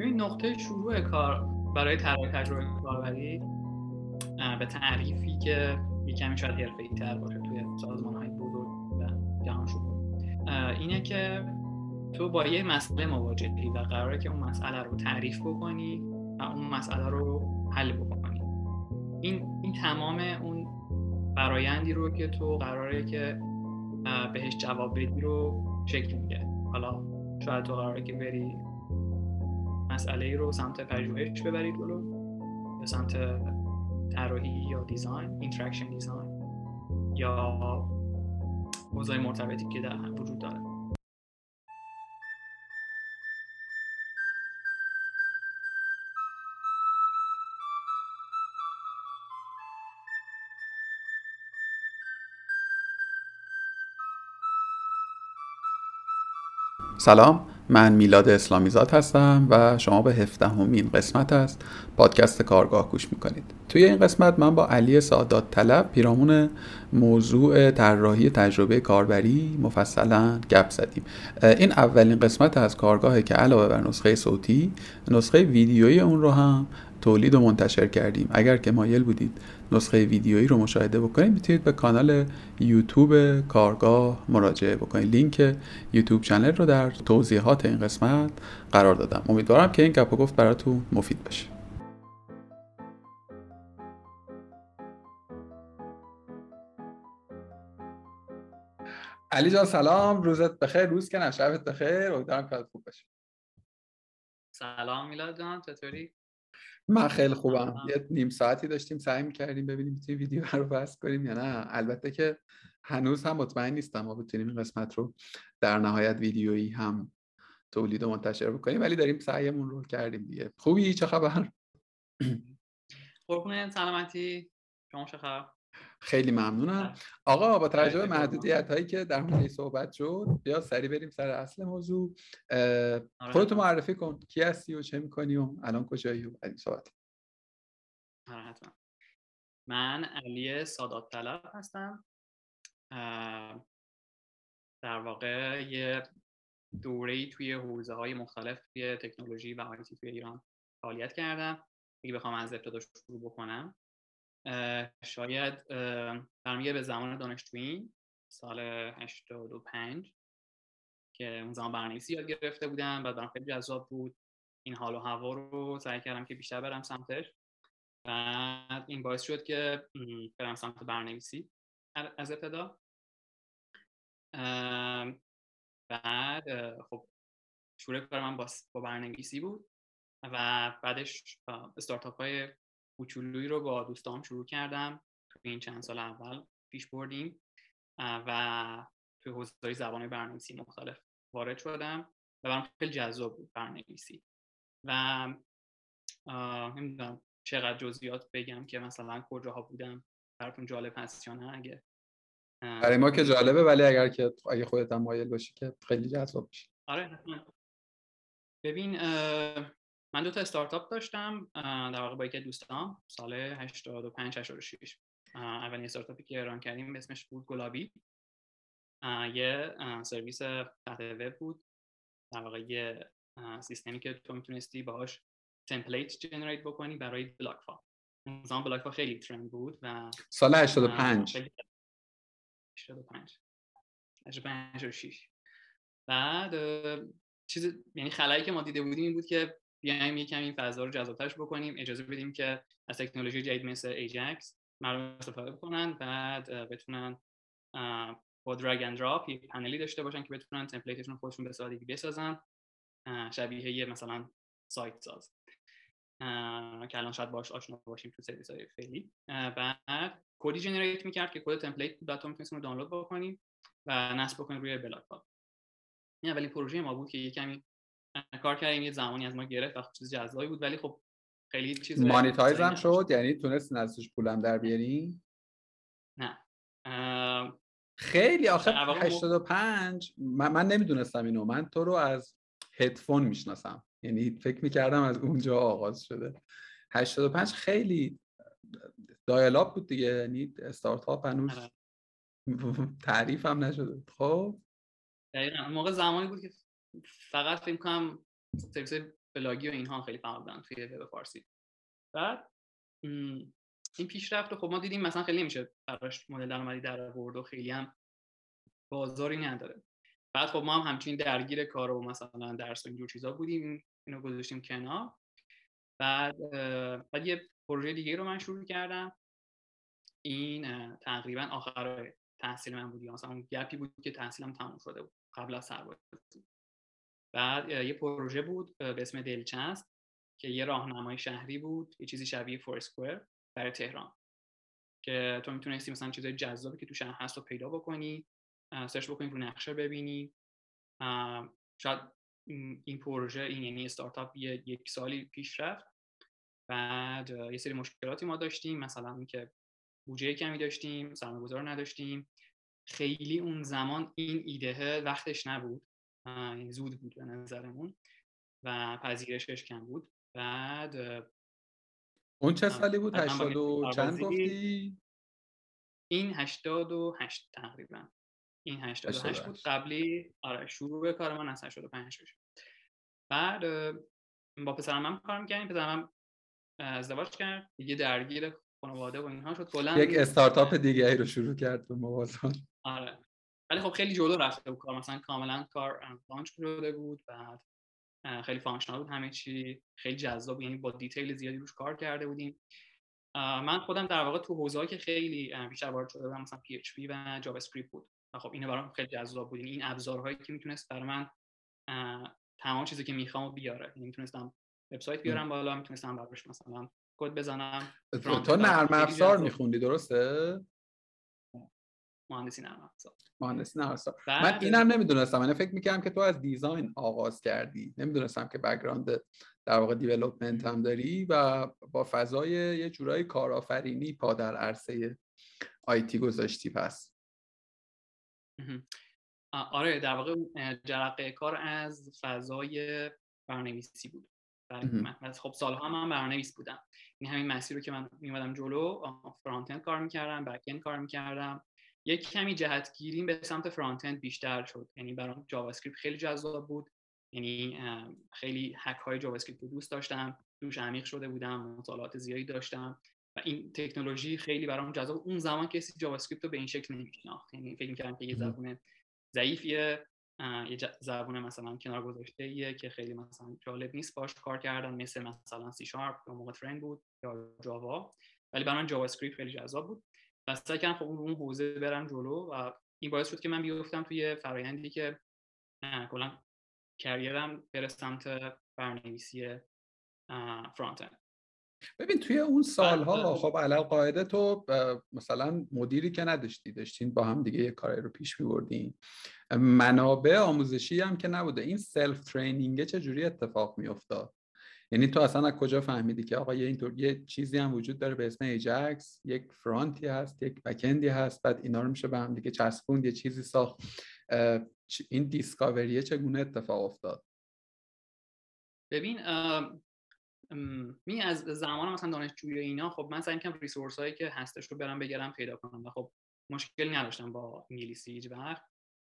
این نقطه شروع کار برای طراحی تجربه کاربری به تعریفی که یه کمی شاید حرفه‌ای تر باشه توی سازمان های بزرگ و جهان شروع. اینه که تو با یه مسئله مواجهی و قراره که اون مسئله رو تعریف بکنی و اون مسئله رو حل بکنی. این این تمام اون برایندی رو که تو قراره که بهش جواب بدی رو شکل میده. حالا شاید تو قراره که بری مسئله ای رو سمت پژوهش ببری جلو به سمت طراحی یا design interaction design یا موضوع مرتبطی که در وجود داره. سلام. من میلاد اسلامیزاد هستم و شما به هفدهمین قسمت از پادکست کارگاه گوش می‌کنید. توی این قسمت من با علی سادات طلب پیرامون موضوع طراحی تجربه کاربری مفصلا گپ زدیم. این اولین قسمت از کارگاهه که علاوه بر نسخه صوتی نسخه ویدیویی اون رو هم تولید و منتشر کردیم. اگر که مایل بودید نسخه ویدیویی رو مشاهده بکنید. می‌تونید به کانال یوتیوب کارگاه مراجعه بکنید. لینک یوتیوب چنل رو در توضیحات این قسمت قرار دادم. امیدوارم که این گپ و گفت براتون مفید باشه علی جان سلام. روزت بخیر. روز که شبت بخیر. امیدوارم که خوب باشه. سلام میلاد جان چطوری؟ من خیلی خوبم. یه نیم ساعتی داشتیم سعی می‌کردیم ببینیم می‌تونیم ویدیو رو بس کنیم یا نه. البته که هنوز هم مطمئن نیستم ما بتونیم این قسمت رو در نهایت ویدیویی هم تولید و منتشر بکنیم ولی داریم سعیمون رو کردیم دیگه. خوبی؟ چه خبر؟ قربون سلامتی. شما چه خبر؟ خیلی ممنونم. آقا با توجه به محدودیت هایی که در مورد صحبت شد بیا سری بریم سر اصل موضوع. آره. خودتو معرفی کن. کی هستی و چه می‌کنی و الان کجایی و این صحبت. آره، من علی سادات طلب هستم در واقع یه دوره توی حوزه های مختلف توی تکنولوژی و آیتی توی ایران فعالیت کردم. اگه بخوام از ابتدا شروع بکنم. شاید برمیگه به زمان دانشجویی سال 85 که اون زمان برنامه‌نویسی یاد گرفته بودم و برام خیلی جذاب بود. این حال و هوا رو سعی کردم که بیشتر برم سمتش. و این باعث شد که برم سمت برنامه‌نویسی. از ابتدا. بعد خب شروع کار من با, با برنامه‌نویسی بود و بعدش استارتاپ های کوچولویی رو با دوستام شروع کردم. تو این چند سال اول پیش بردیم و توی حوزه زبان برنامه‌نویسی مختلف وارد شدم و برام خیلی جذاب بود برنامه‌نویسی. و نمی‌دونم چقدر جزئیات بگم که مثلا کجاها بودم براتون جالب هست یا نه اگه برای ما که جالبه ولی اگر که اگه خودت هم مایل باشی که خیلی جذاب بشه آره ببین من دو تا استارتاپ داشتم در واقع با یکی دوستان سال 85 86 اولین استارتاپی که ایران کردیم اسمش بود گلابی. یه سرویس تحت وب بود. در واقع یه سیستمی که تو می‌تونستی باهاش template generate بکنی برای بلاگفا اون زمان بلاگفا خیلی trend بود و سال 85 85 85 6 بعد چیز یعنی خلایی که ما دیده بودیم این بود که بیایم یکم این فضا رو جذابترش بکنیم. اجازه بدیم که از تکنولوژی جدید مثل ایجکس مردم استفاده بکنن بعد بتونن با drag and drop یک پنلی داشته باشن که بتونن template شون خودشون به سادگی بسازن. شبیه یه مثلا سایت ساز. که الان شاید باش آشنا باشیم تو سرویس های فعلی بعد کدی generate می‌کرد که کد template بود تو می‌تونستیم رو دانلود بکنیم و نصب بکنیم روی بلاگ این اولین پروژه ما بود که یه کمی کار کردیم یه زمانی از ما گرفت و چیز جذابی بود ولی خب خیلی چیز مانیتایز هم شد؟ یعنی تونست ازش پولم در بیاری؟ نه. خیلی آخر 85 من, من نمی‌دونستم اینو. من تو رو از هدفون می‌شناسم. یعنی فکر می‌کردم از اونجا آغاز شده. 85 خیلی دایلاپ بود دیگه. یعنی استارتاپ هنوز آره. تعریف هم نشده. خب؟ دقیقا موقع زمانی بود که فقط فکر کنم سرویس پلاگی و اینها خیلی فعال بودن توی وب فارسی. بعد این پیشرفت خب ما دیدیم مثلا خیلی نمیشه براش مدل درآمدی در آورد و خیلی هم بازاری نداره. بعد خب ما هم همچین درگیر کار و مثلا درس و اینجور چیزا بودیم اینو گذاشتیم کنار. بعد بعد یه پروژه دیگه رو من شروع کردم. این تقریبا آخر تحصیل من بود مثلا اون گپی بود که تحصیلم تموم شده بود قبل از سربازی. بعد یه پروژه بود به اسم دلچست که یه راهنمای شهری بود یه چیزی شبیه فورسکوئر برای تهران. که تو می‌تونستی مثلا چیزای جذابی که تو شهر هست رو پیدا بکنی سرچ بکنی رو نقشه ببینی. شاید این پروژه این یعنی استارتاپ یک سالی پیش رفت. بعد یه سری مشکلاتی ما داشتیم مثلا اینکه بودجه کمی داشتیم سرمایه‌گذار نداشتیم. خیلی اون زمان این ایده وقتش نبود. زود بود به نظرمون و پذیرشش کم بود. بعد اون چه سالی بود؟ 80 و چند گفتی؟ این 88 تقریبا. این 88 بود. قبلی آره شروع کار من از 85 شد. بعد با پسرم هم کار می‌کردیم. پسرم ازدواج کرد. دیگه درگیر خانواده و اینها شد. کلا یک استارتاپ دیگه ای رو شروع کرد به موازات آره. ولی خب خیلی جلو رفته بود کار. مثلا کاملا کار launch شده بود بعد خیلی functional بود همه چی. خیلی جذاب یعنی با detail زیادی روش کار کرده بودیم. من خودم در واقع تو حوزه‌ای که خیلی بیشتر وارد شده بودم مثلا PHP و JavaScript بود. و خب اینو برام خیلی جذاب بود. یعنی این ابزارهایی که می‌تونست برای من تمام چیزی که می‌خوام بیاره. یعنی می‌تونستم وبسایت بیارم بالا می‌تونستم براش مثلا کد بزنم تو نرم افزار میخوندی درسته؟ مهندسی نرم افزار مهندسی نرم افزار من اینم نمی‌دونستم. من فکر می‌کردم که تو از design آغاز کردی. نمی‌دونستم که background در واقع development هم داری و با فضای یه جورایی کارآفرینی پا در عرصه IT گذاشتی پس. آره در واقع جرقه کار از فضای برنامه‌نویسی بود. من. خب سالها من برنامه‌نویس بودم. این همین مسیر رو که من میمدم جلو front کار می‌کردم back کار می‌کردم. یک کمی جهتگیریم به سمت front end بیشتر شد. یعنی برام JavaScript خیلی جذاب بود. یعنی خیلی هک های JavaScript رو دوست داشتم. توش عمیق شده بودم مطالعات زیادی داشتم و این تکنولوژی خیلی برام جذاب اون زمان کسی JavaScript رو به این شکل نمیشناخت. یعنی فکر می‌کردم که یه زبان ضعیفیه. یه زبون مثلا کنار گذاشته ایه که خیلی مثلا جالب نیست باش کار کردن. مثل مثلا سی شارپ یا موقع ترند بود یا Java ولی برای من JavaScript خیلی جذاب بود. و سعی کردم خب اون حوزه برم جلو و این باعث شد که من بیفتم توی فرایندی که کلا career م بره سمت برنامه‌نویسی front end ببین توی اون سالها خب علی‌القاعده تو مثلا مدیری که نداشتی داشتین با هم دیگه یه کاری رو پیش میبردین. منابع آموزشی هم که نبوده. این self training ه چجوری اتفاق میافتاد؟ یعنی تو اصلا از کجا فهمیدی که آقا یه اینطور یه چیزی هم وجود داره به اسم ایجکس یک front ی هست یک backend ی هست بعد اینا رو میشه به هم دیگه چسبوند یه چیزی ساخت. این discovery ه چگونه اتفاق افتاد؟ ببین من از زمان مثلا دانشجویی اینا خب من سعی کردم resource هایی که هستش رو برم بگیرم پیدا کنم و خب مشکلی نداشتم با انگلیسی هیچ وقت.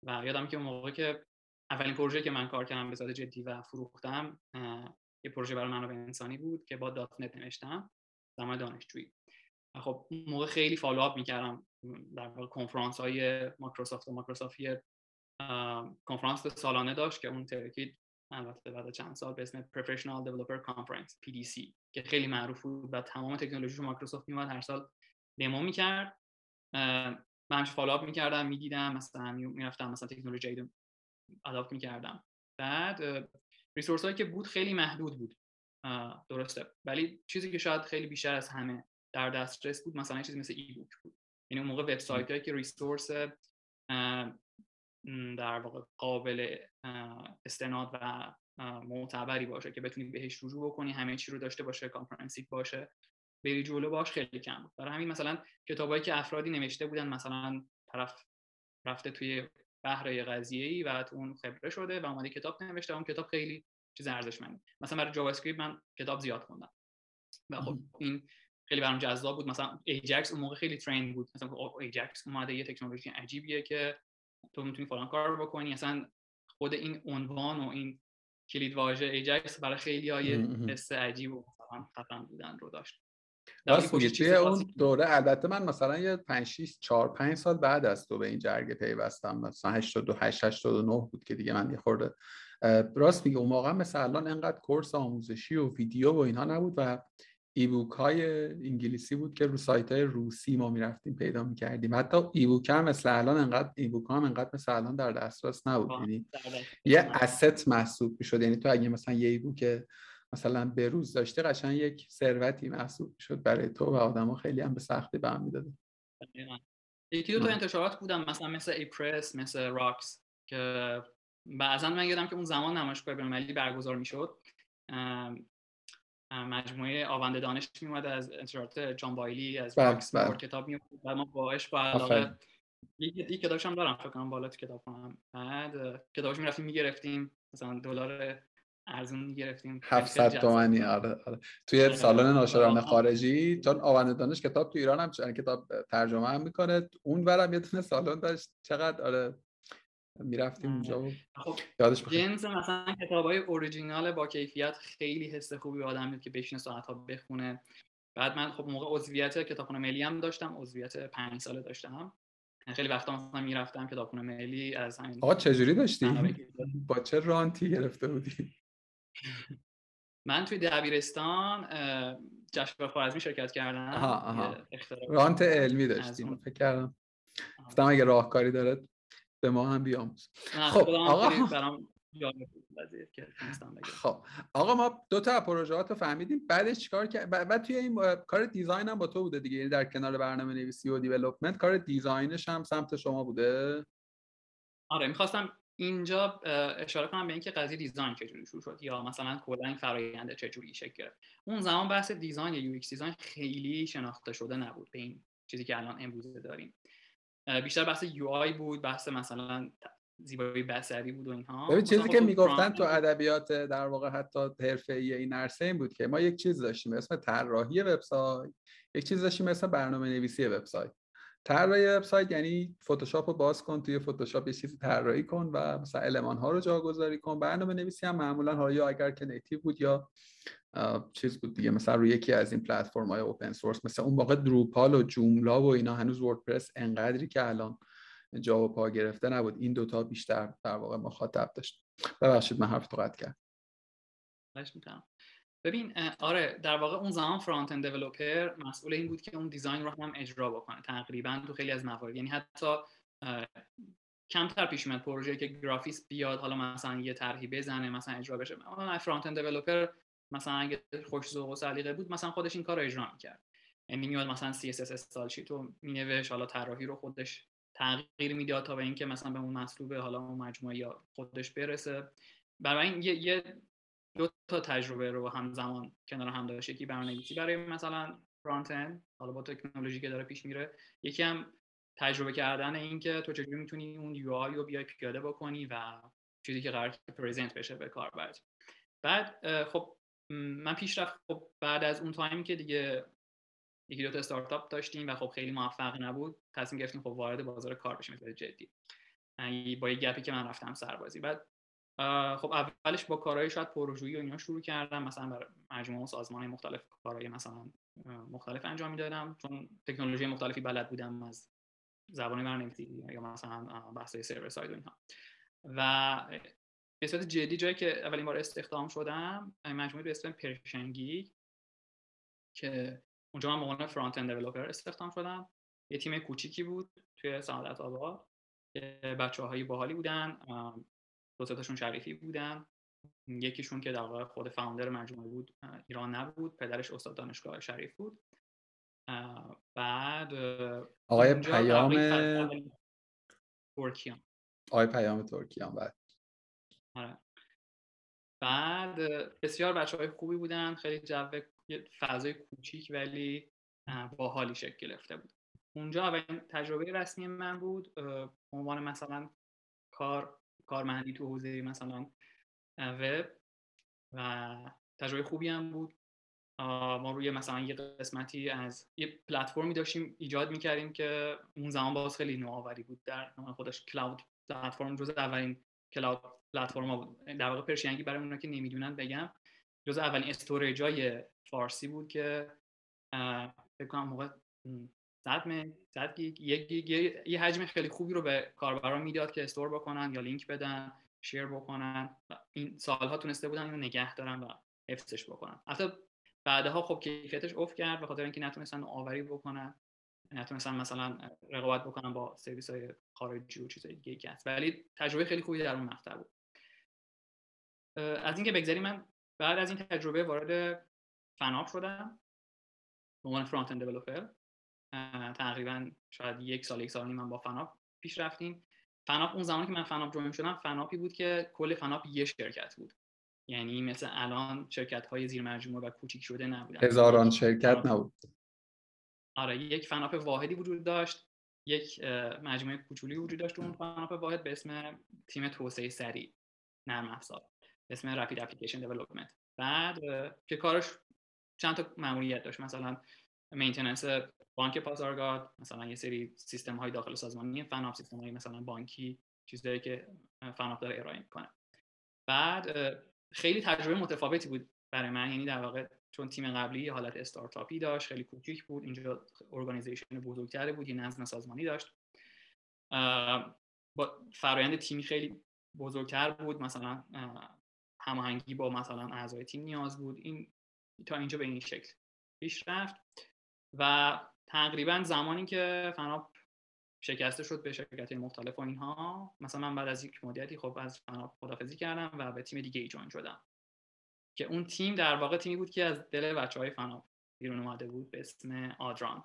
و یادم که اون موقع که اولین پروژه که من کار کردم به صورت جدی و فروختم یه پروژه برای منابع انسانی بود که با .NET نوشتم. زمان دانشجویی. خب موقع خیلی follow up می‌کردم در واقع کنفرانس های مایکروسافت و مایکروسافت کنفرانس سالانه داشت که اون ترکید البته بعد چند سال به اسم Professional Developer Conference PDC که خیلی معروف بود و تمام تکنولوژی مایکروسافت میومد هر سال دمو می‌کرد. من همش follow up می‌کردم می‌دیدم مثلا می‌رفتم مثلا تکنولوژی جدید adopt می‌کردم. بعد resource هایی که بود خیلی محدود بود. درسته. ولی چیزی که شاید خیلی بیشتر از همه در دسترس بود مثلا چیزی مثل ebook بود. یعنی اون موقع وبسایت هایی که resource در واقع قابل استناد و معتبری باشه که بتونی بهش رجوع بکنی همه چی رو داشته باشه comprehensive باشه بری جلو باش خیلی کم بود. برای همین مثلا کتابایی که افرادی نوشته بودن مثلا طرف رفته توی بحر قضیه ای و اون خبره شده و اومده کتاب نوشته. اون کتاب خیلی چیز ارزشمندی. مثلا برای JavaScript من کتاب زیاد خوندم. و خب این خیلی برام جذاب بود. مثلا ایجکس اون موقع خیلی trend بود. مثلا ایجکس اومده یه تکنولوژی عجیبیه که تو می‌تونی فلان کار بکنی. اصلا خود این عنوان و این کلید واژه ایجکس برای خیلی های حس عجیب و مثلا خفن بودن رو داشت. راست میگه توی اون دوره البته من مثلا یه 5 6 4 5 سال بعد از تو به این جرگه پیوستم مثلا 82 89 بود که دیگه من یه خورده راست میگه اون موقع مثلا الان انقدر course آموزشی و ویدیو و اینها نبود و ebook های انگلیسی بود که رو سایت های روسی ما می‌رفتیم پیدا می‌کردیم. حتی ebook هم مثل الان انقدر ebook هم انقدر مثل الان در دسترس نبود. یعنی یه asset محسوب می‌شد. یعنی تو اگه مثلا یه ebook مثلا به روز داشته قشنگ یک ثروتی محسوب شد برای تو و آدما خیلی هم به سختی به هم می‌داده یکی دو تا انتشارات بودم مثلا مثل Apress مثل Wrox که بعضا من یادم که اون زمان نمایشگاه بین‌المللی برگزار می‌شد. مجموعه آونده دانش میومد از انتشارات جان بایلی از راکس بله. کتاب میومد و ما باهاش با علاقه یک کتابش هم دارم فکر کنم بالا تو کتاب کنم بعد کتابش می‌رفتیم می‌گرفتیم مثلا دلار ارزون گرفتیم. 700 تومانی آره آره. توی آره. سالن ناشران خارجی چون آونده دانش کتاب تو ایران هم چون کتاب ترجمه هم می‌کنه. اون برم یه تونه سالن داشت. چقدر آره می‌رفتیم اونجا و خب یادش بخیر. جنس مثلا کتاب های اوریجینال با کیفیت خیلی حس خوبی آدم میاد که بشینه ساعت ها بخونه. بعد من خب موقع عضویت کتابخونه ملی هم داشتم عضویت 5 ساله داشتم. خیلی وقتا مثلا می‌رفتم کتابخونه ملی از همین آقا چجوری داشتی؟ با چه رانتی گرفته بودی؟ من توی دبیرستان جشن خوارزمی شرکت کردم. آها آها. رانت علمی داشتیم فکر کردم. گفتم اگه راهکاری داره به ما هم بیاموز. خب آقا خب آقا ما دو تا پروژهات رو فهمیدیم. بعدش چیکار کرد بعد توی این کار design هم با تو بوده دیگه. یعنی در کنار برنامه نویسی و development کار design ش هم سمت شما بوده؟ آره می‌خواستم اینجا اشاره کنم به اینکه قضیه design چجوری شروع شد یا مثلا کلا این فراینده چجوری شکل گرفت. اون زمان بحث design یا UX design خیلی شناخته شده نبود به این چیزی که الان امروزه داریم. بیشتر بحث یو آی بود بحث مثلا زیبایی بصری بود و اینها. ببین چیزی که می‌گفتن تو ادبیات در واقع حتی حرفه‌ای این عرصه این بود که ما یک چیز داشتیم اسم طراحی وبسایت یک چیز داشتیم مثل برنامه نویسی وبسایت. طراحی وبسایت یعنی فتوشاپ رو باز کن توی فتوشاپ یه چیزی طراحی کن و مثلا المان ها رو جاگذاری کن. برنامه نویسی هم معمولا حالا یا اگر که نیتیو بود یا چیز بود دیگه مثلا روی یکی از این پلتفرم های اوپن سورس مثلا اون موقع دروپال و جوملا و اینا هنوز وردپرس انقدری که الان جا و پا گرفته نبود. این دوتا بیشتر در واقع مخاطب داشت. ببخشید من حرف تو قطع کردم. ببین آره در واقع اون زمان front-end developer مسئول این بود که اون design رو هم اجرا بکنه تقریبا تو خیلی از موارد. یعنی حتی کمتر پیش میاد پروژه که گرافیست بیاد حالا مثلا یه طرحی بزنه مثلا اجرا بشه. front-end developer مثلا اگه خوش ذوق و سلیقه بود مثلا خودش این کار رو اجرا می‌کرد. یعنی میاد مثلا CSS استال شیت رو مینوشت حالا طراحی رو خودش تغییر می‌داد تا به اینکه مثلا به اون مطلوب حالا اون مجموعه یا خودش برسه. برای این یه, یه دو تا تجربه رو همزمان کنار هم داشت. یکی برنامه‌نویسی برای مثلا فرانت اند حالا با تکنولوژی که داره پیش میره. یکی هم تجربه کردن این که تو چجوری می‌تونی اون یو آی رو بیای پیاده بکنی و چیزی که قرار پرزنت بشه به کاربر بعد خب من پیشرفت خب بعد از اون تایمی که دیگه یکی دو تا استارتاپ داشتیم و خب خیلی موفق نبود تصمیم گرفتیم خب وارد بازار کار بشیم. جدی. با یه گپی که من رفتم سربازی. بعد خب اولش با کارهای شاید پروژویی و اینا شروع کردم. مثلا برای مجموعه و سازمان مختلف کارهای مثلا مختلف انجام می‌دادم. چون تکنولوژی مختلفی بلد بودم از زبان برنامه‌نویسی یا مثلا بحث سرور ساید و اینها. و به صورت جدی جایی که اولین بار استخدام شدم مجموعه به اسم پرشنگی که اونجا من به عنوان فرانت اند دیولپر استخدام شدم. یه تیم کوچیکی بود توی سعادت آباد بچه هایی باحالی بودن. دو تاشون شریفی بودن. یکیشون که در واقع خود فاوندر مجموعه بود ایران نبود پدرش استاد دانشگاه شریف بود. بعد آقای پیام ترکیان. آقای پیام ترکیان بعد آره. بعد بسیار بچه های خوبی بودن خیلی جو فضای کوچیک ولی باحالی شکل گرفته بود. اونجا اولین تجربه رسمی من بود عنوان مثلا کار کارمندی تو حوزه مثلا وب و تجربه خوبی هم بود. ما روی مثلا یه قسمتی از یه پلتفرمی داشتیم ایجاد می‌کردیم که اون زمان باز خیلی نوآوری بود. در خودش cloud platform جز اولین cloud platform بود. در واقع PersianGig برای اونها که نمی‌دونن بگم جز اولین storage های فارسی بود که فکر کنم موقع 100 100 گیگ یه حجم خیلی خوبی رو به کاربران می‌داد که store بکنن یا لینک بدن share بکنن. این سالها تونسته بودن اینو نگه دارن و حفظش بکنن. حتی بعدها خب کیفیتش افت کرد به خاطر اینکه نتونستن آوری بکنن. نتونستن مثلا رقابت بکنن با سرویس های خارجی و چیزهای دیگه هست ولی تجربه خیلی خوبی در اون مقطع بود. از اینکه بگذری من بعد از این تجربه وارد فناپ شدم. به عنوان فرانت اند تقریبا شاید یک سال یک سال من با فناپ پیش رفتیم. فناپ اون زمانی که من فناپ join شدم فناپی بود که کل فناپ یه شرکت بود. یعنی مثل الان شرکت های زیر مجموعه و کوچیک شده نبودن. هزاران شرکت نبود. آره یک فناپ واحدی وجود داشت. یک مجموعه کوچولی وجود داشت اون فناپ واحد به اسم تیم توسعه سریع نرم افزار به اسم Rapid Application Development بعد که کارش چند تا ماموریت داشت. مثلا maintenance بانک پاسارگاد مثلا یه سری سیستم های داخل سازمانی فناپ سیستم های مثلا بانکی چیزایی که فناپ داره ارائه می‌کنه. بعد خیلی تجربه متفاوتی بود برای من. یعنی در واقع چون تیم قبلی حالت استارتاپی داشت خیلی کوچیک بود. اینجا organization بزرگتری بود یه نظم سازمانی داشت. با فرایند تیمی خیلی بزرگتر بود. مثلا هماهنگی با مثلا اعضای تیم نیاز بود. این تا اینجا به این شکل پیش رفت. و تقریبا زمانی که فناپ شکسته شد به شرکت مختلف و اینها مثلا من بعد از یک مدتی خب از فناپ خدافزی کردم و به تیم دیگه ای جوین شدم که اون تیم در واقع تیمی بود که از دل بچه های فناپ بیرون اومده بود به اسم آدران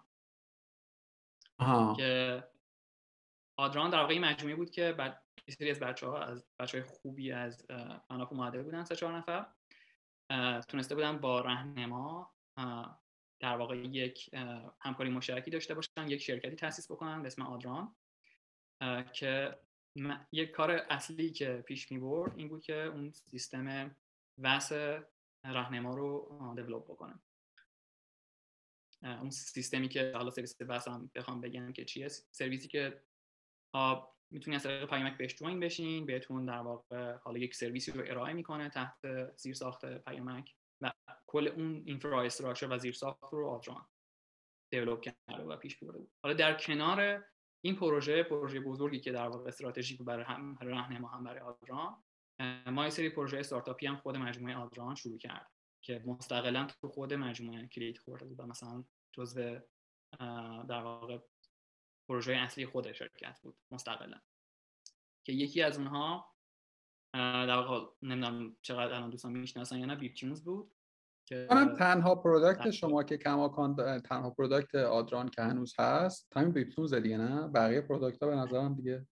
آها. که آدران در واقع این مجموعه بود که بعد سری از بچه ها از بچه های خوبی از فناپ اومده بودن سه چهار نفر تونسته بودن با رهنما در واقع یک همکاری مشترکی داشته باشن یک شرکتی تاسیس بکنن به اسم آدران که یک کار اصلی که پیش می برد این بود که اون سیستم وصل راهنما رو دیولپ بکنه. اون سیستمی که حالا سرویس وصل هم بخوام بگم که چیه سرویسی که می‌تونی از طریق پیامک بهش جوین بشین بهتون در واقع حالا یک سرویسی رو ارائه می‌کنه تحت زیر ساخت پیامک. و کل اون اینفراستراکچر و زیر ساخت رو آدران دیولپ کرده و پیش برده بود. حالا در کنار این پروژه پروژه بزرگی که در واقع استراتژیک برای هم راهنما هم برای آدران ما یه سری پروژه استارتاپی هم خود مجموعه آدران شروع کرد که مستقلا تو خود مجموعه کلید خورده بود و مثلا جزء در واقع پروژه اصلی خود شرکت بود مستقلا. که یکی از اونها در واقع نمی‌دونم چقدر الان دوستان می‌شناسن یا نه Beeptunes بود که تنها product شما که کماکان تنها product آدران که هنوز هست همین Beeptunes دیگه نه؟ بقیه product ها به نظرم دیگه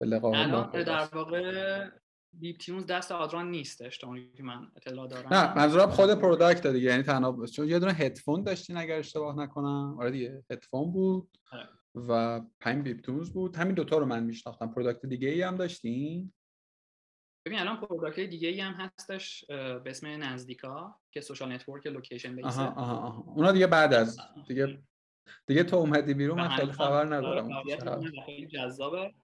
به الان در واقع Beeptunes دست آدران نیستش تا که من اطلاع دارم. نه منظورم خود product دیگه یعنی تنها چون یه دونه هدفون داشتین اگر اشتباه نکنم. آره دیگه هدفون بود آره. و پنج بیپتونز بود. همین دوتا رو من میشناختم. product دیگه ای هم داشتین؟ ببین الان product دیگه ای هم هستش به اسم نزدیکا که social network location based ه آها آها. اونا دیگه بعد از دیگه دیگه تو اومدی بیرون من خیلی خبر ندارم. خیلی جذابه.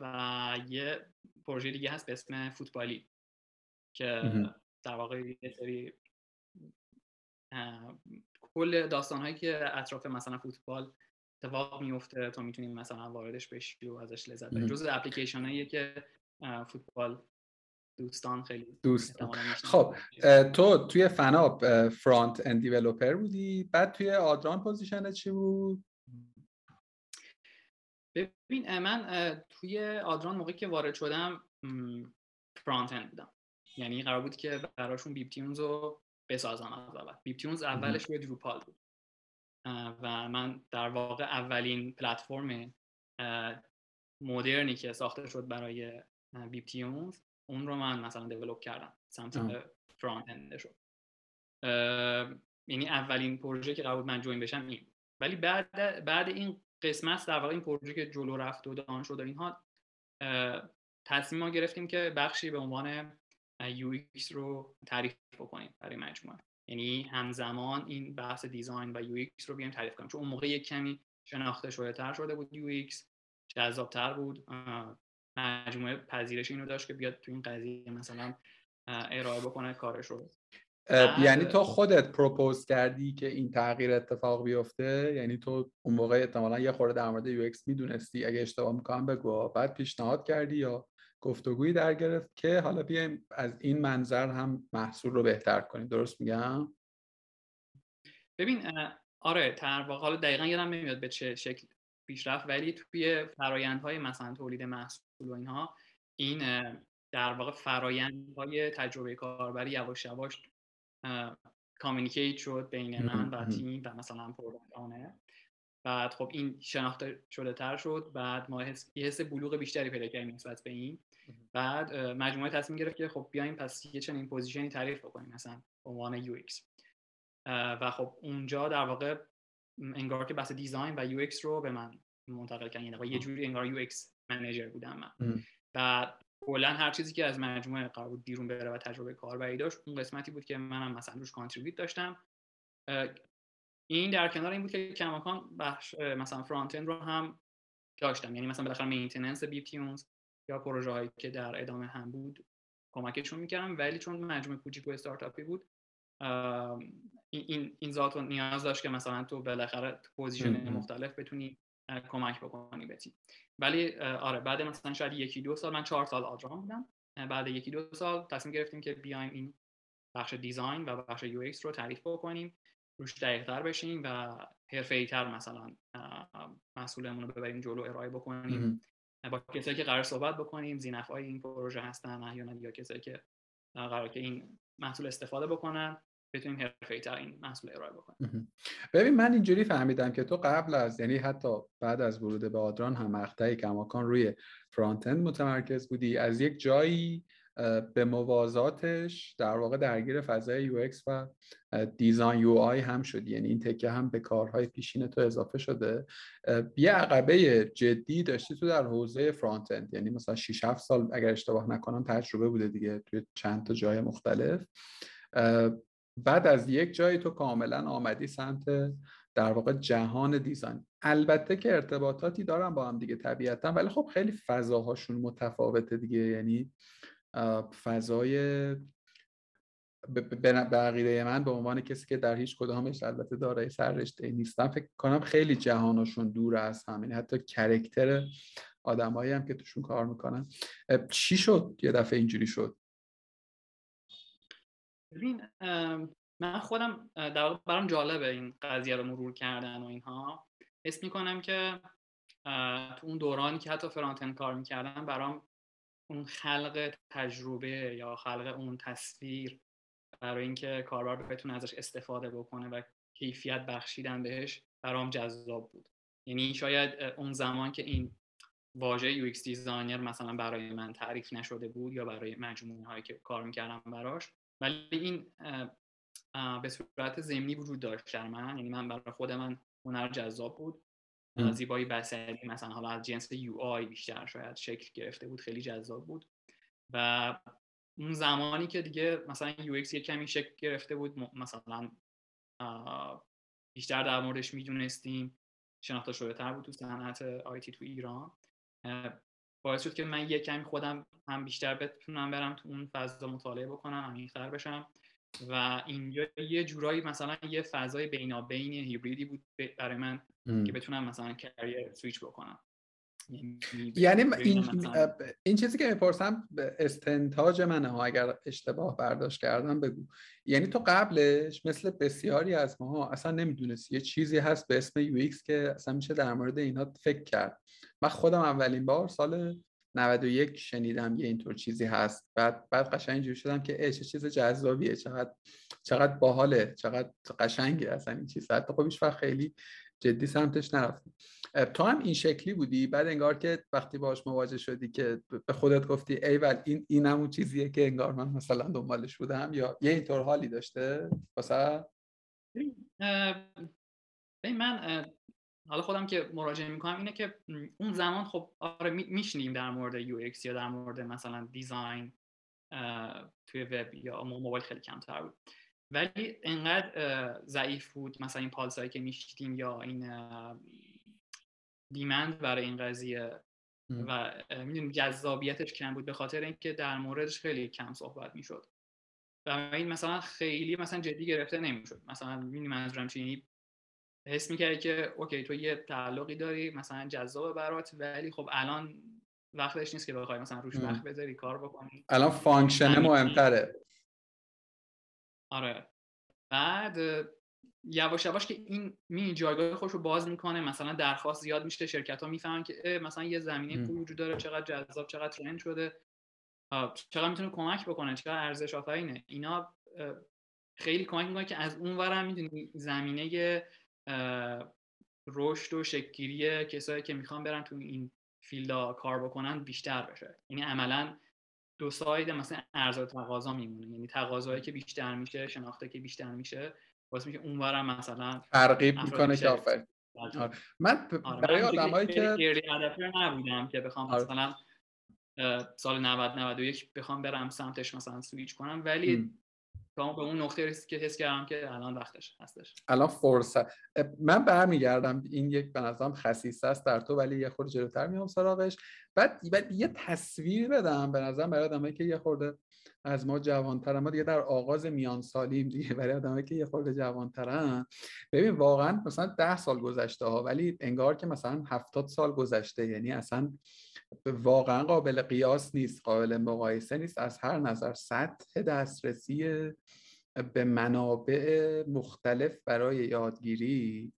و یه پروژه دیگه هست به اسم فوتبالی که در واقع یه سری کل داستان هایی که اطراف مثلا فوتبال اتفاق میفته تو می‌تونی مثلا واردش بشی و ازش لذت ببری. جز اپلیکیشن هایی که فوتبال دوستان خیلی دوستان خب تو توی فناپ front-end developer بودی. بعد توی آدران position ت چی بود؟ ببین من توی آدران موقعی که وارد شدم front-end بودم. یعنی قرار بود که براشون بیپ تیونز رو بسازم از اول. بیپ تیونز اولش روی دروپال بود. و من در واقع اولین پلتفرم مدرنی که ساخته شد برای بیپ تیونز اون رو من مثلا develop کردم. سمت front-end ش یعنی اولین پروژه که قرار بود من join بشم این. ولی بعد بعد این قسمت در واقع این پروژه که جلو رفت و دان شد و اینها تصمیم ما گرفتیم که بخشی به عنوان UX رو تعریف بکنیم برای مجموعه. یعنی همزمان این بحث دیزاین و UX رو بیایم تعریف کنیم. چون اون موقع یک کمی شناخته شده تر شده بود UX جذابتر بود. مجموعه پذیرش اینو داشت که بیاد تو این قضیه مثلا ارائه بکنه کارش رو یعنی تو خودت propose کردی که این تغییر اتفاق بیفته؟ یعنی تو اون موقع احتمالا یه خورده در مورد UX می‌دونستی. اگه اشتباه می‌کنم بگو. بعد پیشنهاد کردی یا گفتگویی در گرفت که حالا بیایم از این منظر هم محصول رو بهتر کنیم. درست میگم؟ ببین آره تر حالا دقیقا یادم نمیاد به چه شکل پیشرفت ولی توی فرایندهای مثلا تولید محصول و اینها این در واقع فرایندهای تجربه کاربری یواش یواش communicate شد بین من و تیم و مثلا product بعد خب این شناخته شده تر شد. بعد ما حس یه حس بلوغ بیشتری پیدا کردیم نسبت به این. بعد مجموعه تصمیم گرفت که خب بیایم پس یه چنین position ی تعریف بکنیم مثلا به عنوان UX. و خب اونجا در واقع انگار که بحث design و UX رو به من منتقل کردن. یعنی یه جوری انگار UX manager بودم من. و کلا هر چیزی که از مجموعه قرار بود بیرون بره و تجربه کاربری داشت اون قسمتی بود که منم مثلا روش contribute داشتم. این در کنار این بود که کماکان بخش مثلا front-end رو هم داشتم. یعنی مثلا بالاخره مینتیننس بی تیونز یا پروژه هایی که در ادامه هم بود کمکشون می‌کردم. ولی چون مجموعه کوچیک و استارتاپی بود این این ذات نیاز داشت که مثلا تو بالاخره position مختلف بتونی کمک بکنی به تیم. ولی آره بعد مثلا شاید یکی دو سال من چهار سال آدران بودم. بعد یکی دو سال تصمیم گرفتیم که بیایم این بخش design و بخش UX رو تعریف بکنیم روش دقیقتر بشیم و حرفه‌ای تر مثلا محصولمون رو ببریم جلو ارائه بکنیم. با کسایی که قرار صحبت بکنیم ذی‌نفعای این پروژه هستن احیانا یا کسایی که قرار که این محصول استفاده بکنن. بتونیم حرفه‌ای تر این محصول ارائه بکنیم. ببین من اینجوری فهمیدم که تو قبل از یعنی حتی بعد از ورود به آدران هم مقطعی کماکان روی front-end متمرکز بودی. از یک جایی به موازاتش در واقع درگیر فضای UX و design UI هم شدی. یعنی این تکه هم به کارهای پیشین تو اضافه شده. یه عقبه جدی داشتی تو در حوزه front-end یعنی مثلا 6 7 سال اگر اشتباه نکنم تجربه بوده دیگه توی چند تا جای مختلف. بعد از یک جایی تو کاملا آمدی سمت در واقع جهان دیزاین. البته که ارتباطاتی دارن با هم دیگه طبیعتا ولی خب خیلی فضاهاشون متفاوته دیگه. یعنی فضای به عقیده من به عنوان کسی که در هیچ کدامش البته دارای سررشته نیستم فکر کنم خیلی جهانشون دور از هم یعنی حتی کرکتر آدمایی هم که توشون کار می‌کنن. چی شد؟ یه دفعه اینجوری شد. ببین من خودم در واقع برام جالبه این قضیه رو مرور کردن و اینها. حس می‌کنم که تو اون دورانی که حتی front-end کار می‌کردم برام اون خلق تجربه یا خلق اون تصویر برای اینکه کاربر بتونه ازش استفاده بکنه و کیفیت بخشیدن بهش برام جذاب بود. یعنی شاید اون زمان که این واژه UX designer مثلا برای من تعریف نشده بود یا برای مجموعه هایی که کار می‌کردم براش ولی این به صورت ضمنی وجود داشت در من. یعنی من برای خود من هنر جذاب بود. زیبایی بصری مثلا حالا از جنس UI بیشتر شاید شکل گرفته بود خیلی جذاب بود. و اون زمانی که دیگه مثلا UX یه کمی شکل گرفته بود مثلا بیشتر در موردش می‌دونستیم. شناخته شده تر بود تو صنعت IT تو ایران. باعث شد که من یه کمی خودم هم بیشتر بتونم برم تو اون فضا مطالعه بکنم عمیق‌تر بشم. و اینجا یه جورایی مثلا یه فضای بینابین هیبریدی بود برای من که بتونم مثلا کریر سویچ بکنم. یعنی, این, این چیزی که می‌پرسم استنتاج منه ها اگر اشتباه برداشت کردم بگو. یعنی تو قبلش مثل بسیاری از ماها اصلا نمی‌دونست یه چیزی هست به اسم یو که اصلا میشه در مورد اینها فکر کرد. من خودم اولین بار سال 91 شنیدم یه اینطور چیزی هست. بعد بعد قشنگ اینجوری شدم که چه چیز جذابیه چقدر چقدر باحاله چقدر قشنگه اصلا این چیز حتی خب هیچ خیلی جدی سمتش نرفتم. تو هم این شکلی بودی؟ بعد انگار که وقتی باش مواجه شدی که به خودت گفتی ایول این این همون چیزیه که انگار من مثلا دنبالش بودم یا یه اینطور حالی داشته واسه؟ من حالا خودم که مراجعه می‌کنم اینه که اون زمان خب آره می‌شنیدیم در مورد UX یا در مورد مثلا design توی وب یا موبایل خیلی کمتر بود. ولی انقدر ضعیف بود مثلا این پالسایی که می‌گرفتیم یا این demand برای این قضیه و می‌دونی جذابیتش کم بود به خاطر اینکه در موردش خیلی کم صحبت می‌شد. و این مثلا خیلی مثلا جدی گرفته نمی‌شد. مثلا می‌دونی منظورم چی؟ یعنی حس می‌کردی که okay تو یه تعلقی داری مثلا جذاب برات ولی خب الان وقتش نیست که بخوای مثلا روش وقت بذاری کار بکنی. الان function مهمتره. آره. بعد یواش یواش که این می جایگاه خودش رو باز می‌کنه مثلا درخواست زیاد میشه شرکت ها می‌فهمن که مثلا یه زمینه خوب وجود داره چقدر جذاب چقدر trend شده. چقدر می‌تونه کمک بکنه چقدر ارزش آفرینه. اینا خیلی کمک می‌کنه که از اون ورم می‌دونی زمینه رشد و شکلگیری کسایی که می‌خوان برن تو این فیلدا کار بکنن بیشتر بشه. یعنی عملا دو ساید مثلا ارز و تقاضا میمونه یعنی تقاضایی که بیشتر میشه شناخته که بیشتر میشه واسه میگه اونورم مثلا ترغیب می‌کنه که آفر آره. من آره. برای آدمایی که نبودم که بخوام آره. مثلا سال 90 91 بخوام برم سمتش مثلا سویچ کنم ولی تا به اون نقطه که حس کردم که الان وقتش هستش. الان فرصت. من برمیگردم این یک به نظرم خصیصه است در تو ولی یه خورده جلوتر میام سراغش. بعد, بعد یه تصویر بدم به نظرم برای آدمایی که یه خورده از ما جوانترن. ما دیگه در آغاز میان سالیم دیگه برای آدمایی که یه خورده جوانترن. ببین واقعا مثلا ده سال گذشته ها ولی انگار که مثلا هفتاد سال گذشته یعنی اصلا واقعا قابل قیاس نیست قابل مقایسه نیست. از هر نظر سطح دسترسی به منابع مختلف برای یادگیری.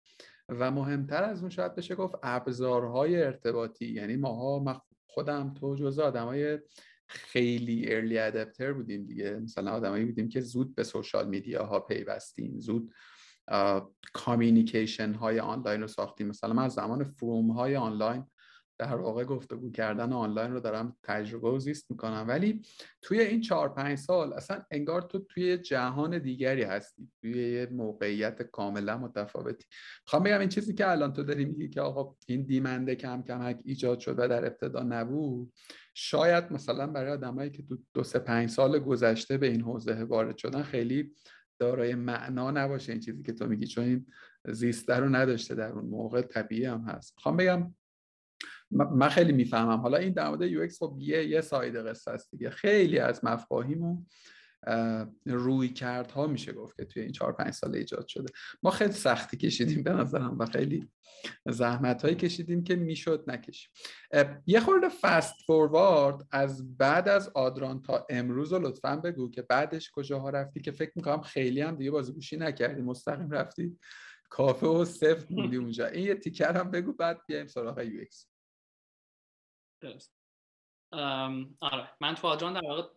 و مهمتر از اون شاید بشه گفت ابزارهای ارتباطی. یعنی ماها خودم تو جزء آدمای خیلی ارلی ادپتر بودیم دیگه. مثلا آدمایی بودیم که زود به سوشال میدیا ها پیوستیم زود کامیونیکیشن های آنلاین رو ساختیم. مثلا من از زمان فروم های آنلاین در واقع گفتگو کردن آنلاین رو دارم تجربه و زیست می‌کنم. ولی توی این چهار پنج سال اصلا انگار تو توی جهان دیگری هستی توی یه موقعیت کاملا متفاوتی. خواهم بگم این چیزی که الان تو داری میگی که آقا این دیمنده کم کمک ایجاد شد و در ابتدا نبود شاید مثلا برای آدمایی که تو دو سه پنج سال گذشته به این حوزه وارد شدن خیلی دارای معنا نباشه این چیزی که تو میگی چون این زیسته رو نداشته در اون موقع طبیعی هم هست. خواهم بگم من خیلی می‌فهمم. حالا این در مورد UX خب یه یه side قصه است دیگه. خیلی از مفاهیم و روی کردها میشه گفت که توی این چهار پنج سال ایجاد شده. ما خیلی سختی کشیدیم به نظرم و خیلی زحمت هایی کشیدیم که می‌شد نکشیم. یه خورده fast forward از بعد از آجان تا امروز رو لطفا بگو که بعدش کجاها رفتی که فکر می‌کنم خیلی هم دیگه بازیگوشی نکردی. مستقیم رفتی؟ کافه و صفر موندی اونجا. این یه تیکر هم بگو بعد بیایم سراغ UX. درست. آره. من تو آجان در واقع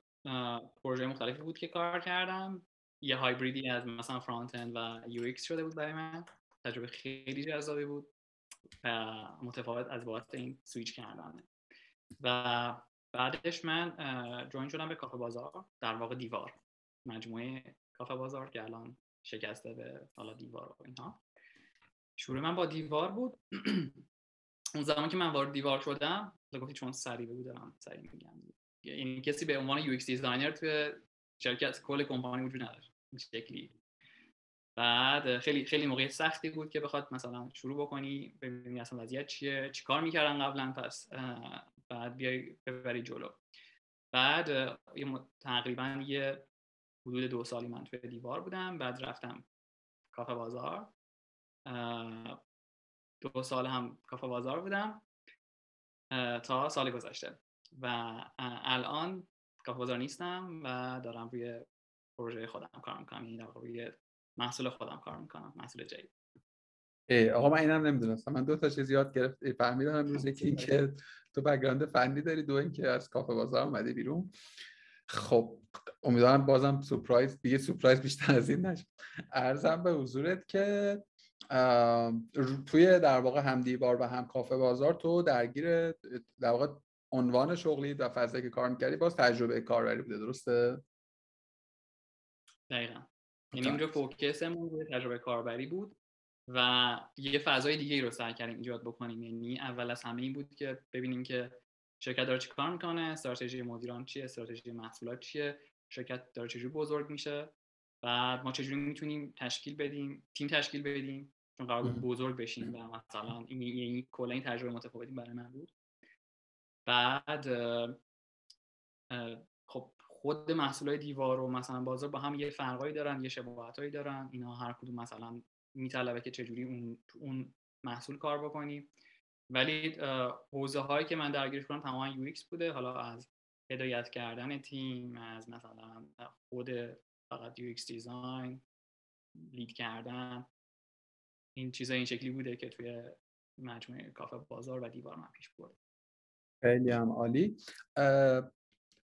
پروژه مختلفی بود که کار کردم. یه هایبریدی از مثلا front-end و UX شده بود برای من. تجربه خیلی جذابی بود. متفاوت از بابت این سویچ کردن. و بعدش من join شدم به کافه بازار. در واقع دیوار. مجموعه کافه بازار که الان شکسته به حالا دیوار و اینها. شروع من با دیوار بود. اون زمان که من وارد دیوار شدم گفتی چون سریع بگو دارم سریع میگم. یعنی کسی به عنوان UX designer توی شرکت کل کمپانی وجود نداشت. این شکلی. بعد خیلی خیلی موقع سختی بود که بخواد مثلا شروع بکنی ببینی اصلا وضعیت چیه چیکار می‌کردن قبلا پس بعد بیای ببری جلو. بعد تقریبا یه حدود دو سالی من توی دیوار بودم بعد رفتم کافه بازار. دو سال هم کافه بازار بودم تا سال گذشته. و الان کافه بازار نیستم و دارم روی پروژه خودم کار می‌کنم یعنی روی محصول خودم کار می‌کنم محصول جدید. آقا من اینم نمی‌دونستم. من دو تا چیز یاد گرفت. فهمیدم امروز یکی این که تو بگراند فنی داری دو اینکه از کافه بازار اومده بیرون. خب امیدوارم بازم سورپرایز دیگه سورپرایز بیشتر از این نشه. ارزم به حضورت که توی در واقع هم دیوار و هم کافه بازار تو درگیر در واقع عنوان شغلی و فضایی که کار می‌کردی باز تجربه کاربری بوده درسته؟ دقیقا. یعنی اونجا فوکسمون روی تجربه کاربری بود و یه فضای دیگه رو سعی کردیم ایجاد بکنیم. یعنی اول از همه این بود که ببینیم که شرکت داره چی کار می‌کنه؟ استراتژی مدیران چیه؟ استراتژی محصولات چیه؟ شرکت داره چجوری بزرگ میشه؟ و ما چجوری می‌تونیم تشکیل بدیم؟ تیم تشکیل بدیم؟ چون قرار بود بزرگ بشیم و مثلا این یعنی کلا این تجربه متفاوتی برای من بود. بعد خب خود محصول های دیوار و مثلا بازار با هم یه فرقایی دارن یه شباهتایی دارن. اینا هر کدوم مثلا میطلبه که چجوری اون اون محصول کار بکنی ولی حوزه هایی که من درگیرش کنم تماما UX بوده. حالا از هدایت کردن تیم از مثلا خود فقط UX design lead کردن این چیزا این شکلی بوده که توی مجموعه کافه بازار و دیوار من پیش برده. خیلی هم عالی.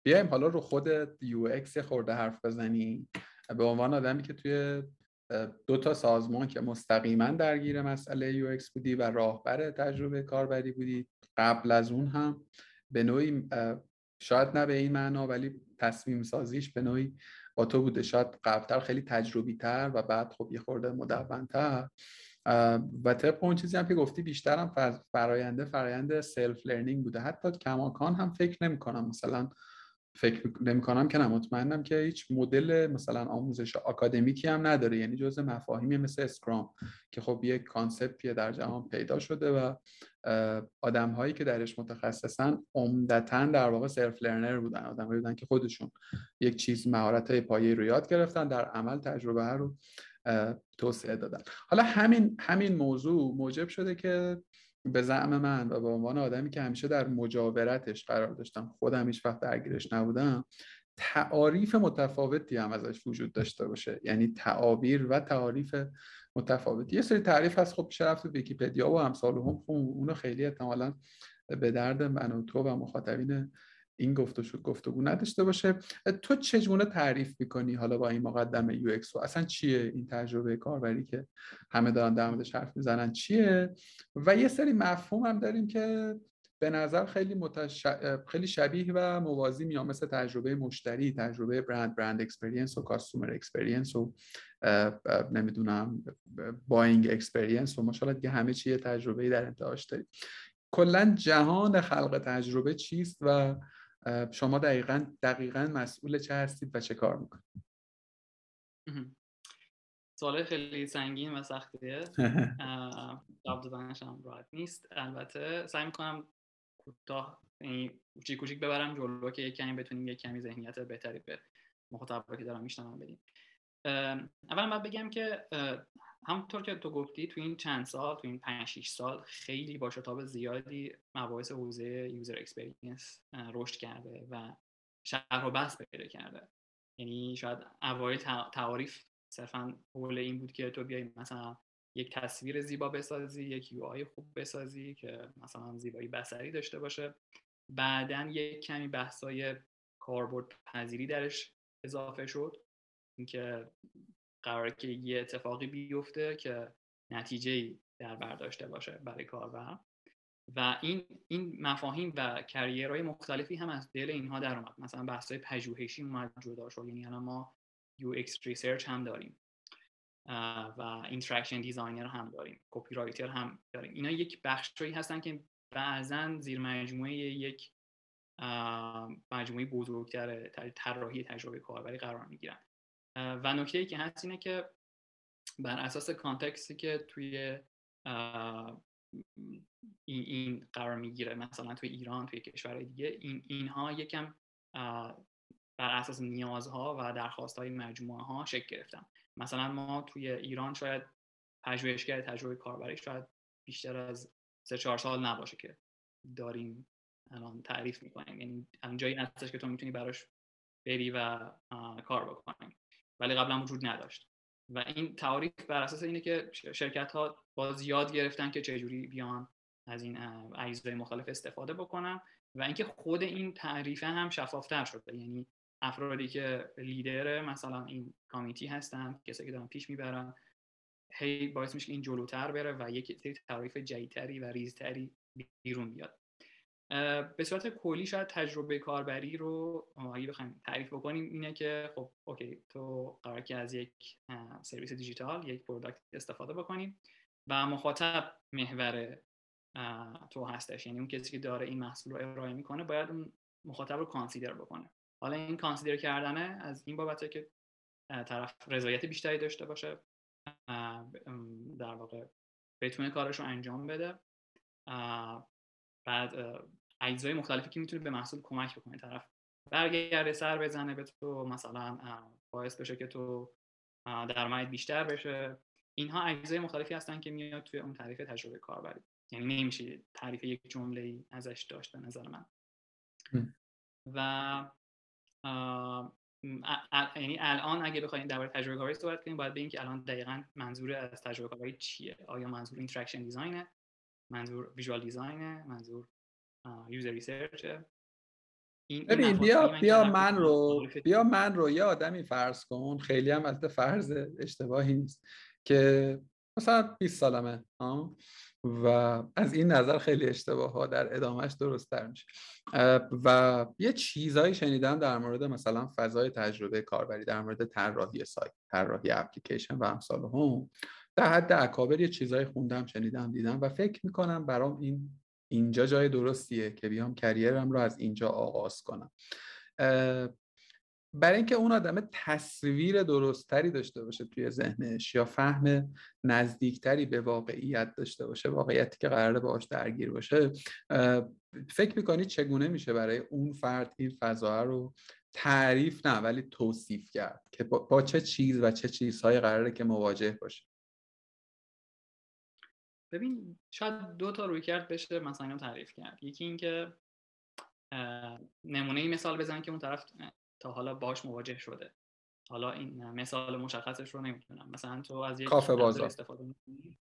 بیایم حالا رو خود UX خورده حرف بزنی به عنوان آدمی که توی دو تا سازمان که مستقیما درگیر مسئله UX بودی و راهبر تجربه کاربری بودی. قبل از اون هم به نوعی شاید نه به این معنا ولی تصمیم سازیش به نوعی با تو بوده. شاید قبلتر خیلی تجربی تر و بعد خب یه خورده مدونتر. و طبق اون چیزی هم که گفتی بیشترم فراینده فرایند self learning بوده. حتی کماکان هم فکر نمی کنم مثلا فکر نمی کنم که مطمئنم که هیچ مدل مثلا آموزش آکادمیکی هم نداره. یعنی جزء مفاهیمی مثل Scrum که خب یک concept یه در جهان پیدا شده و آدم هایی که درش متخصصن عمدتا در واقع self learner بودن آدم بودن که خودشون یک چیز مهارت های پایه رو یاد گرفتن در عمل تجربه رو توسعه دادن. حالا همین همین موضوع موجب شده که به زعم من و به عنوان آدمی که همیشه در مجاورتش قرار داشتم خودم هیچ وقت درگیرش نبودم تعاریف متفاوتی هم ازش وجود داشته باشه. یعنی تعابیر و تعاریف متفاوتی. یه سری تعریف هست. خب میشه رفت ویکیپدیا و امثال هم خب اونو خیلی احتمالا به درد من و تو و مخاطبین این گفتگو گفتگو نداشته باشه. تو چگونه تعریف می‌کنی حالا با این مقدمه UX اصلا چیه این تجربه کاربری که همه دارن در موردش حرف می‌زنن؟ چیه؟ و یه سری مفهوم هم داریم که به نظر خیلی متش... خیلی شبیه و موازی میان مثل تجربه مشتری تجربه برند brand experience و customer experience و نمی‌دونم buying experience و ماشاءالله دیگه همه چیه تجربه در انتهاش داریم. کلا جهان خلق تجربه چیست و شما دقیقا دقیقا مسئول چه هستید و چه کار می‌کنید؟ سوال خیلی سنگین و سختیه. جواب دادنش هم راحت نیست. البته سعی می‌کنم کوتاه یعنی کوچیک کوچیک ببرم جلو که یک کمی بتونیم یک کمی ذهنیت بهتری به مخاطبا که دارم میشنم بدیم. اول باید بگم که همونطور که تو گفتی تو این چند سال تو این 5 6 سال خیلی با شتاب زیادی مباحث حوزه user experience رشد کرده و شرح و بحث پیدا کرده. یعنی شاید اوایل تعاریف صرفا حول این بود که تو بیای مثلا یک تصویر زیبا بسازی یک یو خوب بسازی که مثلا زیبایی بصری داشته باشه. بعدا یک کمی بحثای کاربرد پذیری درش اضافه شد. اینکه قراره که یه اتفاقی بیفته که نتیجه در برداشته باشه برای کاربر و این این مفاهیم و کریرهای مختلفی هم از دل اینها در اومد. مثلا بحث پژوهشی اومد جدا شد. یعنی الان ما UX research هم داریم. و interaction designer هم داریم. copywriter هم داریم. اینا یک بخشی هستن که بعضا زیر مجموعه یک مجموعه بزرگتر طراحی تجربه کاربری قرار می‌گیرن. و نکته ای که هست اینه که بر اساس context ی که توی این, این قرار می‌گیره مثلا توی ایران توی کشورهای دیگه این اینها یکم بر اساس نیازها و درخواست های مجموعه ها شکل گرفتن. مثلا ما توی ایران شاید پژوهشگر تجربه کاربری شاید بیشتر از سه چهار سال نباشه که داریم الان تعریف می‌کنیم. یعنی الان جایی هستش که تو می‌تونی براش بری و کار بکنی. ولی قبلا وجود نداشت. و این تعریف بر اساس اینه که شرکت ها باز یاد گرفتن که چجوری بیان از این اجزای مختلف استفاده بکنن و اینکه خود این تعریفه هم شفافتر شده. یعنی افرادی که لیدر مثلا این community هستن کسایی که دارن پیش می‌برن هی باعث میشه این جلوتر بره و یک تعریف جدیدتری و ریزتری بیرون بیاد. به صورت کلی شاید تجربه کاربری رو اگه بخوایم تعریف بکنیم اینه که خب اوکی تو قرار که از یک سرویس دیجیتال یک product استفاده بکنیم و مخاطب محور تو هستش. یعنی اون کسی که داره این محصول رو ارائه می‌کنه باید اون مخاطب رو کانسیدر بکنه. حالا این کانسیدر کردنه از این بابته که طرف رضایت بیشتری داشته باشه در واقع بتونه کارش رو انجام بده. بعد اجزای مختلفی که می‌تونه به محصول کمک بکنه. طرف برگرده سر بزنه به تو مثلا باعث بشه که تو درآمد بیشتر بشه. اینها اجزای مختلفی هستن که میاد توی اون تعریف تجربه کاربری. یعنی نمیشه تعریف یک جمله ای ازش داشت به نظر من. و یعنی الان اگه بخوایم درباره تجربه کاربری صحبت کنیم باید بگیم که الان دقیقا منظور از تجربه کاربری چیه؟ آیا منظور interaction design ه منظور visual design ه منظور user research ببین بیا بیا من رو بیا من رو یه آدمی فرض کن خیلی هم البته فرض اشتباهی نیست که مثلا 20 سالمه و از این نظر خیلی اشتباه ها در ادامهش درست تر میشه. و یه چیزایی شنیدم در مورد مثلا فضای تجربه کاربری در مورد طراحی سایت طراحی اپلیکیشن و امثال هم. در حد اکابر یه چیزایی خوندم شنیدم دیدم و فکر می‌کنم برام این اینجا جای درستیه که بیام کریرم رو از اینجا آغاز کنم. برای اینکه اون آدم تصویر درستتری داشته باشه توی ذهنش یا فهم نزدیکتری به واقعیت داشته باشه واقعیتی که قراره باش درگیر باشه فکر می‌کنید چگونه میشه برای اون فرد این فضا رو تعریف نه ولی توصیف کرد که با, چه چیز و چه چیزهایی قراره که مواجه باشه؟ ببین شاید دو تا روی کرد بشه مثلا اینو تعریف کرد. یکی اینکه نمونه ای مثال بزن که اون طرف تا حالا باش مواجه شده. حالا این مثال مشخصش رو نمی‌تونم. مثلا تو از یک کافه بازار. استفاده می‌کنی؟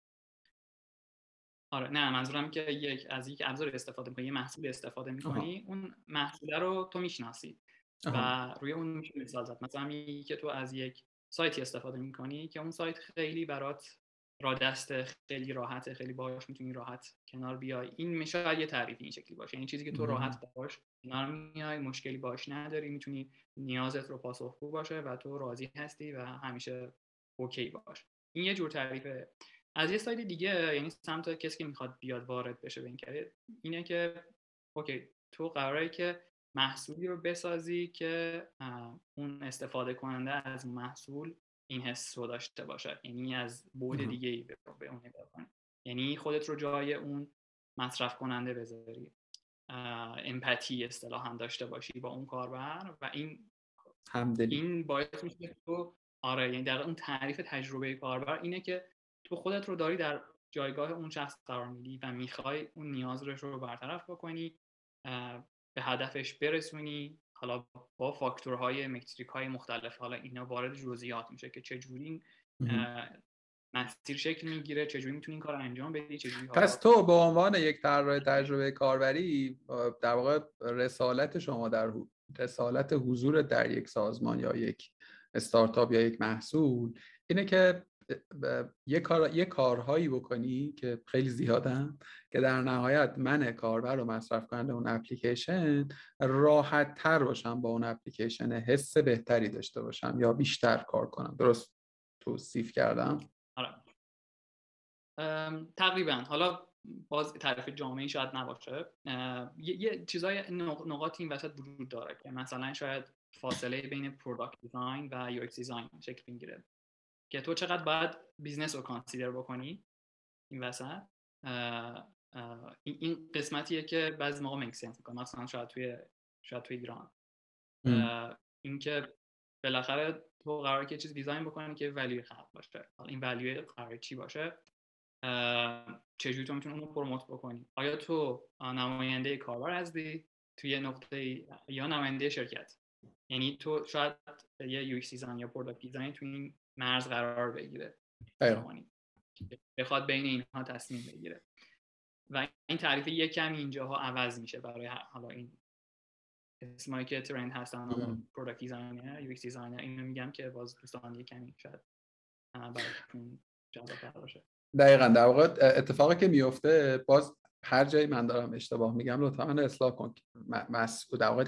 آره نه منظورم که یک از یک ابزار استفاده می‌کنی یه محصول استفاده می‌کنی اون محصول رو تو می‌شناسی و روی اون میشه مثال زد. مثلا که تو از یک سایتی استفاده می‌کنی که اون سایت خیلی برات را دست خیلی راحته خیلی باش می‌تونی راحت کنار بیای. این شاید یه تعریف این شکلی باشه. این یعنی چیزی که تو راحت باش کنار میای مشکلی باش نداری می‌تونی نیازت رو پاسخگو باشه و تو راضی هستی و همیشه OK باش. این یه جور تعریفه. از یه side دیگه یعنی سمت کسی که می‌خواد بیاد وارد بشه به این کاری اینه که OK تو قراره که محصولی رو بسازی که اون استفاده کننده از محصول این حس رو داشته باشه یعنی از بعد دیگه ای به اون نگاه کنه یعنی خودت رو جای اون مصرف کننده بذاری. امپاتی اصطلاحا داشته باشی با اون کاربر و این همدلی. این باعث میشه تو آره یعنی در اون تعریف تجربه کاربر اینه که تو خودت رو داری در جایگاه اون شخص قرار میدی و می‌خوای اون نیاز رو برطرف بکنی به هدفش برسونی حالا با فاکتورهای متریک های مختلف حالا اینا وارد جزئیات میشه که چه جوری مسیر شکل می‌گیره چجوری می‌تونی این کار انجام بدی چجوری پس تو به عنوان یک طراح تجربه کاربری در واقع رسالت شما در رسالت حضور در یک سازمان یا یک استارتاپ یا یک محصول اینه که یه, کار، یه کارهایی بکنی که خیلی زیادن که در نهایت من کاربر و مصرف کننده اون اپلیکیشن راحت تر باشم با اون اپلیکیشن حس بهتری داشته باشم یا بیشتر کار کنم. درست توصیف کردم؟ آره. تقریبا. حالا باز تعریف جامعه شاید نباشه. یه, یه چیزای نقاط این وسط وجود داره که مثلا شاید فاصله بین product design و UX design شکل بگیره که تو چقدر باید business رو consider بکنی این وسط؟ این قسمتیه که بعضی موقع make sense می‌کنه. مثلا شاید توی شاید توی ایران. اینکه بالاخره تو قرار که چیز design بکنی که value خلق باشه. این value قرار چی باشه؟ چجوری تو می‌تونی اونو promote بکنی؟ آیا تو نماینده کاربر هستی؟ توی نقطه یا نماینده شرکت؟ یعنی تو شاید یه UX design یا product design تو این مرز قرار بگیره. بخواد بین اینها تصمیم بگیره. و این تعریف یک کمی اینجاها عوض میشه برای حالا این اسمایی که trend هستن product designer UX designer اینو میگم که باز دوستان یک کمی شاید براتون جذاب باشه. دقیقا. در واقع اتفاقی که میفته باز هر جایی من دارم اشتباه میگم لطفا من اصلاح کن. مسئول در واقع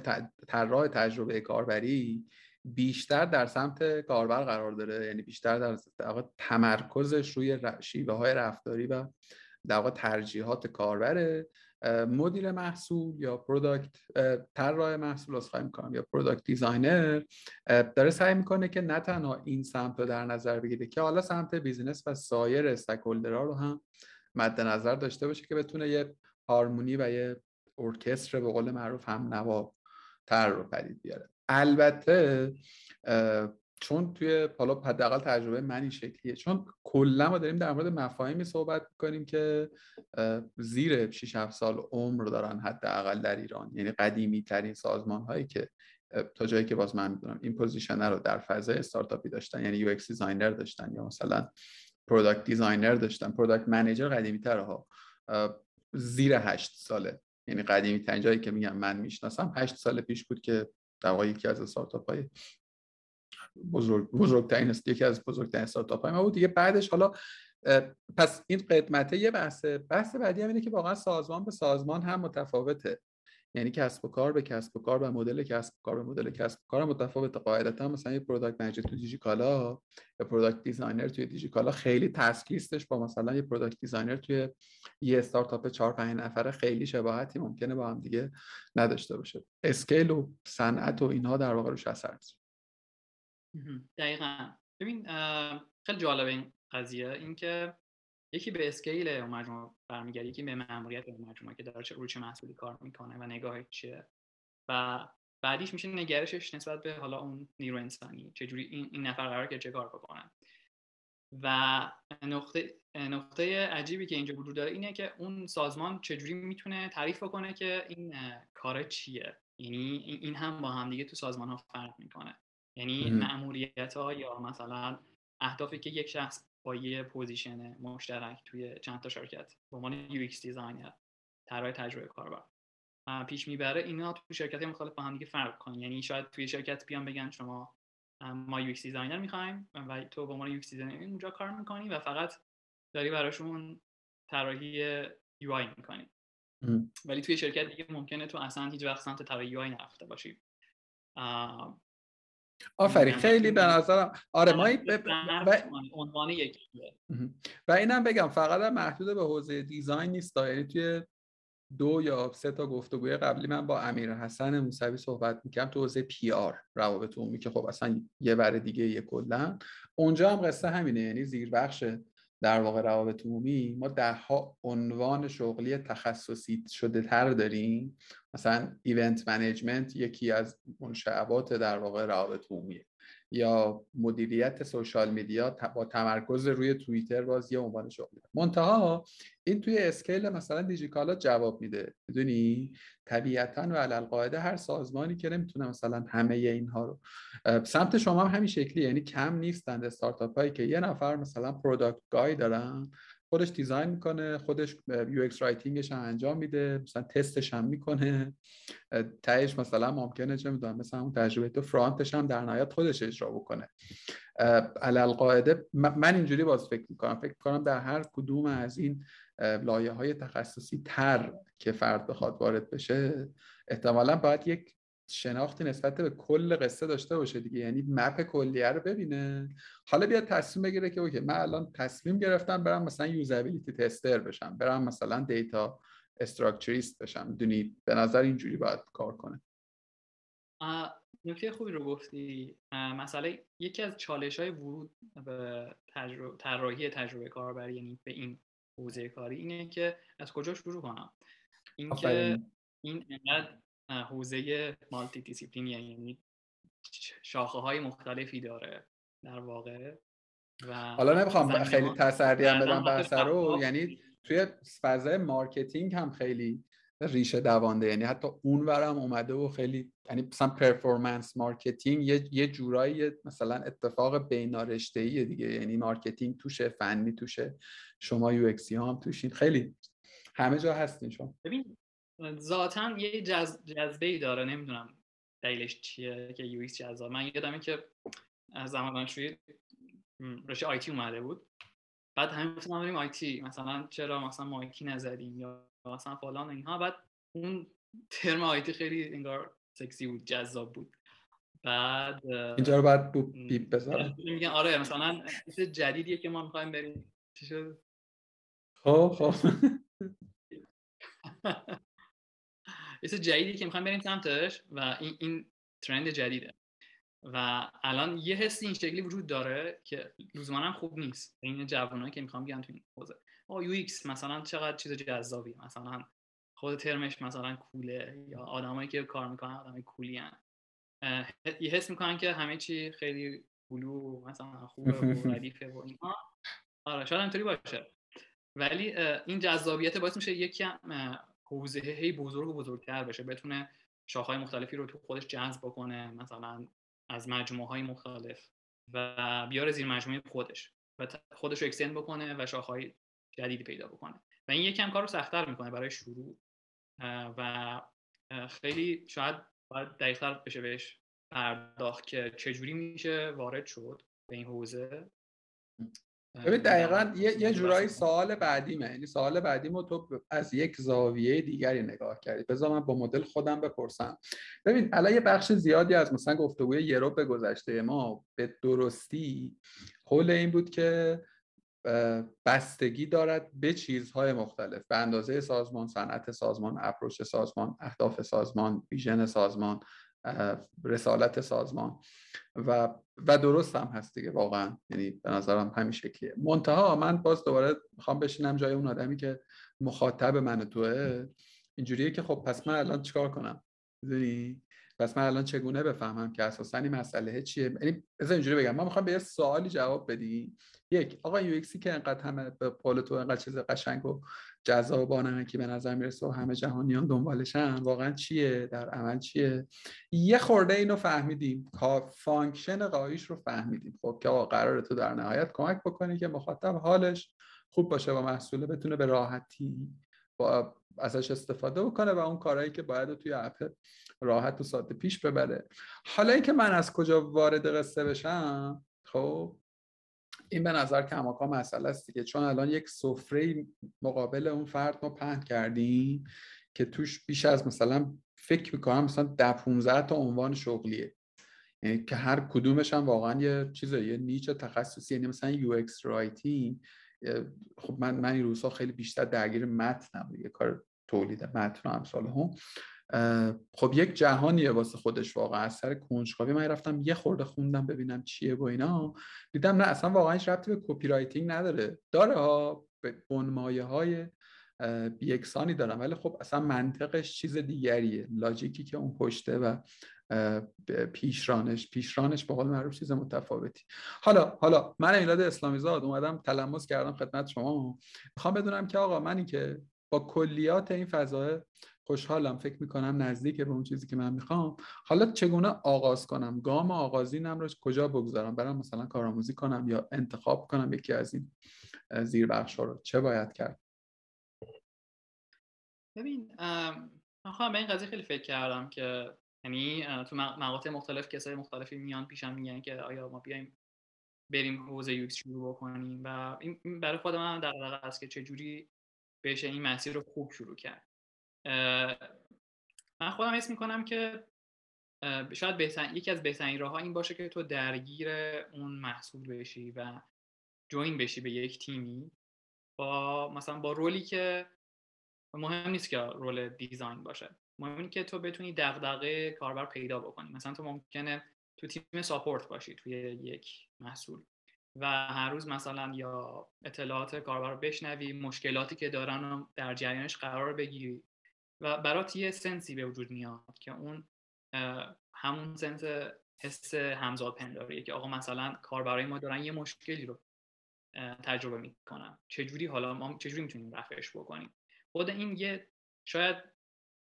طراح تجربه کاربری بیشتر در سمت کاربر قرار داره. یعنی بیشتر در واقع تمرکزش روی شیوه های رفتاری و در واقع ترجیحات کاربره. مدیر محصول یا product طراح محصول عذرخواهی می‌کنم یا product designer داره سعی می‌کنه که نه تنها این سمت رو در نظر بگیره که حالا سمت business و سایر stakeholder ها رو هم مد نظر داشته باشه که بتونه یه harmony و یه ارکستر به قول معروف هم نوا تر رو پدید بیاره. البته چون توی حالا حداقل تجربه من این شکلیه. چون کلا ما داریم در مورد مفاهیمی صحبت کنیم که زیر 6 7 سال عمر دارن حداقل در ایران. یعنی قدیمی ترین سازمان هایی که تا جایی که باز من می‌دونم این position رو در فضای استارتاپی داشتن. یعنی UX designer داشتن یا مثلا product designer داشتن. product manager قدیمی ها زیر 8 ساله. یعنی قدیمی ترین جایی که میگم من می‌شناسم 8 سال پیش بود که در واقع یکی از استارتاپ های بزرگ بزرگترین یکی از بزرگترین استارتاپ های ما بود. دیگه بعدش حالا پس این قدمته یه بحثه بحث بعدی هم اینه که واقعا سازمان به سازمان هم متفاوته. یعنی کسب و کار به کسب و کار و مدل کسب و کار به مدل کسب و کار. متفاوت قاعدتا مثلا یه product manager تو دیجیکالا یا product designer توی دیجیکالا خیلی task با مثلا یه product designer توی یه استارتاپ 4 5 نفره خیلی شباهتی ممکنه با هم دیگه نداشته باشه. scale و صنعت و اینها در واقع روش اثر دقیقا. ببین خیلی جالب این قضیه. اینکه یکی به اسکیل مجموعه برمیگرده یکی به مأموریت مجموعه که داره رو چه محصولی کار می‌کنه و نگاه چیه. و بعدیش میشه نگرشش نسبت به حالا اون نیرو انسانی چجوری این, این نفر قرار که چه کار بکنه. و نقطه نقطه عجیبی که اینجا وجود داره اینه که اون سازمان چجوری می‌تونه تعریف بکنه که این کار چیه. یعنی این هم با هم دیگه تو سازمان ها فرق می‌کنه. یعنی مأموریت ها یا مثلا اهدافی که یک شخص با یه position مشترک توی چند تا شرکت. به عنوان UX designer طراح تجربه کاربر. پیش می‌بره اینا تو شرکت مختلف با هم دیگه فرق کنن. یعنی شاید توی شرکت بیان بگن شما ما UX designer می‌خوایم و تو به عنوان UX designer اونجا کار می‌کنی و فقط داری براشون طراحی UI می‌کنی. ولی توی شرکت دیگه ممکنه تو اصلا هیچ وقت سمت طراحی UI نرفته باشی. آفرین. خیلی به نظرم. آره ما عنوان و اینم بگم فقط محدود به حوزه دیزاین نیست یعنی توی دو یا سه تا گفتگوی قبلی من با امیر حسن موسوی صحبت می‌کردم تو حوزه پی آر روابط عمومی که خب اصلا یه بر دیگه یه کلا. اونجا هم قصه همینه یعنی زیر بخش در واقع روابط عمومی ما ده ها عنوان شغلی تخصصی شده تر داریم. مثلا event management یکی از منشعبات در واقع روابط عمومیه. یا مدیریت social media با تمرکز روی توییتر باز یه عنوان شغلی منتها این توی scale مثلا دیجیکالا جواب میده. می‌دونی؟ طبیعتا و علی‌القاعده هر سازمانی که نمی‌تونه مثلا همه اینها رو سمت شما هم همین شکلی یعنی کم نیستند استارتاپ هایی که یه نفر مثلا product guy دارن خودش design می‌کنه خودش UX writing ش هم انجام میده مثلا تستش هم می‌کنه. تهش مثلا ممکنه چه می‌دونم مثلا اون تجربه تو فرانتش هم در نهایت خودش اجرا بکنه. علل قاعده من اینجوری باز فکر می‌کنم. فکر کنم در هر کدوم از این لایه های تخصصی تر که فرد بخواد وارد بشه احتمالا باید یک شناختی نسبت به کل قصه داشته باشه دیگه. یعنی مپ کلیه رو ببینه. حالا بیاد تصمیم بگیره که اوکی من الان تصمیم گرفتم برم مثلا یوزابیلیتی تستر بشم برم مثلا دیتا استراکچریست بشم. دونی به نظر اینجوری باید کار کنه. نکته خوبی رو گفتی. مسئله یکی از چالش های ورود به طراحی تجربه کاربری یعنی به این حوزه کاری اینه که از کجا شروع کنم؟ اینکه این انقدر حوزه مالتی دیسیپلینی یعنی شاخه های مختلفی داره در واقع و حالا نمی‌خوام خیلی تسری هم بدم بحث رو یعنی توی فضای marketing هم خیلی ریشه دوانده. یعنی حتی اون ورم اومده و خیلی یعنی مثلا performance marketing یه, یه جورایی مثلا اتفاق بین‌رشته‌ایه دیگه. یعنی marketing توشه فنی توشه. شما UX ای هم توشین. خیلی همه جا هستین شما. ببین ذاتا یه جز... جذبه ای داره نمی‌دونم دلیلش چیه که UX جذاب. من یادمه که از زمان دانشجویی رشته آیتی اومده بود. بعد همین گفتم بریم آیتی مثلا چرا؟ مثلا مایکی نزدیم یا مثلا فلان اینها. بعد اون ترم آیتی خیلی انگار سکسی بود جذاب بود. بعد اینجا رو بعد بیپ بذارم میگن. آره مثلا چیز جدیدیه که ما می‌خوایم بریم. چی شد؟ خب خب. یه جدیدی که می‌خوایم بریم سمتش و این این trend جدیده. و الان یه حسی این شکلی وجود داره که لزوما هم خوب نیست. این جوانایی که می‌خوام بیان تو این حوزه او UX مثلا چقدر چیز جذابی مثلا خود ترمش مثلا cool ه یا آدمایی که کار می‌کنن آدمای cool ی هن. یه حس می‌کنن که همه چی خیلی cool و مثلا خوبه و ردیفه و اینها آره شاید اینطوری باشه. ولی این جذابیت باعث میشه یکی حوزه هی بزرگ و بزرگتر بشه بتونه شاخهای مختلفی رو تو خودش جذب بکنه مثلا از مجموعه های مختلف و بیاره زیر مجموعه خودش و خودش رو اکستند بکنه و شاخهای جدیدی پیدا بکنه. و این یکم کار رو سختتر می‌کنه برای شروع. و خیلی شاید باید دقیقتر بشه بهش پرداخت که چجوری میشه وارد شد به این حوزه. ببین دقیقا یه, یه جورایی سوال بعدیمه. یعنی سوال بعدیمو تو از یک زاویه دیگری نگاه کردی. بذار من با مدل خودم بپرسم. ببین الان یه بخش زیادی از مثلا گفتگوی یه رو به گذشته ما به درستی حول این بود که بستگی دارد به چیزهای مختلف. به اندازه سازمان صنعت سازمان اپروچ سازمان اهداف سازمان ویژن سازمان رسالت سازمان. و و درست هم هست دیگه واقعا. یعنی به نظرم همین شکلیه. منتها من باز دوباره می‌خوام بشینم جای اون آدمی که مخاطب منتوئه. اینجوریه که خب پس من الان چیکار کنم؟ پس من الان چگونه بفهمم که اساسا این مسئله چیه؟ یعنی بذار اینجوری بگم ما می‌خوام به یه سوالی جواب بدی یک آقا UX که انقدر همه به پول تو انقدر چیز قشنگ و جذاب و به نظر می‌رسه و همه جهانیان دنبالشن واقعا چیه؟ در عمل چیه؟ یه خورده اینو فهمیدیم. فانکشن قایش رو فهمیدیم. خب که آقا قراره تو در نهایت کمک بکنی که مخاطب حالش خوب باشه و محصوله بتونه به راحتی با ازش استفاده بکنه و اون کارهایی که باید توی اپ راحت و ساده پیش ببره. حالا اینکه من از کجا وارد قصه بشم خب این به نظر کماکان مسئله است دیگه. چون الان یک سفره مقابل اون فرد ما پهن کردیم که توش بیش از مثلا فکر می‌کنم مثلا ده 15 تا عنوان شغلیه. یعنی که هر کدومش هم واقعا یه چیزه یه niche تخصصی. یعنی مثلا UX writing خب من من این روزها خیلی بیشتر درگیر متنم یه کار تولید متن و امثال هم. خب یک جهانیه واسه خودش واقعا. از سر کنجکاوی من رفتم یه خورده خوندم ببینم چیه و اینا. دیدم نه اصلا واقعا هیچ ربطی به copywriting نداره. داره ها base های یکسانی داره. ولی خب اصلا منطقش چیز دیگریه. logic ی که اون پشته و پیشرانش. پیشرانش به قول معروف چیز متفاوتی. حالا حالا من میلاد اسلامی زاد اومدم تلمس کردم خدمت شما. می‌خوام بدونم که آقا منی که با کلیات این فضای خوشحالم. فکر می‌کنم نزدیک به اون چیزی که من می‌خوام. حالا چگونه آغاز کنم؟ گام آغازینم رو کجا بگذارم؟ برم مثلا کارآموزی کنم یا انتخاب کنم یکی از این زیر بخش رو. چه باید کرد؟ ببین من به این قضیه خیلی فکر کردم که یعنی تو مقاطع مختلف کسای مختلفی میان پیشم میگن که آیا ما بیایم بریم حوزه یو شروع بکنیم و این برای خود من در است که چجوری بشه این مسیر رو خوب شروع کرد. من خودم حس می‌کنم که شاید بهترین یکی از بهترین راه ها این باشه که تو درگیر اون محصول بشی و جوین بشی به یک تیمی. با مثلا با رولی که مهم نیست که رول دیزاین باشه. مهم که تو بتونی دغدغه کاربر پیدا بکنی. مثلا تو ممکنه تو تیم ساپورت باشی توی یک محصول و هر روز مثلا یا اطلاعات کاربر رو بشنوی مشکلاتی که دارن رو در جریانش قرار بگیری و برات یه سنسی به وجود میاد که اون همون سنس حس همزاد پنداریه که آقا مثلا کاربرای ما دارن یه مشکلی رو تجربه می‌کنن. چجوری حالا ما چجوری می‌تونیم رفعش بکنیم؟ خود این یه شاید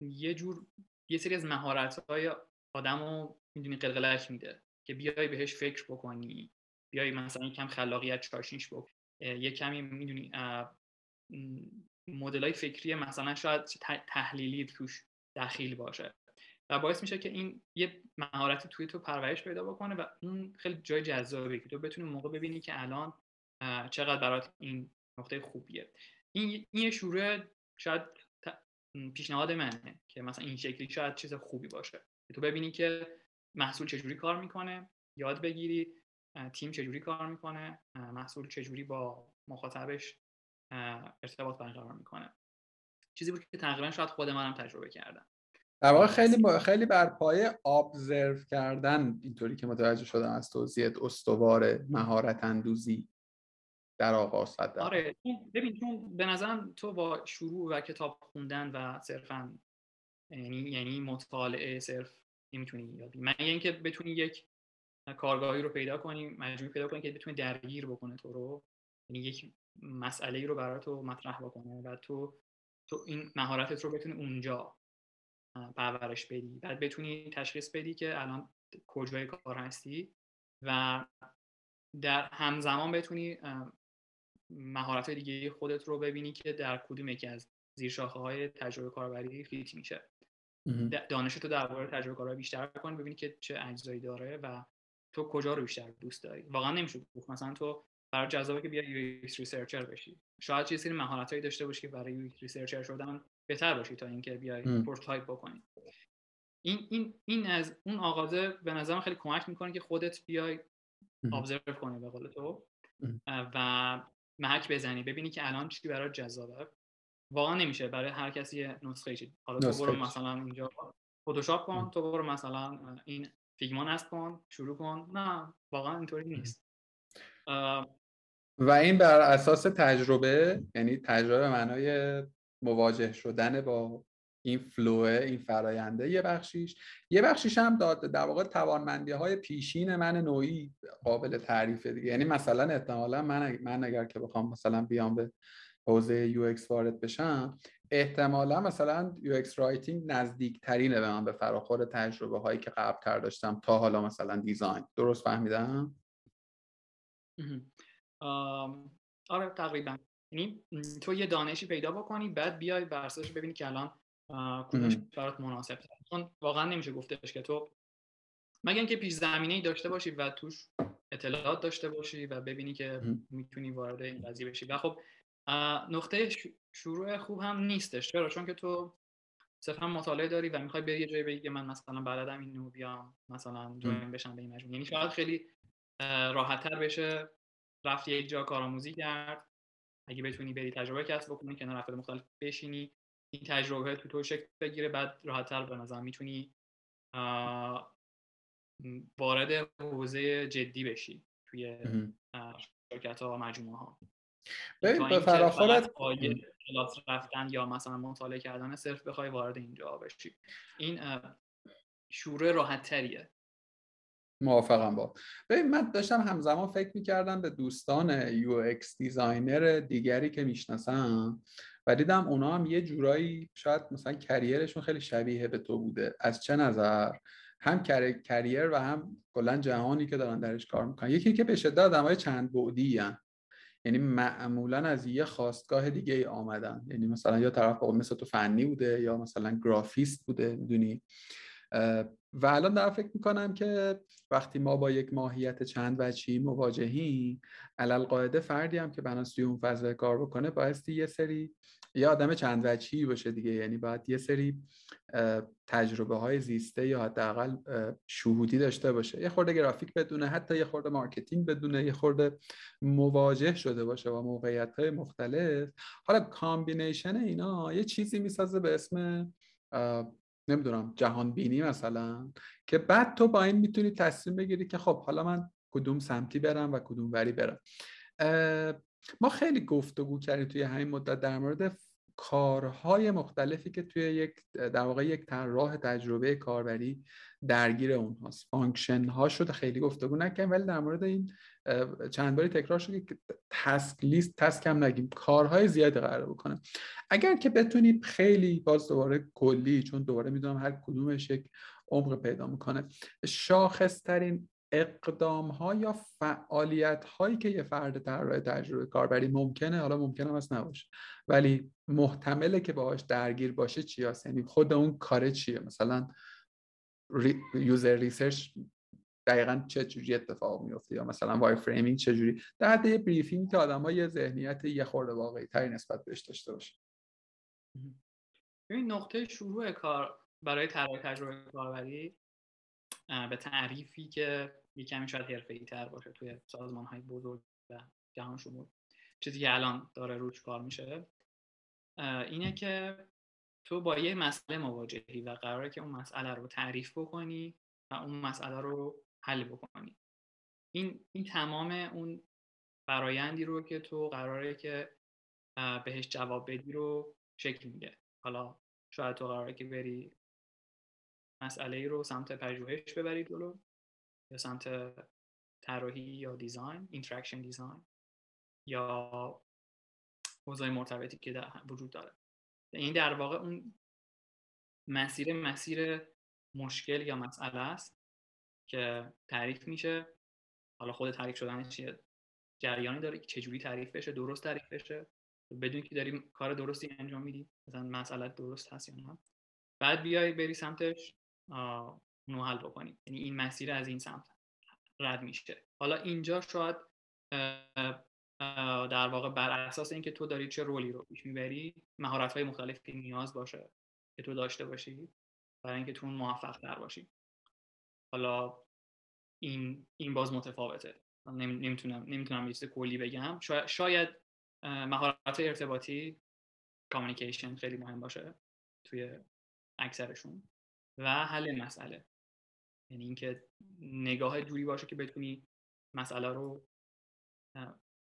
یه جور یه سری از مهارت های آدم رو می‌دونی قلقلش میده که بیای بهش فکر بکنی بیای مثلا یکم خلاقیت چاشنیش بکن یه کمی می‌دونی مدل های فکری مثلا شاید تحلیلی توش دخیل باشه و باعث میشه که این یه مهارتی توی تو پرورش پیدا بکنه و اون خیلی جای جذابی که تو بتونی موقع ببینی که الان چقدر برات این نقطه خوبیه. این یه شروع شاید پیشنهاد منه که مثلا این شکلی شاید چیز خوبی باشه. تو ببینی که محصول چجوری کار می‌کنه یاد بگیری تیم چجوری کار می‌کنه محصول چجوری با مخاطبش ارتباط برقرار می‌کنه. چیزی بود که تقریبا شاید خود منم تجربه کردم. در واقع خیلی با... خیلی بر پایه ابزرو کردن اینطوری که متوجه شدم از توضیحت استوار مهارت اندوزی. در آغاز صد آره ببین چون به نظرم تو با شروع و کتاب خوندن و صرفا یعنی یعنی مطالعه صرف نمی‌تونی یادی من اینکه بتونی یک کارگاهی رو پیدا کنی مجموعی پیدا کنی که بتونی درگیر بکنه تو رو؟ یعنی یک مسئله رو برای تو مطرح بکنه و تو تو این مهارتت رو بتونی اونجا پرورش بدی. بعد بتونی تشخیص بدی که الان کجای کار هستی و در همزمان بتونی مهارت دیگه خودت رو ببینی که در کدوم یکی از زیرشاخه های تجربه کاربری fit میشه. دانش تو درباره تجربه کاربری بیشتر کن ببینی که چه اجزایی داره و تو کجا رو بیشتر دوست داری. واقعا نمیشه گفت. مثلا تو برات جذابه که بیای user researcher بشی. شاید یه سری مهارتایی داشته باشی که برای user researcher شدن بهتر باشی تا اینکه بیای prototype بکنی. این این این از اون آغازه به نظرم خیلی کمک می‌کنه که خودت بیای ابزرو کنی به قول تو. و محک بزنی ببینی که الان چی برای جذابه. واقعا نمیشه برای هر کسی نسخه چی حالا تو برو مثلا اینجا فتوشاپ کن تو برو مثلا این فیگما نصب کن شروع کن. نه واقعا اینطوری نیست. و این بر اساس تجربه یعنی تجربه معنای مواجه شدن با این flow ه این فراینده یه بخشیش. یه بخشیش هم داد در واقع توانمندی های پیشین من نوعی قابل تعریفه دیگه. یعنی مثلا احتمالا من من اگر که بخوام مثلا بیام به حوزه UX وارد بشم احتمالا مثلا UX writing نزدیک ترینه به من به فراخور تجربه هایی که قبل تر داشتم تا حالا مثلا design. درست فهمیدم؟ آره تقریبا. یعنی تو یه دانشی پیدا بکنی بعد بیای بر ببینی که الان کدومش برات مناسب چون واقعا نمیشه گفتش که تو مگه اینکه پیش زمینه ای داشته باشی و توش اطلاعات داشته باشی و ببینی که می‌تونی وارد این قضیه بشی. و خب نقطه شروع خوب هم نیستش. چرا؟ چون که تو صرفا مطالعه داری و می‌خوای بری یه جایی بگی من مثلا بلدم اینو بیام مثلا جوین بشم به این مجموعه. یعنی شاید خیلی راحتتر بشه رفت یک جا کارآموزی کرد. اگه بتونی بری تجربه کسب بکنی کنار افراد مختلف بشینی. این تجربه تو تو شکل بگیره بعد راحتتر به نظر می‌تونی وارد حوزه جدی بشی توی شرکت ها و مجموعه ها به فراخورت کلاس رفتن یا مثلا مطالعه کردن صرف بخوای وارد اینجا بشی. این شروع راحت تریه موافقم با. ببین من داشتم همزمان فکر می‌کردم به دوستان UX designer دیگری که می‌شناسم و دیدم اونا هم یه جورایی شاید مثلا career شون خیلی شبیه به تو بوده. از چه نظر؟ هم career و هم کلا جهانی که دارن درش کار می‌کنن. یکی که به شدت آدمای چند بعدی هن. یعنی معمولا از یه خاستگاه دیگه ای آمدن. یعنی مثلا یا طرف مثل تو فنی بوده یا مثلا گرافیست بوده می‌دونی؟ و الان دارم فکر می‌کنم که وقتی ما با یک ماهیت چند وجهی مواجهیم علی القاعده فردی هم که بنا توی اون کار بکنه بایستی یه سری یه آدم چند وجهی باشه دیگه. یعنی باید یه سری تجربه های زیسته یا حداقل شهودی داشته باشه. یه خورده گرافیک بدونه حتی یه خورده marketing بدونه یه خورده مواجه شده باشه با موقعیت های مختلف. حالا combination اینا یه چیزی می‌سازه به اسم نمی‌دونم جهان بینی مثلا که بعد تو با این می‌تونی تصمیم بگیری که خب حالا من کدوم سمتی برم و کدوم وری برم. ما خیلی گفتگو کردیم توی همین مدت در مورد کارهای مختلفی که توی یک در واقع یک طراح تجربه کاربری درگیر اونهاست. function ها شده خیلی گفتگو نکنیم ولی در مورد این چند باری تکرار شده که task list task هم نگیم کارهای زیادی قرار بکنه. اگر که بتونیم خیلی باز دوباره کلی چون دوباره می‌دونم هر کدومش یک عمق پیدا می‌کنه شاخصترین اقدام ها یا فعالیت هایی که یه فرد طراح تجربه کاربری ممکنه حالا ممکنه هم نباشه ولی محتمله که باهاش درگیر باشه چی هست؟ یعنی خود اون کاره چیه؟ مثلا user research دقیقا چه جوری اتفاق میفته یا مثلا wireframing چه جوری؟ در حد یه briefing که آدم یه ذهنیت یه خورده واقعی تری نسبت بهش داشته باشه این نقطه شروع کار برای طراح تجربه کاربری به تعریفی که یه کمی شاید حرفه‌ای تر باشه توی سازمان های بزرگ و جهان شمول چیزی که الان داره روش کار میشه اینه که تو با یه مسئله مواجهی و قراره که اون مسئله رو تعریف بکنی و اون مسئله رو حل بکنی. این این تمام اون فرایندی رو که تو قراره که بهش جواب بدی رو شکل میده. حالا شاید تو قراره که بری مسئله ای رو سمت پژوهش ببری جلو یا سمت طراحی یا design interaction design یا حوزه مرتبطی که در وجود داره. این در واقع اون مسیر مسیر مشکل یا مسئله است که تعریف میشه. حالا خود تعریف شدن چیه جریانی داره که چجوری تعریف بشه درست تعریف بشه. بدون که داریم کار درستی انجام میدی مثلا مسئله درست هست یا نه. بعد بیای بری سمتش اونو حل بکنی. یعنی این مسیر از این سمت رد میشه. حالا اینجا شاید در واقع بر اساس اینکه تو داری چه رولی رو پیش می‌بری مهارت های مختلفی نیاز باشه که تو داشته باشی برای اینکه تو موفق تر باشی. حالا این این باز متفاوته. نمی‌تونم نمی‌تونم یه کلی بگم. شاید مهارت ارتباطی کامیکیشن خیلی مهم باشه توی اکثرشون. و حل مسئله. یعنی اینکه نگاه جوری باشه که بتونی مسئله رو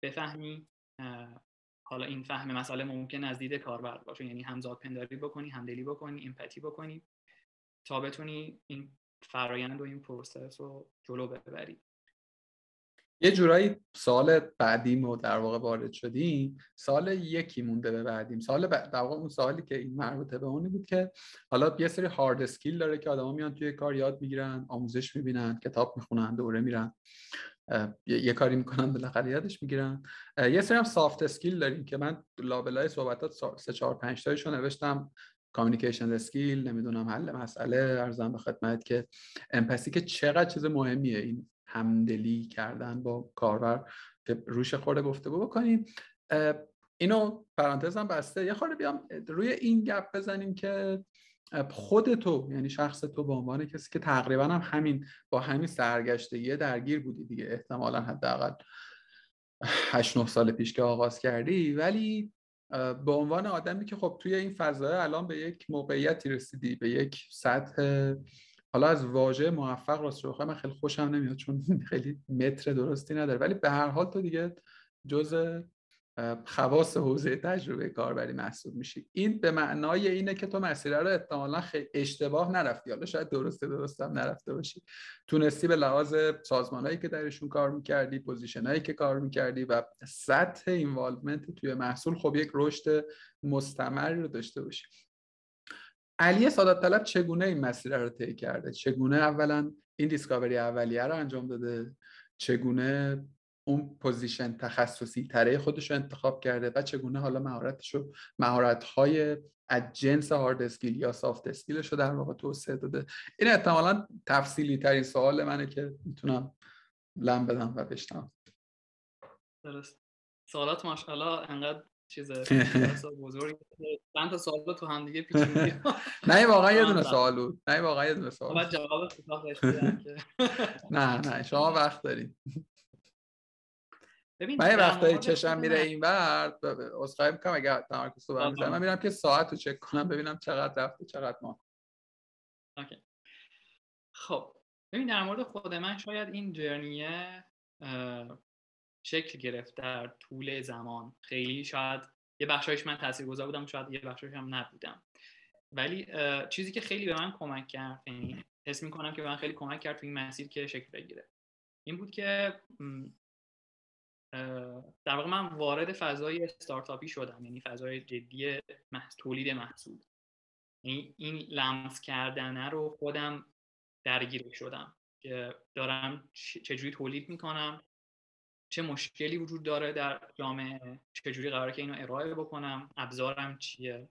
بفهمی حالا این فهم مسئله ممکن از دید کاربر باشه. یعنی همزاد پنداری بکنی همدلی بکنی ایمپاتی بکنی تا بتونی این فرایند و این process رو جلو ببری. یه جورایی سوال بعدیم و در واقع وارد شدیم. سوال یکی مونده به بعدیم. سوال بعد در واقع اون سوالی که این مربوطه به اونی بود که حالا یه سری hard skill داره که آدما میان توی کار یاد می‌گیرن آموزش می‌بینن کتاب می‌خونن دوره میرن. یه کاری می‌کنن بالاخره یادش می‌گیرن. یه سری هم soft skill داریم که من لابلای صحبتات سه چهار پنج تایشو نوشتم. کامیکیشن اسکیل نمی‌دونم حل مسئله. ارزم به خدمت که امپاسی که چقدر چیز مهمیه. این همدلی کردن با کاربر که روش خورده گفتگو بکنیم. اینو پرانتزم بسته. یه خورده بیام روی این گپ بزنیم که خود تو یعنی شخص تو به عنوان کسی که تقریبا هم همین با همین سرگشتگی درگیر بودی دیگه احتمالا حداقل 8 9 سال پیش که آغاز کردی. ولی به عنوان آدمی که خب توی این فضای الان به یک موقعیتی رسیدی به یک سطح حالا از واژه موفق راست رو من خیلی خوشم نمیاد چون خیلی متر درستی نداره. ولی به هر حال تو دیگه جز خواص حوزه تجربه کاربری محسوب میشی. این به معنای اینه که تو مسیر رو احتمالا خیلی اشتباه نرفتی. حالا شاید درسته درست هم نرفته باشی. تونستی به لحاظ سازمانهایی که درشون کار می‌کردی position هایی که کار می‌کردی و سطح involvement توی محصول خب یک رشد مستمری رو داشته باشی. علی سادات طلب چگونه این مسیر رو طی کرده؟ چگونه اولا این discovery اولیه رو انجام داده؟ چگونه اون position تخصصی تره خودش رو انتخاب کرده و چگونه حالا مهارتش رو مهارت های از جنس hard skill یا soft skill ش رو در واقع توسعه داده. این احتمالا تفصیلی ترین سوال منه که می‌تونم لم بدم و بشنوم درست. سوالات ماشاءالله انقدر چیز بزرگ چند تا سوال تو هم دیگه پیچیدگی نه واقعا یه دونه سوال بود. نه واقعا یه دونه سوال بعد جواب نه نه شما وقت دارید من یه وقتایی چشم میره این ورد اصخایی می‌کنم اگر تمرکز رو برمیزنم من میرم که ساعت رو چک کنم ببینم چقدر رفته چقدر ما خب ببین در مورد خود من شاید این جرنیه شکل گرفت در طول زمان. خیلی شاید یه بخشایش من تاثیرگذار بودم شاید یه بخشایش هم نبودم. ولی چیزی که خیلی به من کمک کرد یعنی حس می‌کنم که به من خیلی کمک کرد تو این مسیر که شکل بگیره. این بود که در واقع من وارد فضای استارتاپی شدم یعنی فضای جدی تولید محصول. یعنی این لمس کردنه رو خودم درگیر شدم که دارم چجوری تولید می‌کنم چه مشکلی وجود داره در جامعه چجوری قراره که اینو ارائه بکنم ابزارم چیه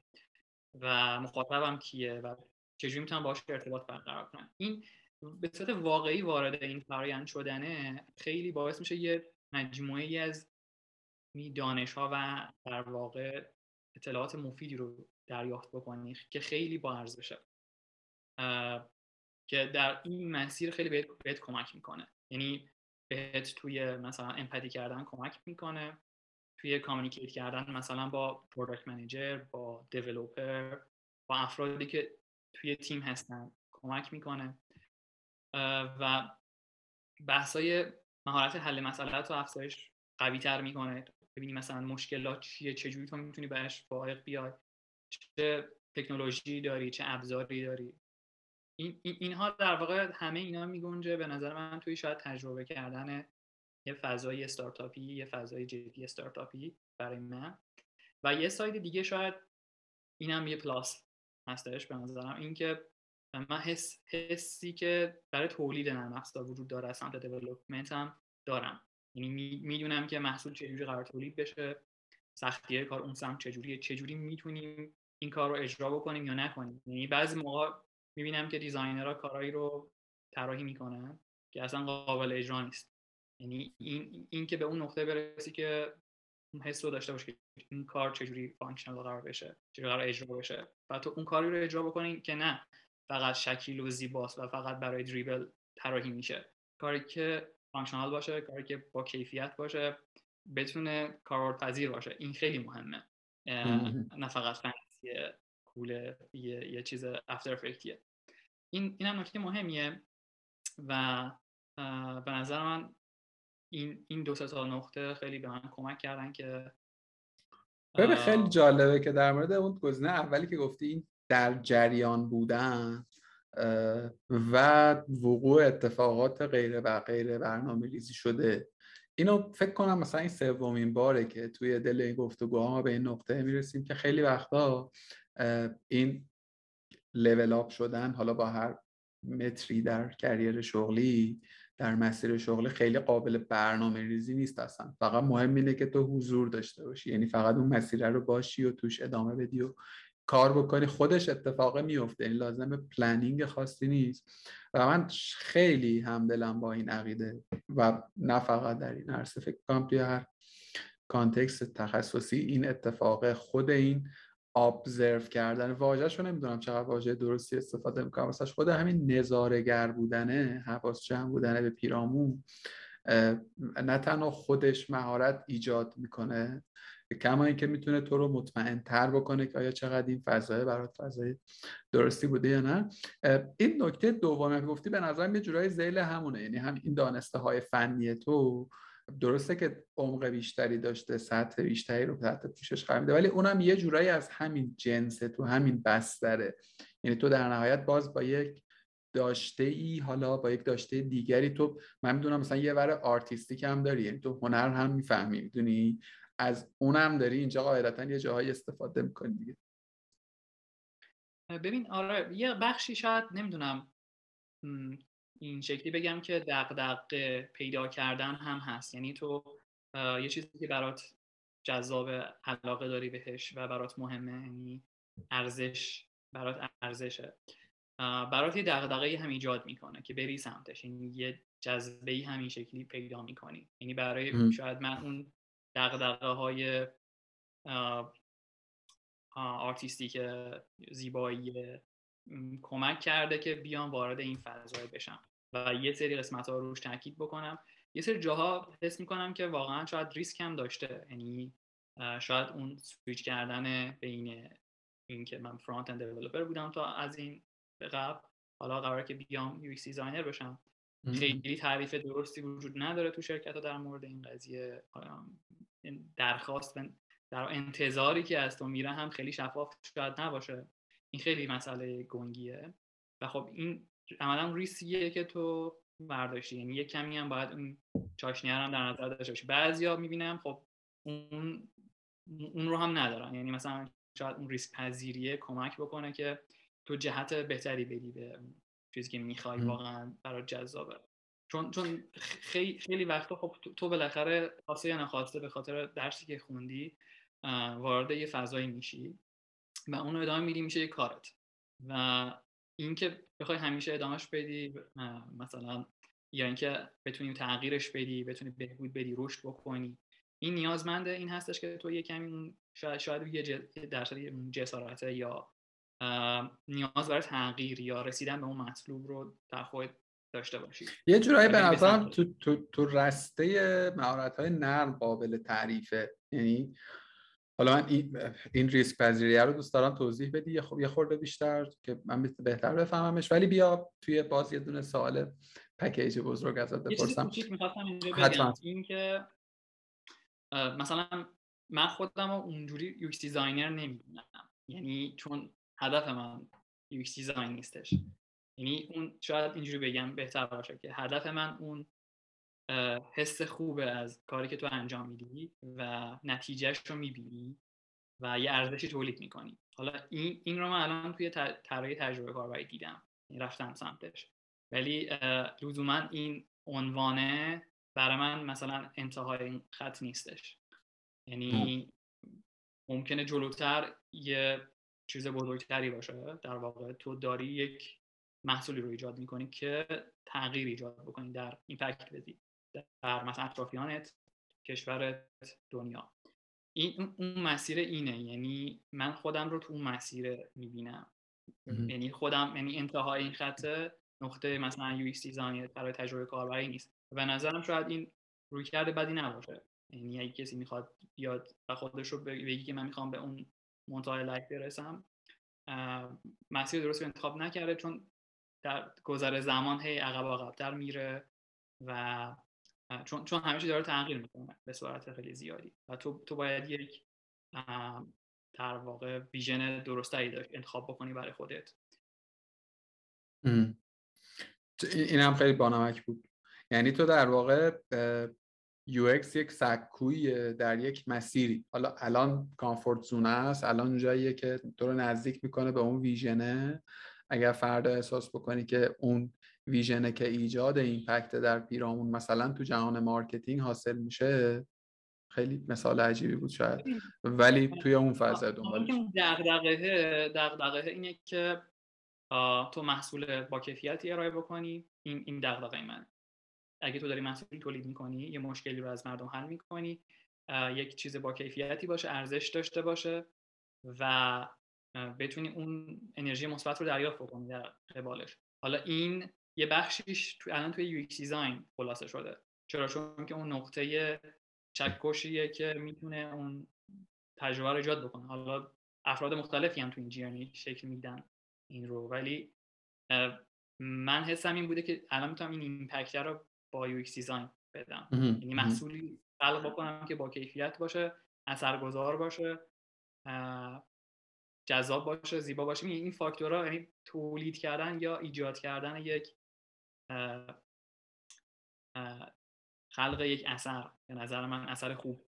و مخاطبم کیه و چجوری می‌تونم باش ارتباط برقرار کنم. این به صورت واقعی وارد این فرایند شدنه خیلی باعث میشه یه مجموعه ای از دانش ها و در واقع اطلاعات مفیدی رو دریافت بکنی که خیلی با ارزشه. که در این مسیر خیلی بهت, بهت کمک می‌کنه. یعنی بهت توی مثلا empathy کردن کمک می‌کنه. توی communicate کردن مثلا با product manager با developer با افرادی که توی تیم هستن کمک می‌کنه. و بحثای مهارت حل مسئله و افزایش قوی تر می‌کنه. ببینی مثلا مشکلات چیه چجوری تو می‌تونی بهش فائق بیای چه تکنولوژی داری چه ابزاری داری. این اینها در واقع همه اینا میگنجه. به نظر من توی شاید تجربه کردن یه فضای استارتاپی یه فضای جدی استارتاپی برای من. و یه side دیگه شاید اینم یه plus هستش به نظرم. اینکه من حس حسی که برای تولید نرم افزار وجود داره از سمت development هم دارم. یعنی می‌دونم که محصول چجوری قرار تولید بشه سختی کار اون سمت چجوریه چجوری می‌تونیم این کار رو اجرا بکنیم یا نکنیم. یعنی بعضی موقع می‌بینم که designer ها کارهایی رو طراحی می‌کنن که اصلا قابل اجرا نیست. یعنی این, این که به اون نقطه برسی که اون حس رو داشته باشه که این کار چجوری functional قرار بشه چجوری قرار اجرا بشه. و تو اون کاری رو اجرا بکنین که نه. فقط شکیل و زیباست و فقط برای دریبل طراحی میشه. کاری که functional باشه کاری که با کیفیت باشه بتونه کاربردپذیر باشه. این خیلی مهمه. نه فقط fancy cool یه, یه چیز After Effects یه این اینم نکته مهمیه و به نظر من این این دو تا نقطه خیلی به من کمک کردن که ببین خیلی جالبه که در مورد اون گزینه اولی که گفتی این در جریان بودن و وقوع اتفاقات غیر و غیر برنامه ریزی شده. اینو فکر کنم مثلا این سومین باره که توی دل این گفتگوها به این نقطه می‌رسیم که خیلی وقتا این لول آپ شدن حالا با هر متری در کریر شغلی در مسیر شغلی خیلی قابل برنامه ریزی نیست اصلا. فقط مهم اینه که تو حضور داشته باشی. یعنی فقط اون مسیر رو باشی و توش ادامه بدی و کار بکنی خودش اتفاق میفته این لازم planning خاصی نیست. و من خیلی همدلم با این عقیده و نه فقط در این عرصه. فکر کنم توی هر context تخصصی این اتفاق خود این observe کردن واژه‌ش رو نمی‌دونم چقدر واژه درستی استفاده می‌کنم. واسش خود همین نظاره‌گر بودنه حواس جمع بودنه به پیرامون نه تنها خودش مهارت ایجاد می‌کنه کما اینکه می‌تونه تو رو مطمئن تر بکنه که آیا چقدر این فضای برات فضای درستی بوده یا نه. این نکته دومی که گفتی به نظرم یه جورای ذیل همونه. یعنی هم این دانسته های فنی تو درسته که عمق بیشتری داشته سطح بیشتری رو تحت پوشش قرار میده ولی اونم یه جورایی از همین جنس تو همین بستره. یعنی تو در نهایت باز با یک داشته ای حالا با یک داشته دیگری تو من می‌دونم مثلا یه ور artistic هم داری یعنی تو هنر هم می‌فهمی می‌دونی؟ از اونم داری اینجا قاعدتا یه جاهایی استفاده می‌کنی دیگه. ببین آره یه بخشی شاید نمی‌دونم این شکلی بگم که دق پیدا کردن هم هست. یعنی تو یه چیزی که برات جذاب علاقه داری بهش و برات مهمه یعنی ارزش برات ارزشه. برات یه دغدغه هم ایجاد می‌کنه که بری سمتش. یعنی یه جذبه ای همین شکلی پیدا می‌کنی. یعنی برای شاید من اون دغدغه های artistic زیبایی کمک کرده که بیام وارد این فضای بشم و یه سری قسمت ها روش تاکید بکنم. یه سری جاها حس می‌کنم که واقعا شاید ریسک هم داشته یعنی شاید اون سویچ کردن بین این که من front-end developer بودم تا از این قبل حالا قراره که بیام UX designer بشم. خیلی تعریف درستی وجود نداره تو شرکت ها در مورد این قضیه درخواست در انتظاری که از تو میره هم خیلی شفاف شاید نباشه. این خیلی مسئله گنگیه. و خب این عملا ریسیه که تو برداشتی. یعنی یه کمی هم باید اون چاشنی هم در نظر داشته باشی. بعضیا می‌بینم خب اون اون رو هم ندارن. یعنی مثلا شاید اون ریسک پذیریه کمک بکنه که تو جهت بهتری بدی به چیزی که می‌خوای واقعا برای جذابه. چون چون خیلی خیلی وقتا خب تو بالاخره خواسته یا نخواسته به خاطر درسی که خوندی وارد یه فضایی میشی و اون ادامه میدی میشه یه کارت. و اینکه بخوای همیشه ادامهش بدی مثلا یا اینکه بتونی تغییرش بدی بتونی بهبود بدی رشد بکنی این نیازمنده. این هستش که تو یه کمی شاید شاید یه درصد جسارت یا نیاز برای تغییر یا رسیدن به اون مطلوب رو در خود داشته باشی. یه جورایی به نظرم تو, تو, تو رسته مهارت های نرم قابل تعریفه. یعنی حالا من این, این ریسک پذیریه رو دوست دارم توضیح بدی. یه خب یه خورده بیشتر که من بهتر بفهممش. ولی بیا توی باز یه دونه سوال پکیج بزرگ ازت بپرسم. حتما. این که مثلا من خودم اونجوری UX designer نمی‌دونم. یعنی چون هدف من UX design نیستش. یعنی اون شاید اینجوری بگم بهتر باشه که هدف من اون حس خوبه از کاری که تو انجام میدی و نتیجهش رو می‌بینی و یه ارزشی تولید می‌کنی. حالا این, این رو من الان توی طراحی تجربه کاربری دیدم رفتم سمتش. ولی لزوما این عنوانه برای من مثلا انتهای این خط نیستش. یعنی ممکنه جلوتر یه چیز بزرگتری باشه. در واقع تو داری یک محصولی رو ایجاد می‌کنی که تغییر ایجاد بکنی در ایمپکت بدی در مثلا اطرافیانت کشورت دنیا. این اون مسیر اینه یعنی من خودم رو تو اون مسیر می‌بینم. یعنی خودم یعنی انتهای این خط نقطه مثلا UX design برای تجربه کاربری نیست. و نظرم شاید این رویکرده بدی نباشه. یعنی اگه کسی می‌خواد بیاد و خودش رو بگی که من می‌خوام به اون منتهای لایق برسم مسیر درست انتخاب نکرده چون در گذر زمان هی عقب عقبتر میره و چون چون همیشه داره تغییر می‌کنه به صورت خیلی زیادی. و تو تو باید یک در واقع vision درستری داشت انتخاب بکنی برای خودت. این هم خیلی بانمک بود. یعنی تو در واقع UX یک سکوی در یک مسیری. حالا الان comfort zone ه است الان جاییه که تو رو نزدیک می‌کنه به اون vision ه. اگر فردا احساس بکنی که اون vision ه که ایجاد impact در پیرامون مثلا تو جهان marketing حاصل میشه خیلی مثال عجیبی بود شاید. ولی توی اون فضا دنبالش. دغدغه دغدغه اینه که تو محصول با کیفیتی ارائه بکنی این این دغدغه من اگه تو داری محصولی تولید می‌کنی یه مشکلی رو از مردم حل می‌کنی یک چیز با کیفیتی باشه ارزش داشته باشه و بتونی اون انرژی مثبت رو دریافت بکنی در قبالش. حالا این یه بخشیش تو الان توی یو دیزاین خلاصه شده. چرا؟ چون که اون نقطه چکشیه که می‌تونه اون تجربه رو ایجاد بکنه. حالا افراد مختلفی هم تو این جیرنی شکل میدن این رو. ولی من حسم این بوده که الان می‌تونم این ایمپکت رو با یو دیزاین بدم. یعنی محصولی خلق بکنم که با کیفیت باشه اثرگذار باشه جذاب باشه زیبا باشه. این فاکتورها یعنی تولید کردن یا ایجاد کردن یک خلق یک اثر. به نظر من اثر خوب.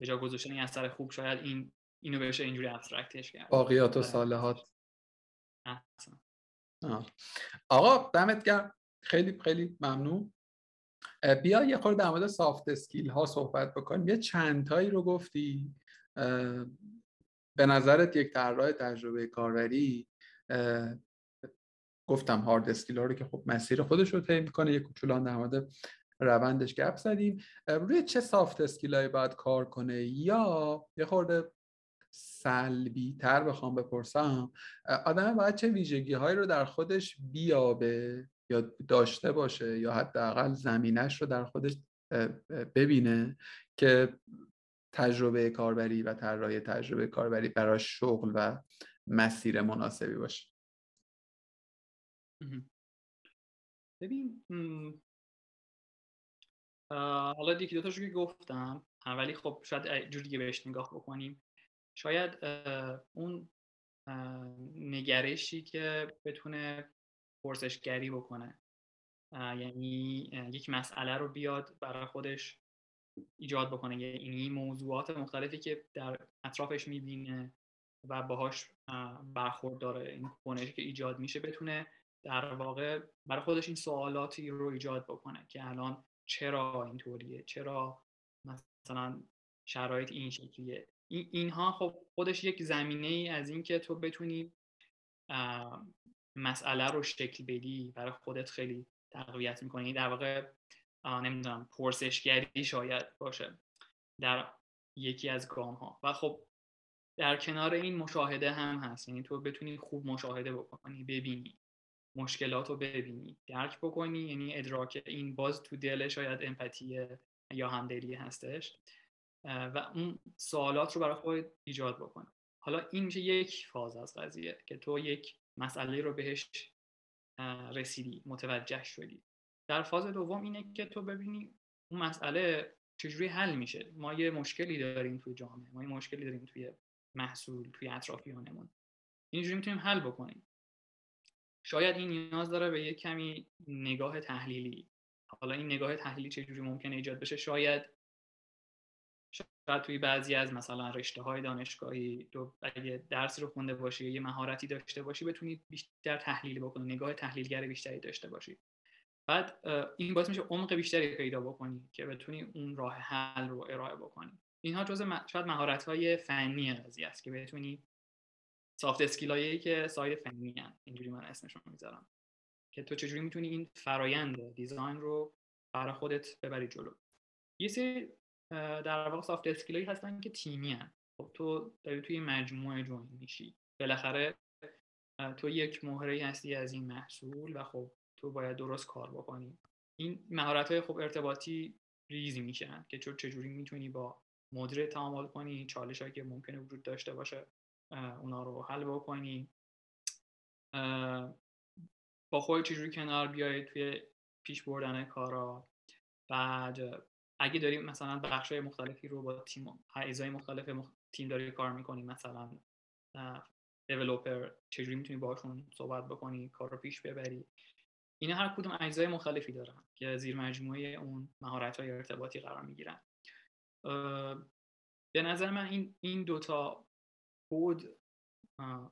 به جا گذاشتن این اثر خوب شاید این اینو بشه اینجوری ابسترکتش کرد. باقیات و. صالحات. آقا دمت گرم. خیلی خیلی ممنون. بیا یه خورده در مورد سافت اسکیل ها صحبت بکنیم. یه چند تایی رو گفتی. به نظرت یک طراح تجربه کاربری گفتم hard skill ها رو که خب مسیر خودش رو طی می‌کنه یک کوچولان در مورد روندش گپ زدیم. روی چه soft skill ایی باید کار کنه؟ یا یه خورده سلبی تر بخوام بپرسم آدم باید چه ویژگی هایی رو در خودش بیابه یا داشته باشه یا حداقل زمینش رو در خودش ببینه که تجربه کاربری و طراحی تجربه کاربری برای شغل و مسیر مناسبی باشه. ببین حالا یکی دوتاشو که گفتم ولی خب شاید جور دیگه بهش نگاه بکنیم. شاید اون نگرشی که بتونه پرسشگری بکنه. یعنی یک مسئله رو بیاد برای خودش ایجاد بکنه. یعنی موضوعات مختلفی که در اطرافش می‌بینه و باهاش برخورد داره این کنشی که ایجاد میشه بتونه در واقع برای خودش این سوالاتی رو ایجاد بکنه که الان چرا اینطوریه چرا مثلا شرایط این شکلیه. این اینها خب خودش یک زمینه ای از اینکه تو بتونی مسئله رو شکل بدی برای خودت خیلی تقویت می‌کنی. در واقع نمی‌دونم پرسشگری شاید باشه در یکی از گام ها و خب در کنار این مشاهده هم هست. یعنی تو بتونی خوب مشاهده بکنی ببینی مشکلات رو ببینی درک بکنی. یعنی ادراک این باز تو دل شاید امپاتی یا همدلی هستش. و اون سوالات رو برای خود ایجاد بکنی. حالا این میشه یک فاز از قضیه که تو یک مسئله رو بهش رسیدی متوجه شدی. در فاز دوم اینه که تو ببینی اون مسئله چجوری حل میشه. ما یه مشکلی داریم توی جامعه ما یه مشکلی داریم توی محصول توی اطرافیانمون. اینجوری می‌تونیم حل بکنیم. شاید این نیاز داره به یه کمی نگاه تحلیلی. حالا این نگاه تحلیلی چجوری ممکنه ایجاد بشه؟ شاید شاید توی بعضی از مثلا رشته های دانشگاهی تو اگه درسی رو خونده باشی یه مهارتی داشته باشی بتونی بیشتر تحلیل بکنی نگاه تحلیلگر بیشتری داشته باشی. بعد این باعث میشه عمق بیشتری پیدا بکنی که بتونی اون راه حل رو ارائه بکنی اینها جزء شاید مهارت های فنی قضیه است که بتونی soft skill ایی که side فنی هن. اینجوری من اسمشون می‌ذارم که تو چجوری می‌تونی این فرایند design رو برای خودت ببری جلو یه سری در واقع soft skill ایی هستن که تیمی هن. خب تو داری توی مجموعه join میشی بالاخره تو یک مهره هستی از این محصول و خب تو باید درست کار بکنی. این مهارت های خب ارتباطی ریزی میشن که چجوری می‌تونی با مدیر تعامل کنی چالش هایی که ممکنه وجود داشته باشه اونا رو حل بکنی. با خود چجوری کنار بیای توی پیش بردن کارا. بعد اگه داریم مثلا بخش مختلفی رو با تیم اعضای مختلف تیم داری کار می‌کنی مثلا دیولوپر چجوری می‌تونی باشون صحبت بکنی کار رو پیش ببری. اینا هر کدوم اجزای مختلفی دارن که زیر مجموعه اون مهارت های ارتباطی قرار می‌گیرن. به نظر من این این دوتا بود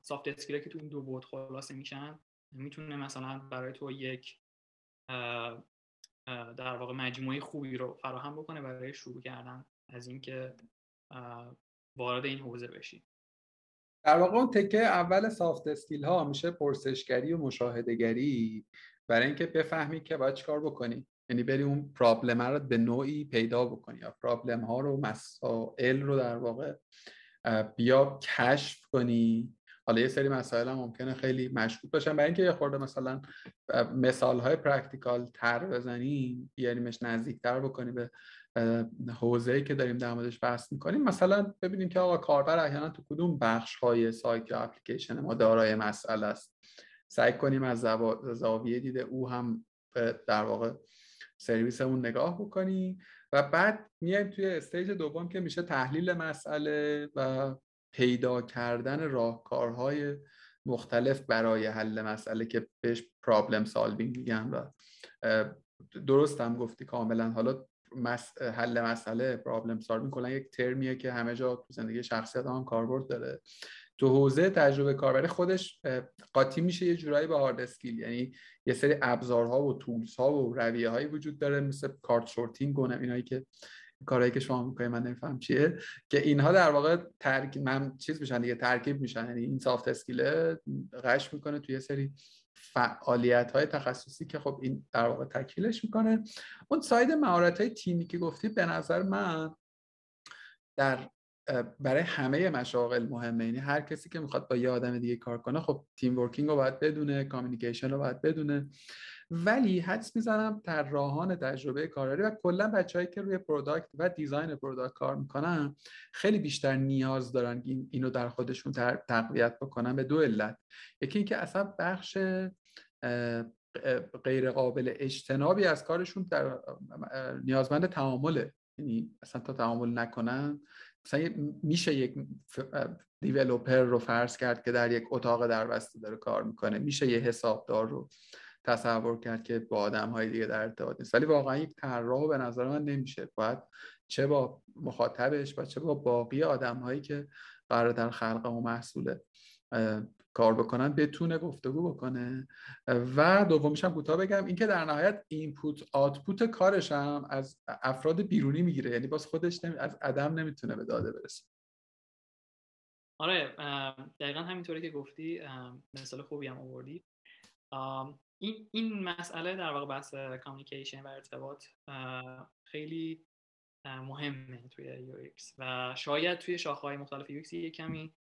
سافت اسکیل که تو این دو بود خلاصه میشن. می‌تونه مثلا برای تو یک در واقع مجموعه خوبی رو فراهم بکنه برای شروع کردن از اینکه وارد این حوزه بشی. در واقع اون تکه اول soft skill ها میشه پرسشگری و مشاهدهگری. برای اینکه بفهمی که باید چیکار بکنی. یعنی بری اون problem رو به نوعی پیدا بکنی یا problem ها رو مسائل رو در واقع بیای کشف کنی. حالا یه سری مسائل هم ممکنه خیلی مشکوک باشن. برای اینکه یه خورده مثلا مثال های practical تر بزنیم بیاریمش نزدیکتر بکنی به حوزه ای که داریم در موردش بحث می‌کنیم. مثلا ببینیم که آقا کاربر احیانا تو کدوم بخش های سایت یا اپلیکیشن ما دارای مسئله است. سعی کنیم از زاویه دید او هم در واقع سرویسمون نگاه بکنیم و بعد میایم توی stage دوم که میشه تحلیل مسئله و پیدا کردن راهکارهای مختلف برای حل مسئله که بهش problem solving میگن و درست هم گفتی کاملا. حالا حل مسئله problem solving کلا یک ترمیه که همه جا تو زندگی شخصیت هم کاربرد داره. تو حوزه تجربه کاربری خودش قاطی میشه یه جورایی به hard skill یعنی یه سری ابزارها و tools ها و رویه هایی وجود داره مثل card sorting و اینایی که کارهایی که شما می‌کنید من نمی‌فهمم چیه. که اینها در واقع ترکیب من چیز میشن دیگه ترکیب میشن. یعنی این soft skill قش می‌کنه توی یه سری فعالیت های تخصصی که خب این در واقع تکمیلش می‌کنه. اون side مهارت های تیمی که گفتی به نظر من در برای همه مشاغل مهمه. یعنی هر کسی که می‌خواد با یه آدم دیگه کار کنه خب team working رو باید بدونه communication رو باید بدونه. ولی حدس می‌زنم طراحان تجربه کاربری و کلا بچههایی که روی product و design product کار می‌کنن خیلی بیشتر نیاز دارن اینو در خودشون تقویت بکنن به دو علت. یکی اینکه اصلا بخش غیر قابل اجتنابی از کارشون در نیازمند تعامله. یعنی اصلا تا تعامل نکنن مثلا میشه یک دیولوپر رو فرض کرد که در یک اتاق دربسته داره کار می‌کنه. میشه یه حسابدار رو تصور کرد که با آدم های دیگه در ارتباط نیست. ولی واقعا یک طراح به نظر من نمیشه. باید چه با مخاطبش و چه با باقی آدم هایی که قرار در خلق و محصول کار بکنن بتونه گفتگو بکنه. و دومیش هم کوتاه بگم اینکه در نهایت اینپوت آتپوت کارش هم از افراد بیرونی می‌گیره. یعنی باز خودش نمی... از عدم نمی‌تونه به داده برسه. آره دقیقا همینطوری که گفتی مثال خوبی هم آوردی. این این مسئله در واقع بحث کامیکیشن و ارتباط خیلی مهمه توی یو و شاید توی شاخه‌های مختلف یو یه کمی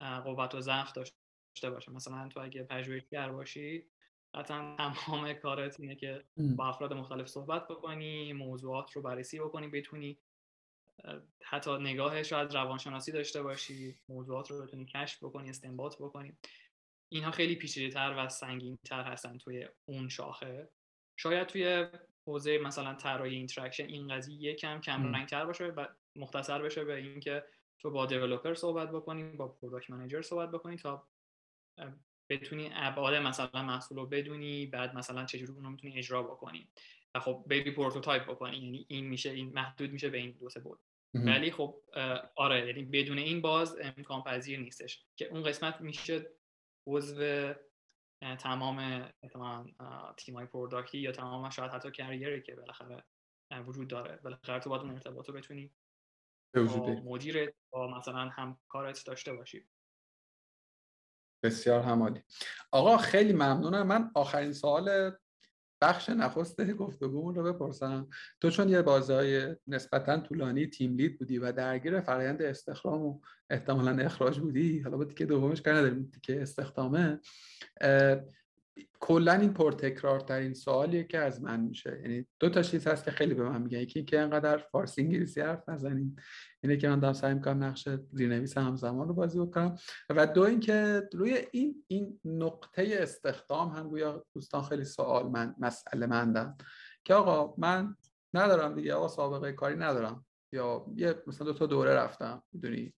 قوت و ضعف داشته باشه. مثلا تو اگه پژوهشگر باشی قطعا تمام کارت اینه که با افراد مختلف صحبت بکنی موضوعات رو بررسی بکنی بتونی حتی نگاه شاید روانشناسی داشته باشی موضوعات رو بتونی کشف بکنی استنباط بکنی. اینها خیلی پیچیده‌تر و سنگین‌تر هستن توی اون شاخه. شاید توی حوزه مثلا طراحی interaction این قضیه یکم کم رنگتر باشه و مختصر بشه به اینکه تو با developer صحبت بکنی با product manager صحبت بکنی تا بتونی ابعاد مثلا محصول رو بدونی بعد مثلا چجوری اون رو می‌تونی اجرا بکنی. و خب بری prototype بکنی یعنی این میشه این محدود میشه به این دو سه بود ولی خب آره یعنی بدون این باز امکان پذیر نیستش. که اون قسمت میشه عضو تمام تیم های پروداکتی یا تمام شاید حتی کریری که بالاخره وجود داره. بالاخره تو باید اون ارتباط رو بتونی با مدیر با مثلا همکارت داشته باشی. بسیار همالی. آقا خیلی ممنونم. من آخرین سوال بخش نخست گفتگومون رو بپرسم. تو چون یه بازه نسبتا طولانی تیم لید بودی و درگیر فرایند استخدام و احتمالا اخراج بودی حالا با که دومش کار نداریم که استخدامه کلا این پرتکرار ترین سوالیه که از من میشه. یعنی دو تا چیز هست که خیلی به من میگن. یکی اینکه انقدر فارسی انگلیسی حرف نزنین اینه که من دارم سعی می‌کنم نقش زیرنویس همزمان رو بازی بکنم. و دو اینکه روی این این نقطه استخدام هم گویا دوستان خیلی سوال من مسئله مندن که آقا من ندارم دیگه آقا سابقه کاری ندارم. یا یه مثلا دو تا دوره رفتم می‌دونی؟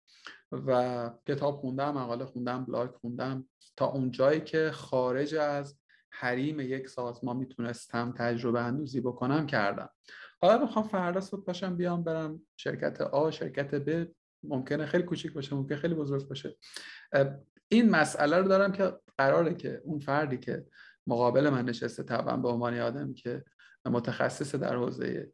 و کتاب خوندم مقاله خوندم بلاگ خوندم. تا اون جایی که خارج از حریم یک سازمان می‌تونستم تجربه اندوزی بکنم کردم. حالا می‌خوام فردا صبح باشم بیام برم شرکت آ شرکت ب. ممکنه خیلی کوچیک باشه ممکنه خیلی بزرگ باشه. این مسئله رو دارم که قراره که اون فردی که مقابل من نشسته طبعا به عنوان آدمی که متخصص در حوزه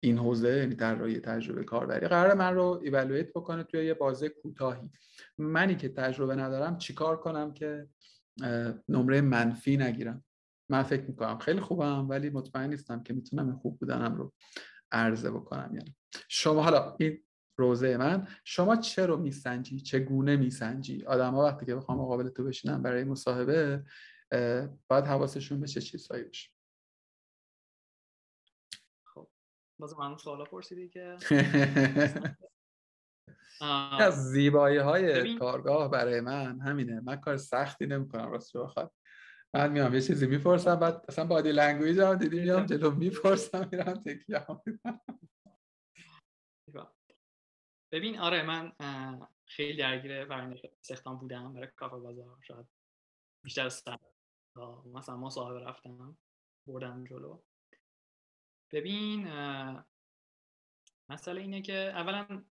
این حوزه یعنی طراحی تجربه کاربری قرار من رو ایوالویت بکنه توی یه بازه کوتاهی. منی که تجربه ندارم چیکار کنم که نمره منفی نگیرم؟ من فکر می‌کنم خیلی خوبم ولی مطمئن نیستم که می‌تونم خوب بودنم رو عرضه بکنم. یعنی شما حالا این روزه من شما چه رو میسنجی؟ چگونه میسنجی؟ آدم ها وقتی که بخوام مقابل تو بشینم برای مصاحبه باید حواسشون به چه چیزهایی باشه؟ باز من سوالا پرسیدی که از زیبایی های کارگاه برای من همینه. من کار سختی نمی‌کنم راستش رو بخوای. من میام یه چیزی می‌پرسم بعد اصلا body language هم دیدی میام جلو می‌پرسم میرم تکیه ببین آره من خیلی درگیر فرآیند استخدام بودم برای کافه بازار. شاید بیشتر از مثلا ما صاحب رفتم بردم جلو. ببین مسئله اینه که اولا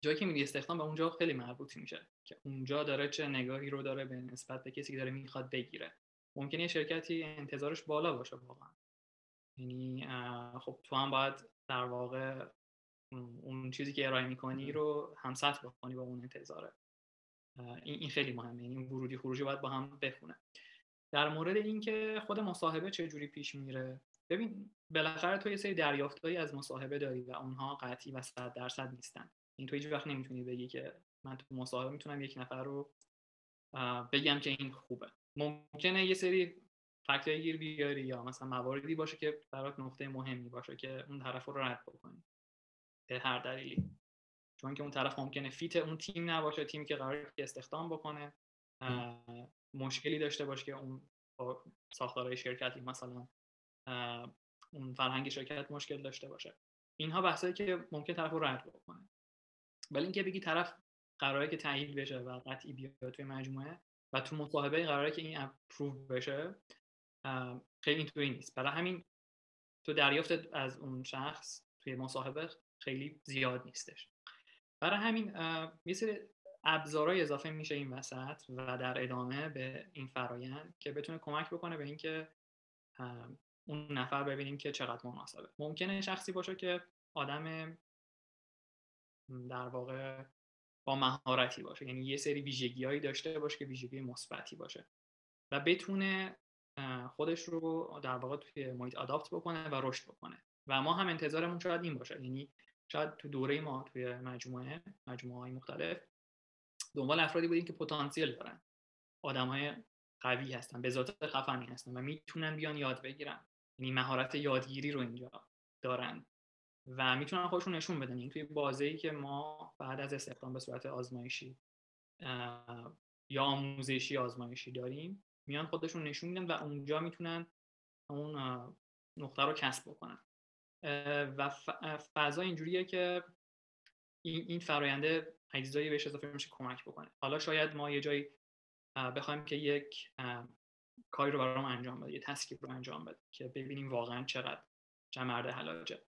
جایی که میگی استخدام به اونجا خیلی مربوطی میشه که اونجا داره چه نگاهی رو داره به نسبت به کسی که داره می‌خواد بگیره. ممکنه یه شرکتی انتظارش بالا باشه واقعا. یعنی خب تو هم باید در واقع اون چیزی که ارائه می‌کنی رو هم سطح بکنی با اون انتظاره. این خیلی مهمه. یعنی ورودی خروجی باید با هم بخونه. در مورد اینکه خود مصاحبه چه جوری پیش میره ببین بالاخره تو یه سری دریافتهایی از مصاحبه داری و اونها قطعی و صد درصد نیستن. این تو هیچ وقت نمی‌تونی بگی که من تو مصاحبه می‌تونم یک نفر رو بگم که این خوبه. ممکنه یه سری فکتای گیر بیاری یا مثلا مواردی باشه که برات نقطه مهمی باشه که اون طرف رو رد بکنی. به هر دلیلی. چون که اون طرف ممکنه فیت اون تیم نباشه تیمی که قرار استخدام بکنه. مشکلی داشته باشه که اون ساختارهای شرکتی مثلا اون فرهنگ شرکت مشکل داشته باشه. اینها بحثایی که ممکن طرف رو رد بکنه. ولی اینکه بگی طرف قراره که تایید بشه و قطعی بیاد توی مجموعه و تو مصاحبه قراره که این اپروو بشه خیلی اینطوری نیست. برای همین تو دریافت از اون شخص توی مصاحبه خیلی زیاد نیستش. برای همین یه سری ابزارهای اضافه میشه این وسط و در ادامه به این فرایند که بتونه کمک بکنه به اینکه اون نفر ببینیم که چقدر مناسبه. ممکنه شخصی باشه که آدم در واقع با مهارتی باشه. یعنی یه سری ویژگیهایی داشته باشه که ویژگی مثبتی باشه. و بتونه خودش رو در واقع توی محیط آداپت بکنه و رشد بکنه. و ما هم انتظارمون شاید این باشه. یعنی شاید تو دوره ما توی مجموعه مجموعه های مختلف دنبال افرادی بودیم که پتانسیل دارن. آدم های قوی هستن به ذات خفنی هستن و می‌تونن بیان یاد بگیرن. یعنی مهارت یادگیری رو اینجا دارن. و می‌تونن خودشون نشون بدن. این یعنی توی بازی که ما بعد از استخدام به صورت آزمایشی یا آموزشی آزمایشی داریم میان خودشون نشون میدن و اونجا می‌تونن اون نقطه رو کسب بکنن. و فضا اینجوریه که این این فراینده اجزایی بهش اضافه میشه کمک بکنه. حالا شاید ما یه جایی بخوایم که یک کاری رو برام انجام بده یه task ی رو انجام بده که ببینیم واقعا چقدر چند مرده حلاجه.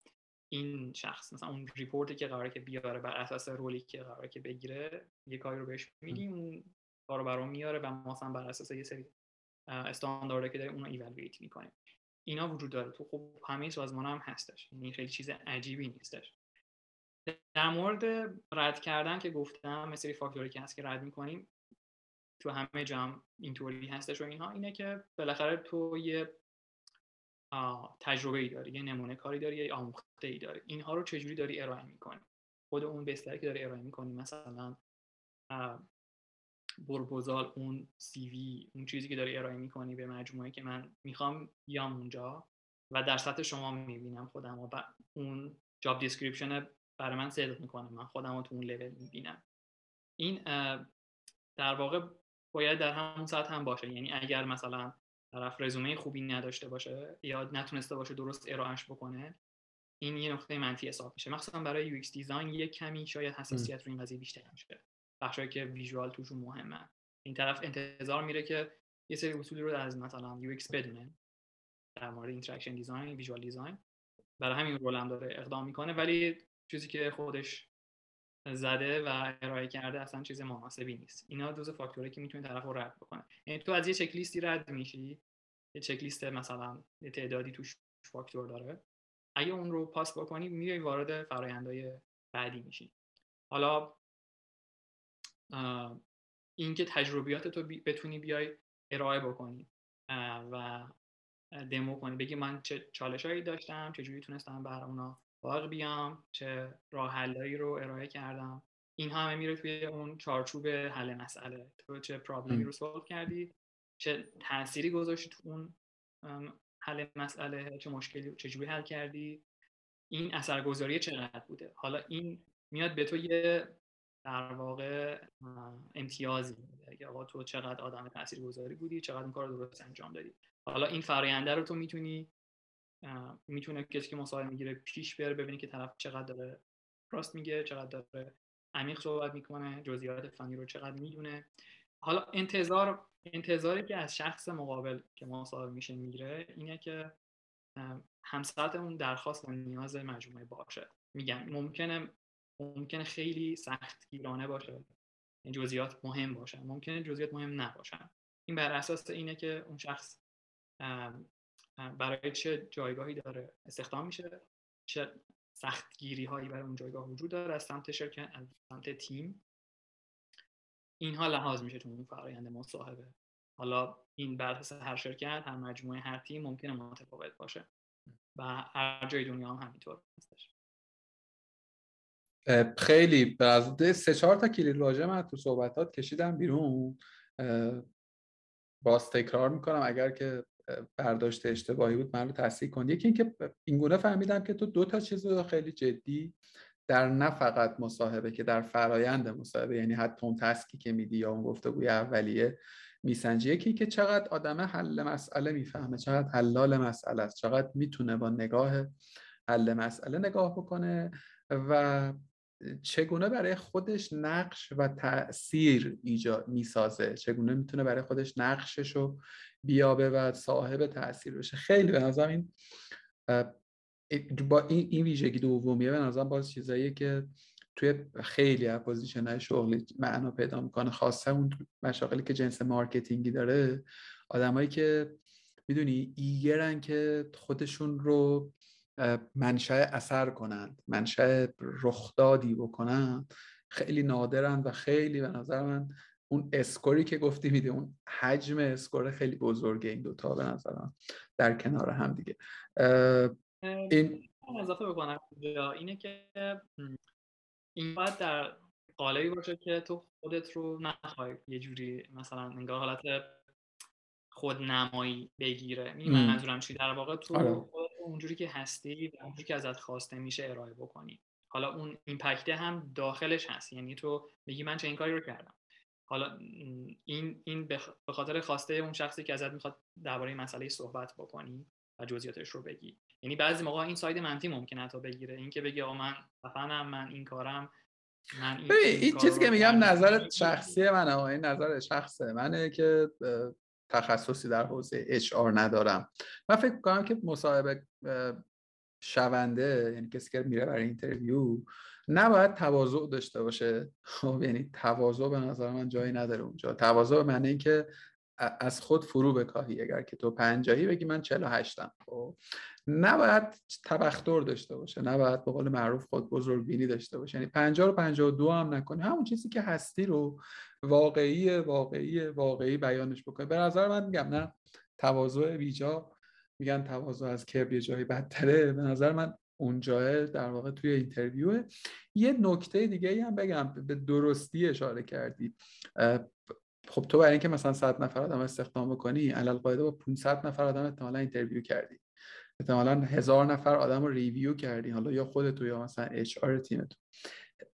این شخص مثلا اون report ی که قراره که بیاره بر اساس role ی که قراره که بگیره یه کاری رو بهش میگیم اون کارو برام میاره و ما مثلا بر اساس یه سری استاندارد که داره اون رو ایوالویت می‌کنیم. اینا وجود داره. تو خب همه سازمان هم هستش. یعنی خیلی چیز عجیبی نیستش. در مورد رد کردن که گفتم مثل فاکتوری که هست که رد می‌کنیم تو همه جام اینطوری هستش و اینها اینه که بالاخره تو یه تجربه ای داری یه نمونه کاری داری یه آموخته ای داری. اینها رو چجوری داری ارائه می‌کنی؟ خود اون بستری که داری ارائه می‌کنی مثلا بربوزال اون CV اون چیزی که داری ارائه می‌کنی به مجموعه که من می‌خوام بیام اونجا و در سطح شما می‌بینم خودم و اون job description برای من صدق می‌کنه من خودم رو تو اون لول می‌بینم. این در واقع باید در همون سطح هم باشه. یعنی اگر مثلا طرف رزومه خوبی نداشته باشه یا نتونسته باشه درست ارائهش بکنه این یه نقطه منفی حساب میشه. مخصوصا برای UX design یه کمی شاید حساسیت رو این قضیه بیشتر میشه. بخشایی که visual توشون مهمه. این طرف انتظار میره که یه سری اصولی رو از مثلا UX بدونه. در مورد interaction design visual design. برای همین role هم داره اقدام می‌کنه. ولی چیزی که خودش زده و ارائه کرده اصلا چیز مناسبی نیست. اینا دو سه فاکتوری که می‌تونه طرف رو رد بکنه. یعنی تو از یه چک لیستی رد میشی یه چک لیست مثلا یه تعدادی توش فاکتور داره اگه اون رو پاس بکنی میای وارد فرایندهای بعدی میشی. حالا اینکه تجربیات تو بتونی بیای ارائه بکنی و دمو کنی بگی من چه چالش هایی داشتم چجوری تونستم بر اونا باق بیام چه راه حلایی رو ارائه کردم. این همه میره توی اون چارچوب حل مسئله. تو چه پرابلمی رو سولو کردی چه تأثیری گذاشتی تو اون حل مسئله چه مشکلی چجوری حل کردی این اثرگذاری چقدر بوده؟ حالا این میاد به تو یه در واقع امتیازی میده. آقا تو چقدر آدم تاثیرگذاری بودی چقدر این کار رو درست انجام دادی؟ حالا این فراینده رو تو می‌تونی می‌تونه کسی که مصاحبه می‌گیره پیش بره ببینی که طرف چقدر داره راست میگه چقدر داره عمیق صحبت می‌کنه جزئیات فنی رو چقدر می‌دونه. حالا انتظار انتظاری که از شخص مقابل که مصاحبه میشه می‌گیره اینه که همسطح اون درخواست و نیاز مجموعه باشه. میگم ممکنه ممکنه خیلی سختگیرانه باشه. این جزئیات مهم باشه ممکنه جزئیات مهم نباشن. این بر اساس اینه که اون شخص برای چه جایگاهی داره استخدام میشه؟ چه سختگیری هایی برای اون جایگاه وجود داره از سمت شرکت از سمت تیم؟ اینها لحاظ میشه تو اون فرایند مصاحبه. حالا این بر هر شرکت هر مجموعه هر تیم ممکنه متفاوت باشه و هر جای دنیا هم همینطور هستش. خیلی. از سه چهار تا کلید واژه من تو صحبتات کشیدم بیرون. باز تکرار می‌کنم اگر که برداشت اشتباهی بود من رو تصحیح کن. یکی اینکه اینگونه فهمیدم که تو دو تا چیز رو خیلی جدی در نه فقط مصاحبه که در فرایند مصاحبه یعنی حتی اون تسکی که میدی یا اون گفتگوی اولیه میسنجی. یکی که چقدر آدم حل مسئله می‌فهمه چقدر حلال مسئله است چقدر می‌تونه با نگاه حل مسئله نگاه بکنه و چگونه برای خودش نقش و تاثیر ایجاد می‌سازه چگونه می‌تونه برای خودش نقشش رو بیابه و صاحب تاثیر بشه. خیلی به نظرم این با این, این ویژگی دومیه به نظرم باز چیزاییه که توی خیلی از position های شغلی معنا پیدا می‌کنه خاصه اون مشاغلی که جنس marketing ی داره. آدمایی که می‌دونی eager ن که خودشون رو منشأ اثر کنند منشأ رخدادی بکنن خیلی نادرن و خیلی به نظر من اون score ی که گفتی میده اون حجم score خیلی بزرگه این دوتا به نظرم در کنار هم دیگه. این اضافه بکنم اینه که این باید در قالبی باشه که تو خودت رو نخوای یه جوری مثلا انگار حالت خودنمایی بگیره. می منظورم چی؟ در واقع تو آره. اونجوری که هستی و اونجوری که ازت خواسته میشه ارائه بکنی. حالا اون ایمپکته هم داخلش هست یعنی تو میگی من چه این کاری رو کردم. حالا این این به خاطر خواسته اون شخصی که ازت می‌خواد درباره مسئله صحبت بکنی و جزئیاتش رو بگی. یعنی بعضی موقع این side منفی ممکنه تا بگیره. اینکه بگی آقا من خفنم من این کارم من این, این چیزی که میگم نظر شخصی منه این نظر شخصه. منه که تخصصی در حوزه HR ندارم. من فکر کنم که مصاحبه شونده یعنی کسی که میره برای interview نباید تواضع داشته باشه. خب یعنی تواضع به نظر من جایی نداره اونجا. تواضع به معنی اینکه از خود فرو بکاهی. اگر که تو پنجاهی بگی من 48م خب نباید تبختر داشته باشه. نباید به قول معروف خود بزرگ بینی داشته باشه. یعنی 50 رو 52 هم نکنی. همون چیزی که هستی رو واقعی واقعی واقعی بیانش بکنی. به نظر من میگم نه. تواضع بیجا. میگن تواضع از کبر یه جایی بدتره. به نظر من اونجا در واقع توی interview. یه نکته دیگه هم بگم به درستی اشاره کردی. خب تو برای اینکه مثلا 100 نفر آدم استخدام بکنی علی‌القاعده با 500 نفر آدم احتمالا interview کردی. احتمالا هزار نفر آدم رو review کردی حالا یا خودتو یا مثلا HR تیمتون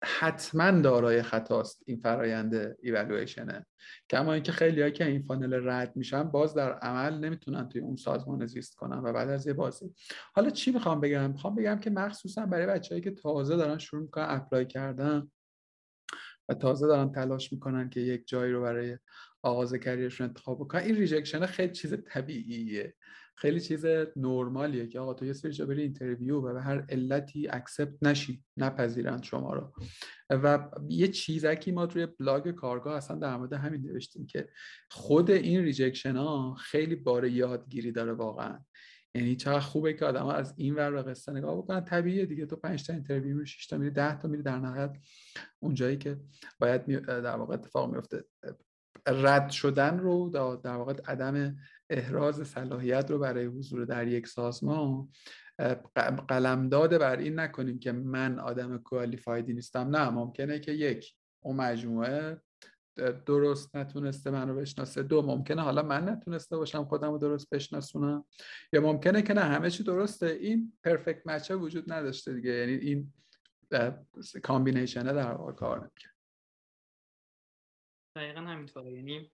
حتما دارای خطاست این فرایند ایوالویشنه کما اینکه خیلی که این funnel رد میشن باز در عمل نمی‌تونن توی اون سازمان زیست کنن و بعد از یه بازی. حالا چی می‌خوام بگم؟ می‌خوام بگم که مخصوصا برای بچه‌هایی که تازه دارن شروع می‌کنن apply کردن و تازه دارن تلاش می‌کنن که یک جایی رو برای آغاز career شون انتخاب بکنن این rejection خیلی چیز طبیعیه. خیلی چیز نرمالیه که آقا تو یه سری جا بری interview و به هر علتی accept نشی نپذیرند شما رو. و یه چیزی که ما توی بلاگ کارگاه اصلا در مورد همین نوشتیم که خود این rejection ها خیلی بار یادگیری داره واقعا. یعنی چقدر خوبه که آدم از این ور به قصه نگاه بکنن. طبیعیه دیگه تو 5 تا interview میری 6 تا میری 10 تا میری در نهایت اونجایی که باید در واقع اتفاق میفته. رد شدن رو در واقع عدم احراز صلاحیت رو برای حضور در یک سازمان قلمداد بر این نکنیم که من آدم qualified ی نیستم. نه ممکنه که یک اون مجموعه درست نتونسته من رو بشناسه. دو ممکنه حالا من نتونسته باشم خودم رو درست بشناسونم. یا ممکنه که نه همه چی درسته. این پرفکت مچه وجود نداشته دیگه. یعنی این کامبینیشنه در واقع کار نمی‌کنه دقیقا همینطوره. یعنی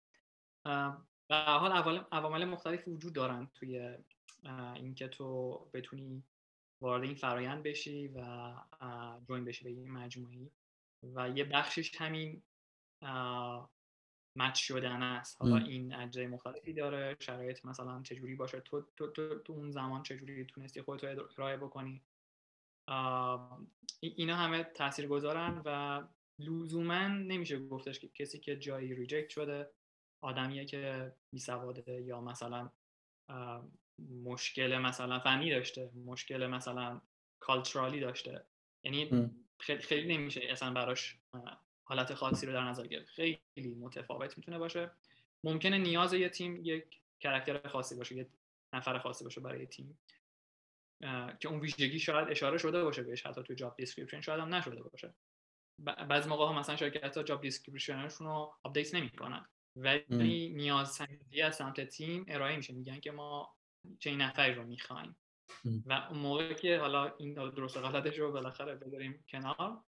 به حال عوامل مختلف وجود دارن توی اینکه تو بتونی وارد این فرایند بشی و جوین بشی به این مجموعی و یه بخشش همین مچ شدن است. حالا این اجزای مختلفی داره. شرایط مثلا چجوری باشه؟ تو, تو, تو, تو اون زمان چجوری تونستی خودتو ارائه بکنی؟ اینا همه تاثیر گذارن و لزوما نمیشه گفتش که کسی که جایی ریجکت شده آدمیه که بیسواده یا مثلا مشکل مثلا فنی داشته مشکل مثلا کالچرالی داشته. یعنی خیلی, خیلی نمیشه اصلا براش حالت خاصی رو در نظر گرفت. خیلی متفاوت می‌تونه باشه. ممکنه نیاز یه تیم یک کرکتر خاصی باشه یه نفر خاصی باشه برای تیم. که اون ویژگی شاید اشاره شده باشه بهش حتی تو job description شاید هم نشده باشه. بعضی موقع ها مثلا شرکت ها job description شون رو آپدیت نمی‌کنن. ولی نیاز سنجی از سمت تیم ارائه میشه. میگن که ما چه نفری رو می‌خوایم. و اون موقع که حالا این درست غلطش رو بالاخره بذاریم کنار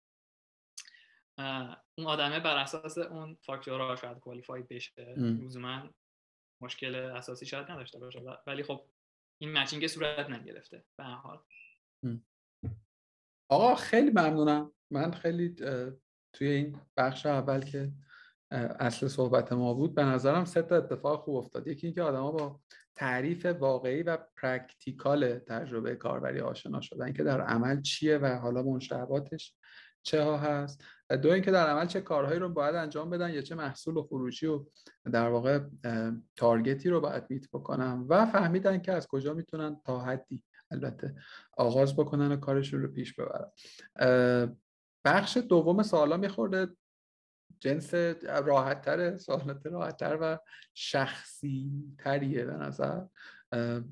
اون آدمه بر اساس اون فاکتورها شاید qualified بشه. لزوما مشکل اساسی شاید نداشته باشه. ولی خب این matching صورت نگرفته به حال. آقا خیلی ممنونم. من خیلی توی این بخش اول که اصل صحبت ما بود. به نظرم سه تا اتفاق خوب افتاد. یکی اینکه آدما با تعریف واقعی و practical تجربه کاربری آشنا شدن که در عمل چیه و حالا منشعباتش چه ها هست. دو اینکه در عمل چه کارهایی رو باید انجام بدن یا چه محصول و خروجی و در واقع تارگتی رو باید میت بکنن. و فهمیدن که از کجا می‌تونن تا حدی البته آغاز بکنن و کارشون رو پیش ببرن. بخش دوم سوالا میخورده. جنس راحت تره سوالات راحت تر و شخصی تریه به نظر.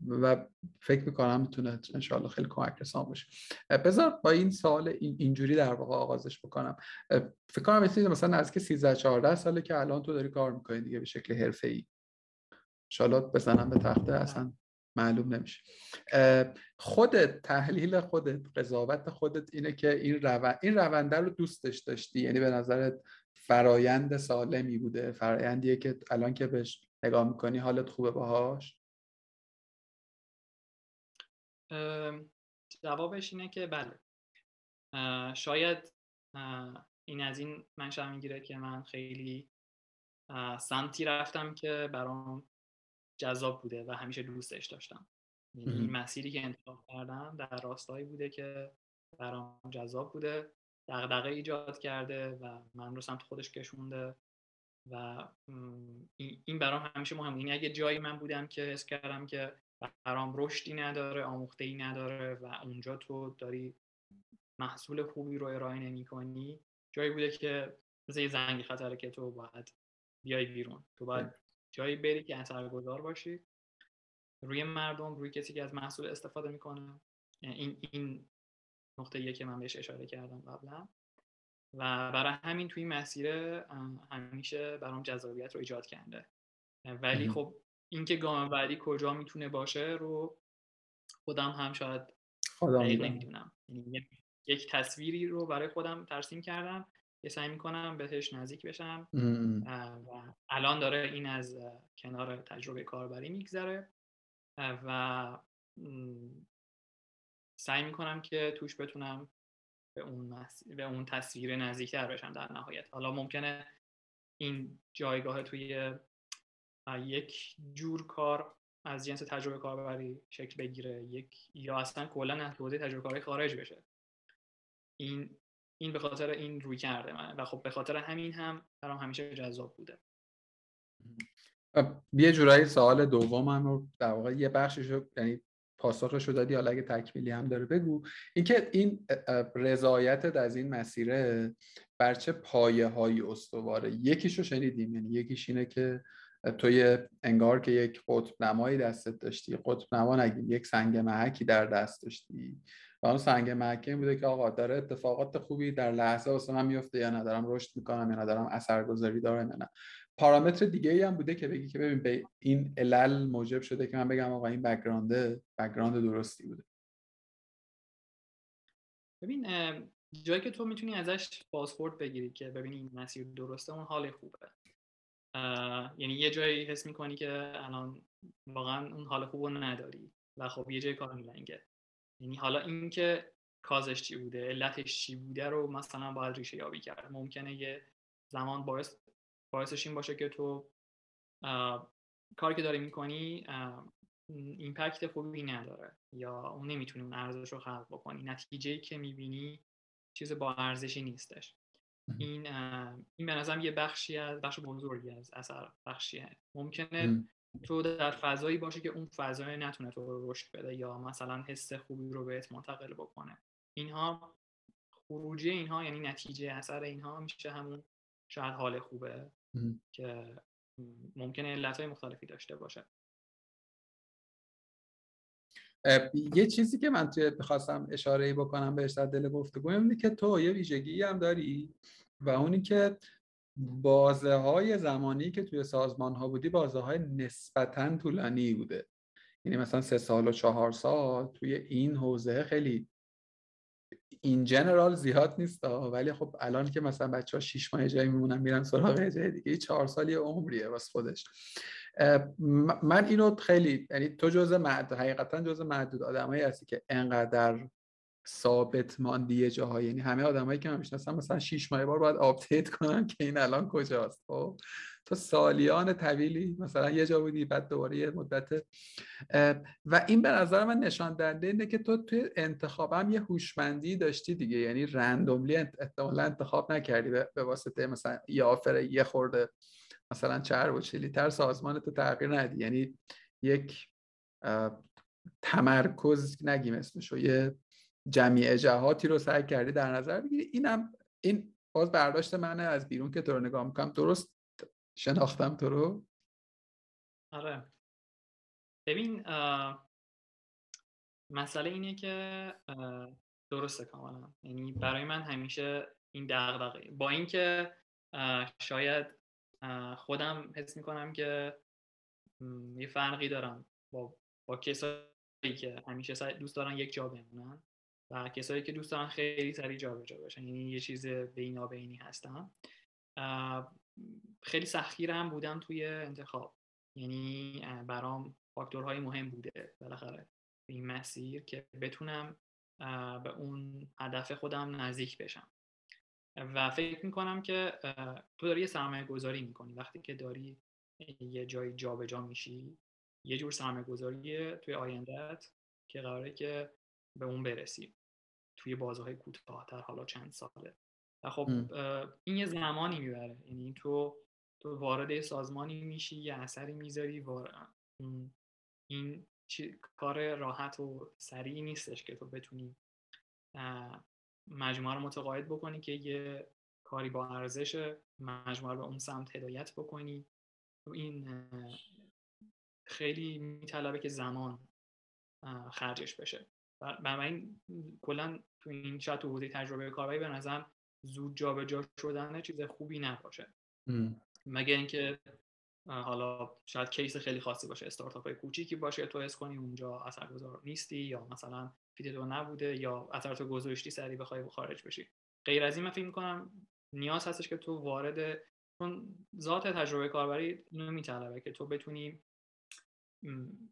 و فکر می‌کنم می‌تونه انشاءالله خیلی کمک رسان باشه. بذار با این سوال اینجوری در واقع آغازش بکنم. فکر کنم مثلا از که 13 14 ساله که الان تو داری کار می‌کنی دیگه به شکل حرفه ای انشاءالله بزنم به تخته اصلا معلوم نمیشه. خودت تحلیل خودت قضاوت خودت اینه که این روند این رونده رو دوستش داشتی. یعنی به نظرت فرایند سالمی بوده. فرایندیه که الان که بهش نگاه می‌کنی حالت خوبه باهاش؟ جوابش اینه که بله. شاید این از این منشأ می‌گیره که من خیلی سمتی رفتم که برام جذاب بوده و همیشه دوستش داشتم. یعنی این مسیری که انتخاب کردم در راستایی بوده که برام جذاب بوده. دغدغه ایجاد کرده و من رو سمت خودش کشونده و این برام همیشه مهم یعنی اگه جایی من بودم که حس کردم که برام رشدی نداره آموخته ای نداره و اونجا تو داری محصول خوبی رو ارائه نمی کنی جایی بوده که مثل یه زنگ خطره که تو باید بیای بیرون. تو باید جایی بری که اثرگذار باشی. روی مردم روی کسی که از محصول استفاده می‌کنه. یعنی این این نقطه که من بهش اشاره کردم قبلا. و برای همین توی مسیر همیشه برام جذابیت رو ایجاد کرده. ولی خب اینکه گام بعدی کجا می‌تونه باشه رو خودم هم شاید نمی‌دونم. یعنی یک تصویری رو برای خودم ترسیم کردم که سعی می‌کنم بهش نزدیک بشم. و الان داره این از کنار تجربه کاربری میگذره. و سعی می‌کنم که توش بتونم به اون, به اون تصویر نزدیکتر بشم در نهایت. حالا ممکنه این جایگاه توی یک جور کار از جنس تجربه کاربری شکل بگیره. یک یا اصلا کلا از حوزه تجربه کاری خارج بشه. این این به خاطر این روی کرده من. و خب به خاطر همین هم برام همیشه جذاب بوده. یه جورایی سوال دومم رو در واقع یه بخشش یعنی پاسخش رو دادی حالا اگه تکمیلی هم داره بگو. اینکه این رضایت از این مسیره بر چه پایه هایی استواره؟ یکیش رو شنیدیم یعنی یکیش اینه که توی انگار که یک قطب نمایی دستت داشتی قطب نما نگیم یک سنگ محکی در دست داشتی. و اون سنگ محکی بوده که آقا داره اتفاقات خوبی در لحظه واسه من میفته یا ندارم رشد می‌کنم یا ندارم اثرگذاری دارم یا نه؟ پارامتر دیگه ای هم بوده که بگی که ببین به این علل موجب شده که من بگم آقا این background background درستی بوده. ببین جایی که تو می‌تونی ازش پاسپورت بگیری که ببینی این مسیر درسته اون حال خوبه. یعنی یه جایی حس می‌کنی که الان واقعا اون حال خوب رو نداری و خب یه جای کار میلنگه. یعنی حالا اینکه cause ش چی بوده علتش چی بوده رو مثلا باید ریشه یابی کرد. ممکنه یه زمان باعث باعثش این باشه که تو کاری که داری می‌کنی ایمپکت خوبی نداره یا اون نمی‌تونی اون ارزش رو خلق بکنی. نتیجه که می‌بینی چیز با ارزشی نیستش. این این به نظرم یه بخشی از بخش بزرگی از اثر بخشیه. ممکنه تو در فضایی باشه که اون فضای نتونه تو رو رشد بده یا مثلا حس خوبی رو بهت منتقل بکنه. اینها خروجی اینها یعنی نتیجه اثر اینها میشه همون شاید حال خوبه. که ممکنه علت مختلفی داشته باشه یه چیزی که من توی بخواستم اشاره بکنم بهش در دل گفتگو اینه که تو یه ویژگی هم داری و اونی که بازه های زمانی که توی سازمان ها بودی بازه های نسبتا طولانی بوده. یعنی مثلا سه سال و چهار سال توی این حوزه خیلی این general زیاد نیست ولی خب الان که مثلا بچه ها شیش ماه جایی میمونن میرن سراغ جای دیگه چهار سال یه عمریه واسه خودش. من اینو خیلی یعنی تو جزء معدود حقیقتا جزء معدود آدمایی هستی که انقدر ثابت ماندی جاهای یعنی همه آدمایی که من می‌شناسم مثلا شیش ماه بار باید آپدیت کنن که این الان کجاست خب؟ تو سالیان طویلی مثلا یه جا بودی بعد دوباره یه مدت. و این به نظر من نشان دهنده اینه که تو توی انتخابم یه هوشمندی داشتی دیگه. یعنی رندوملی احتمالا انتخاب نکردی به واسطه مثلا یه آفر یه خورده مثلا چهر و چلی تر سازمان تو تغییر ندی. یعنی یک تمرکز نگیم اسمشو. یه جمعی جهاتی رو سعی کردی در نظر بگیری. اینم این باز برداشت منه از بیرون که تو رو نگاه می‌کنم. درست شناختم تو رو. آره. ببین مسئله اینه که درسته کاملا. یعنی برای من همیشه این دغدغه. با اینکه شاید خودم حس می‌کنم که یه فرقی دارم با با کسایی که همیشه دوست دارن یک جا بمونن و کسایی که دوست دارن خیلی سریع جابجا بشن. یعنی یه چیز بینابینی هستم خیلی سختگیر هم بودم توی انتخاب. یعنی برام فاکتورهای مهم بوده بالاخره این مسیر که بتونم به اون هدف خودم نزدیک بشم. و فکر می‌کنم که تو داری یه سرمایه گذاری می‌کنی. وقتی که داری یه جایی جابجا میشی یه جور سرمایه گذاری توی آیندهت که قراره که به اون برسی. توی بازه کوتاهتر حالا چند ساله. و خب این یه زمانی می‌بره. یعنی تو تو وارد سازمانی میشی یه اثری می‌ذاری این کار راحت و سریعی نیستش که تو بتونی مجموعه رو متقاعد بکنی که یه کاری با ارزش مجموعه رو به اون سمت هدایت بکنی. این خیلی میطلبه که زمان خرجش بشه. بنابراین کلا تو این شاید تو حوزه تجربه کاربری به نظر زود جابجا شدن چیز خوبی نباشه. مگه اینکه حالا شاید کیس خیلی خاصی باشه استارتاپ های کوچیکی باشه تو حس کنی اونجا اثرگذار نیستی یا مثلا فیت تو نبوده یا اثراتو گذاشتی سری بخوای خارج بشی. غیر از این من فکر می‌کنم نیاز هستش که تو وارد چون ذات تجربه کاربری اینو میطلبه که تو بتونی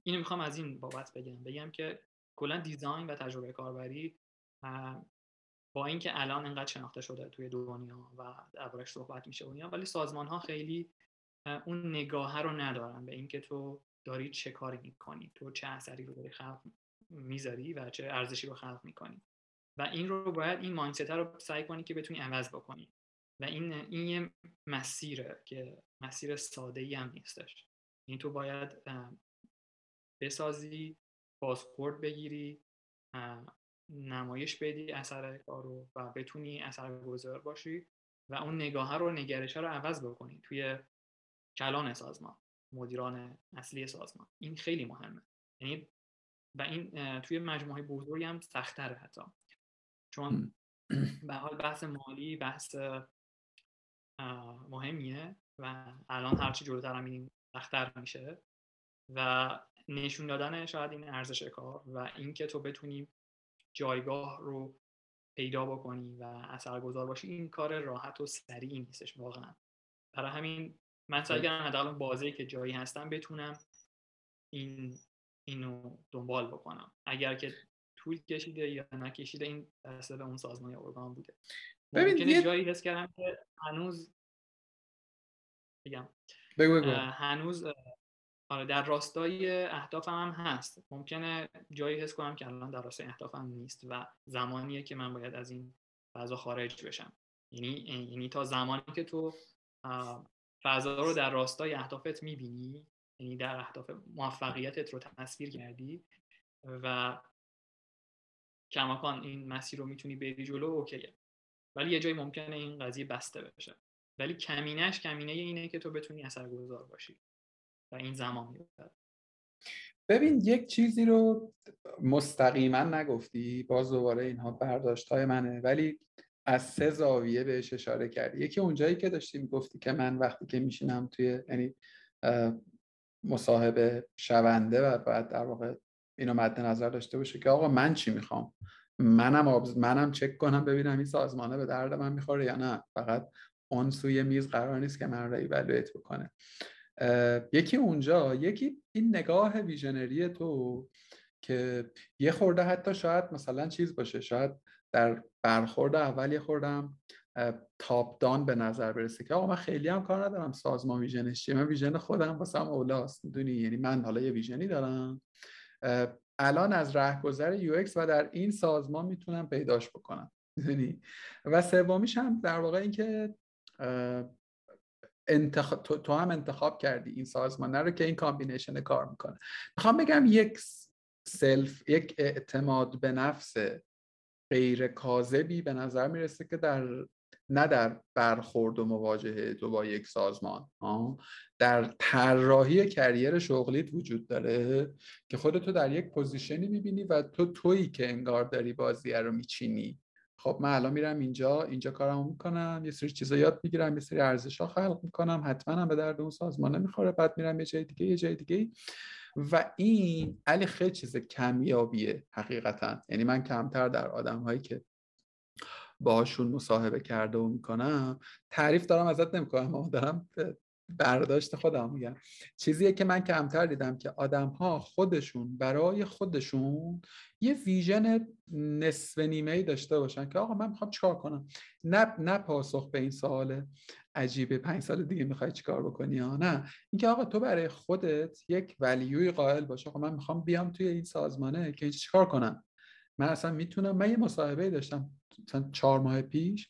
اینو می‌خوام از این بابت بگم. بگم که کلا دیزاین و تجربه کاربری با اینکه الان انقدر شناخته شده توی دنیا و دربارش صحبت میشه دنیا ولی سازمان ها خیلی اون نگاه رو ندارن به اینکه تو داری چه کاری می‌کنی تو چه اثری رو داری خلق می‌ذاری و چه ارزشی رو خلق می‌کنی. و این رو باید این مایندست رو سعی کنی که بتونی عوض بکنی. و این این یه مسیره که مسیر ساده ای هم نیستش. این تو باید بسازی پاسپورت بگیری نمایش بدی اثر کارو و بتونی اثر گذار باشی و اون نگاه رو نگرش رو عوض بکنی توی کلان سازمان مدیران اصلی سازمان. این خیلی مهمه. یعنی و این توی مجموعه بزرگی هم سختره حتی. چون به حال بحث مالی بحث مهمیه و الان هرچی جلوتر هم این سختتر میشه. و نشون دادن شاید این ارزش کار و اینکه تو بتونی جایگاه رو پیدا بکنی و اثرگذار باشی این کار راحت و سریعی نیستش واقعا. برای همین من سعی کردم حداقل بازی که جایی هستم بتونم این اینو دنبال بکنم. اگر که طول کشیده یا نکشیده این دسته به اون سازمان یا ارگان بوده. ببین یه... جایی حس کردم که هنوز بگم. بگو بگو. هنوز آره در راستای اهدافم هم هست. ممکنه جایی حس کنم که الان در راستای اهدافم نیست و زمانیه که من باید از این فضا خارج بشم. یعنی یعنی تا زمانی که تو فضا رو در راستای اهدافت می‌بینی یعنی در اهداف موفقیتت رو تصویر کردی و کماکان این مسیر رو می‌تونی بری جلو اوکیه. ولی یه جایی ممکنه این قضیه بسته بشه. ولی کمینش کمینه اینه که تو بتونی اثرگذار باشی. و این زمان می‌بره ببین یک چیزی رو مستقیما نگفتی باز دوباره اینها برداشت های منه ولی از سه زاویه بهش اشاره کردی. یکی اونجایی که داشتی می‌گفتی که من وقتی که میشینم توی یعنی مصاحبه شونده و بعد در واقع اینو مد نظر داشته باشه که آقا من چی می‌خوام؟ منم آبز... منم چک کنم ببینم این سازمانه به درد من می‌خوره یا نه. فقط اون سوی میز قرار نیست که من رو evaluate بکنه. یکی اونجا یکی این نگاه visionary تو که یه خورده حتی شاید مثلا چیز باشه شاید در برخورد اول یه خورده top down به نظر برسه که آقا من خیلی هم کار ندارم سازمان vision ش چیه من vision خودم واسه‌م اولاست می‌دونی؟ یعنی من حالا یه vision ی دارم. الان از رهگذر یو و در این سازمان می‌تونم پیداش بکنم می‌دونی؟ و سومیش هم در واقع اینکه انتخاب تو, هم انتخاب کردی این سازمان رو که این combination کار می‌کنه. می‌خوام بگم یک self یک اعتماد به نفس غیر کاذبی به نظر می‌رسه که در نه در برخورد و مواجهه تو با یک سازمان در طراحی کریر شغلیت وجود داره که خودتو در یک پوزیشنی می‌بینی و تو تویی که انگار داری بازیه رو میچینی. خب من الان میرم اینجا اینجا کارمو می‌کنم یه سری چیزا یاد می‌گیرم یه سری ارزش خلق می‌کنم حتما هم به درد اون سازمان نمی‌خوره. بعد میرم یه جای دیگه یه جای دیگه و این علی خیلی چیز کمیابیه حقیقتا. یعنی من کمتر در آدم هایی که باشون مصاحبه کرده و می‌کنم تعریف دارم ازت نمی‌کنم اما دارم برداشت خودم میگم. چیزیه که من کمتر دیدم که آدم ها خودشون برای خودشون یه ویژن نصف نیمه ای داشته باشن که آقا من می‌خوام چیکار کنم؟ نه نه پاسخ به این سوال عجیبه. پنج سال دیگه می‌خوای چیکار بکنی یا نه؟ اینکه آقا تو برای خودت یک ولیوی قائل باشه آقا من می‌خوام بیام توی این سازمانه که چیکار کنم؟ من اصلا می‌تونم من یه مصاحبه داشتم مثلا چهار ماه پیش.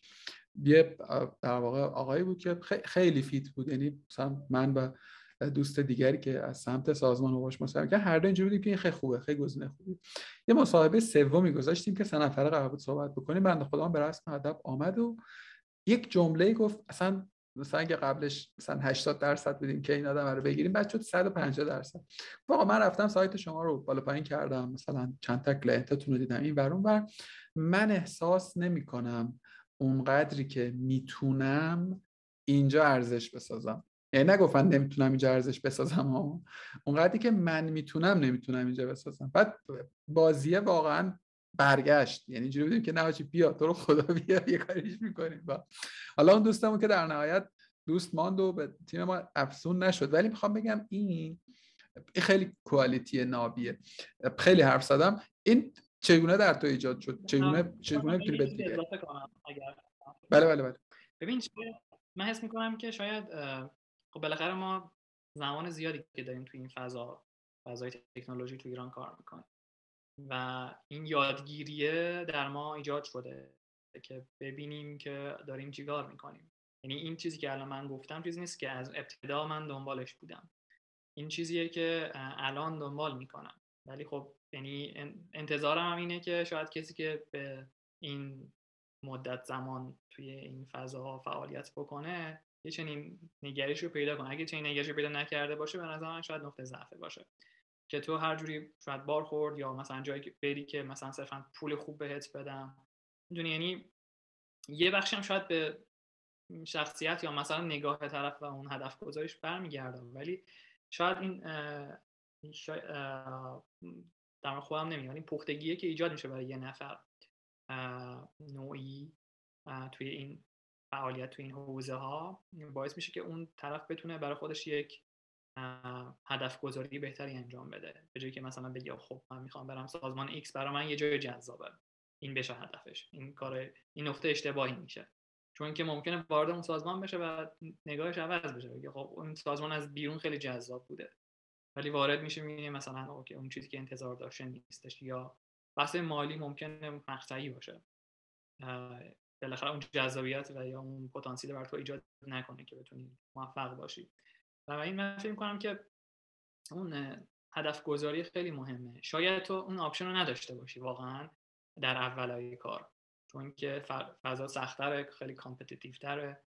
یه در واقع آقایی بود که خیلی fit بود. یعنی مثلا من و دوست دیگری که از سمت سازمان رو باش مصاحبه که هر دو اینجوری بودیم که خیلی خوبه خیلی گزینه خوبی. یه مصاحبه سومی گذاشتیم که سه نفره قرار بود صحبت بکنیم. بنده خدا به رسم ادب آمد و یک جمله گفت اصلا مثلا اگه قبلش مثلا 80 درصد بودیم که این آدم رو بگیریم بعد شد 150 درصد. واقعا من رفتم سایت شما رو بالا پایین کردم مثلا چند تا client تون رو دیدم این برون و من احساس نمی کنم اونقدری که می‌تونم اینجا ارزش بسازم. یعنی نگفتن نمی‌تونم اینجا ارزش بسازم ها. اونقدری که من می‌تونم نمی‌تونم اینجا بسازم. بعد بازیه واقعا برگشت. یعنی اینجوری بودیم که نه بیا تو رو خدا بیا یه کاریش می‌کنیم. با حالا اون دوستمون که در نهایت دوست ماند و به تیم ما افسون نشد. ولی می‌خوام بگم این خیلی کوالیتی نابیه. خیلی حرف زدم. این چگونه در تو ایجاد شد؟ چگونه چگونه می‌تونی بده بله بله بله. ببین من حس می‌کنم که شاید خب بالاخره ما زمان زیادی که داریم توی این فضا فضای تکنولوژی تو ایران کار می‌کنیم و این یادگیریه در ما ایجاد شده که ببینیم که داریم چیکار می‌کنیم. یعنی این چیزی که الان من گفتم چیزی نیست که از ابتدا من دنبالش بودم. این چیزیه که الان دنبال می‌کنم. ولی خب یعنی انتظارم هم اینه که شاید کسی که به این مدت زمان توی این فضا فعالیت بکنه یه چنین نگرش رو پیدا کنه. اگه چنین نگرش رو پیدا نکرده باشه به نظر من شاید نقطه ضعفه باشه. که تو هر جوری شاید بار خورد یا مثلا جایی که بری که مثلا صرفا پول خوب بهت بدم. می‌دونی؟ یعنی یه بخشی هم شاید به شخصیت یا مثلا نگاه طرف و اون هدف گذاریش برمیگرده ولی شاید این شاید در خودم نمی‌دونم. این پختگیه که ایجاد میشه برای یه نفر. نوعی توی این فعالیت توی این حوزه ها باعث میشه که اون طرف بتونه برای خودش یک هدف گذاری بهتری انجام بده. به جایی که مثلا بگه خب من می‌خوام برم سازمان X برای من یه جای جذابه. این بشه هدفش. این کار این نقطه اشتباهی میشه. چون که ممکنه وارد اون سازمان بشه و نگاهش عوض بشه. بگه خب اون سازمان از بیرون خیلی جذاب بوده. ولی وارد میشه می‌بینه مثلا اوکی اون چیزی که انتظار داشته نیستش یا بحث مالی ممکنه مقطعی باشه. بالاخره اون جذابیت و یا اون پتانسیل بر تو ایجاد نکنه که بتونی موفق باشی. و این من فکر کنم که اون هدف گذاری خیلی مهمه. شاید تو اون option رو نداشته باشی واقعا در اولای کار. چون که فضا سختره خیلی competitive تره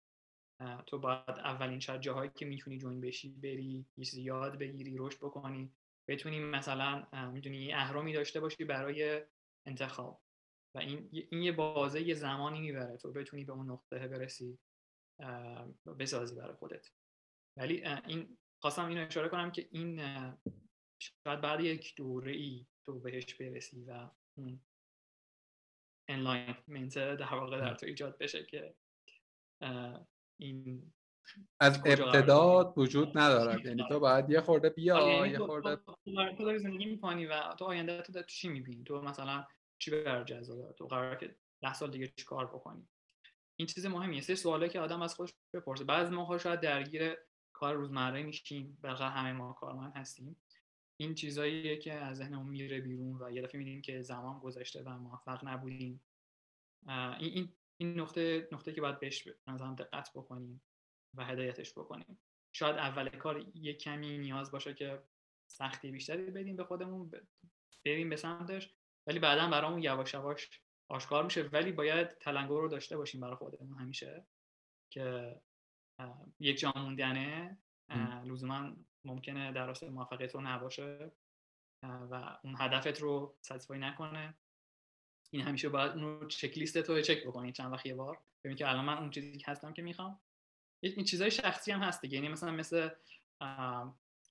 تو باید اولین شاید جاهایی که می‌تونی join بشی بری یه یاد بگیری رشد بکنی بتونی مثلا می‌تونی اهرمی داشته باشی برای انتخاب. و این این یه بازه یه زمانی می‌بره تو بتونی به اون نقطه برسی بسازی برای خودت. ولی این خواستم اینو اشاره کنم که این شاید بعد یک دوره ای تو بهش برسی و اون alignment در واقع در تو ایجاد بشه که این از ابتدا وجود ندارد یعنی تو باید یه خورده بیا آره، یعنی یه خورده تو داری زندگی می‌کنی و تو آینده تو چی می‌بینی؟ تو مثلا چی بر جزا تو قرار که ده سال دیگه چی کار بکنی؟ این چیز مهمیه. سه سواله که آدم از خودش بپرسه. بعض موقع شاید درگیر کار روزمره میشیم. بلکه همه ما کارمند هستیم. این چیزاییه که از ذهنمون میره بیرون و یه دفعه می‌بینیم که زمان گذشته و موفق نبودیم. این این نقطه نقطه که باید بهش نظرم دقت بکنیم و هدایتش بکنیم. شاید اول کار یه کمی نیاز باشه که سختی بیشتری بدیم به خودمون بریم به سمتش ولی بعدا برامون یواش یواش آشکار میشه. ولی باید تلنگر رو داشته باشیم برای خودمون همیشه که یک جا موندنه لزوما ممکنه در راست موفقیت رو نباشه و اون هدفت رو ساتیسفای نکنه. این همیشه باید اون رو چک لیست تو چک بکنی چند وقت یه بار. ببین که الان من اون چیزی که هستم که می‌خوام. این چیزای شخصی هم هست یعنی مثلا مثل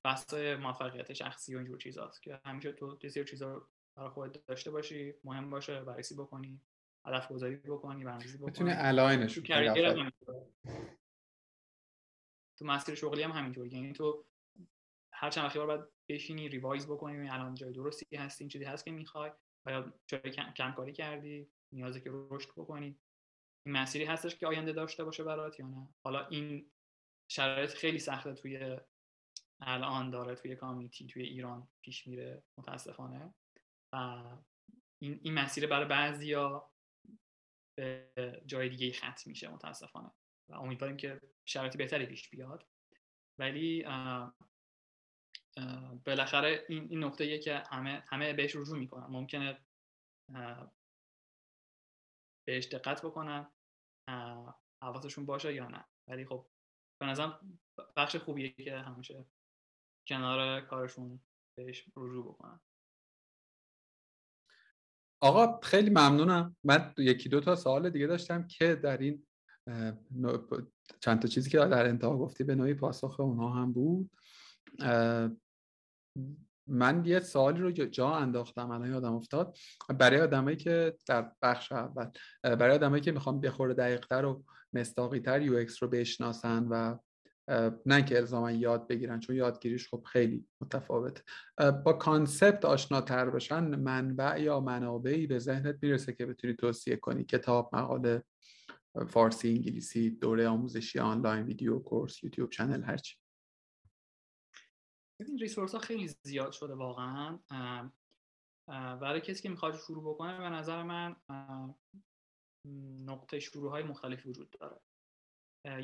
بحث موفقیت شخصی و اینجور چیزاست که همیشه تو یه چیزا رو برای خودت داشته باشی مهم باشه بررسی بکنی هدف گذاری بکنی برنامه‌ریزی بکنی. بتونه الاینش تو مسیر شغلی هم همینطور یعنی تو هر چند وقتی باید بشینی ریوایز بکنی الان جای درستی هستی این چیزی هست که می‌خوای. و یا جای کم کاری کردی نیازه که رشد بکنی. این مسیری هستش که آینده داشته باشه برات یا نه؟ حالا این شرایط خیلی سخته توی الان داره توی کامیتی توی ایران پیش میره متاسفانه. و این, این مسیر برای بعضیا به جای دیگه ختم میشه متاسفانه. و امیدواریم که شرایطی بهتری پیش بیاد. ولی بالاخره این, این نقطه که همه همه بهش رجوع می‌کنن. ممکنه بهش دقت بکنن حواسشون باشه یا نه. ولی خب به نظرم بخش خوبیه که همیشه کنار کارشون بهش رجوع بکنن. آقا خیلی ممنونم. من یکی دو تا سوال دیگه داشتم که در این چند تا چیزی که در انتها گفتی به نوعی پاسخ اونها هم بود. من یه سوالی رو جا انداختم الان یادم افتاد. برای آدمایی که در بخش اول برای آدمایی که می‌خوان یه خورده دقیقتر و مصداقی‌تر UX رو بشناسن و نه که الزاما یاد بگیرن چون یادگیریش خب خیلی متفاوته. با concept آشناتر بشن منبع یا منابعی به ذهنت می‌رسه که بتونی توصیه کنی؟ کتاب مقاله فارسی انگلیسی دوره آموزشی آنلاین video course YouTube channel هرچی این resource ها خیلی زیاد شده واقعا. برای کسی که می‌خواد شروع بکنه به نظر من نقطه شروع های مختلفی وجود داره.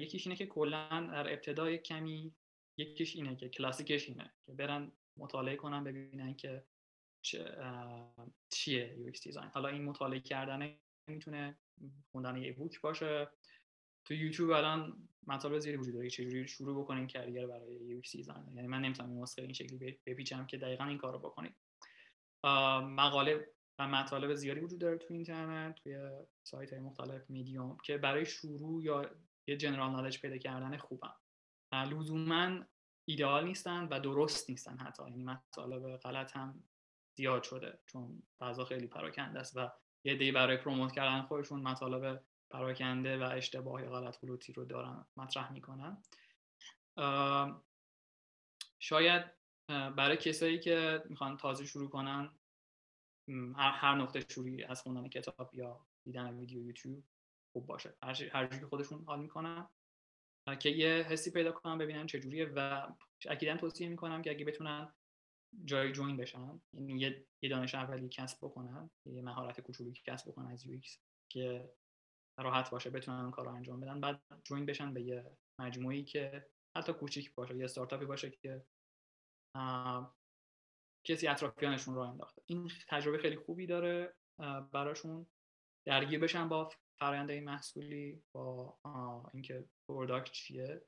یکیش اینه که کلا در ابتدای کمی یکیش اینه که کلاسیکش اینه که برن مطالعه کنن ببینن که چیه UX design. حالا این مطالعه کردن می‌تونه خوندن یه book باشه. تو یوتیوب الان مطالب زیادی وجود داره چجوری شروع بکنین career برای UX design یعنی من نمی‌تونم این این شکلی بپیچم که دقیقا این کارو بکنید مقاله و مطالب زیادی وجود داره تو اینترنت توی سایت های مختلف میدیوم که برای شروع یا یه جنرال نالج پیدا کردن خوبم لزوما ایدئال نیستن و درست نیستن حتی. یعنی مطالب غلط هم زیاد شده چون فضا خیلی پراکنده است و یه دی برای پروموت کردن خودشون مطالب پراکنده و اشتباه یا غلط غلوطی رو دارن مطرح می‌کنن. شاید برای کسایی که می‌خوان تازه شروع کنن هر, نقطه شروعی از خوندن کتاب یا دیدن ویدیو یوتیوب خوب باشه. هر جوری خودشون حال می‌کنن. که یه حسی پیدا کنن ببینن چجوریه و اکیدا توصیه می‌کنم که اگه بتونن جای جوین بشن یعنی یه, دانش اولی کسب بکنن یه مهارت کوچولویی کسب بکنن از یو که راحت باشه بتونن کار رو انجام بدن. بعد جوین بشن به یه مجموعی که حتی کوچیک باشه یه استارتاپی باشه که کسی اطرافیانشون رو انداخته. این تجربه خیلی خوبی داره براشون درگیر بشن با فرآیند محصولی با اینکه product چیه.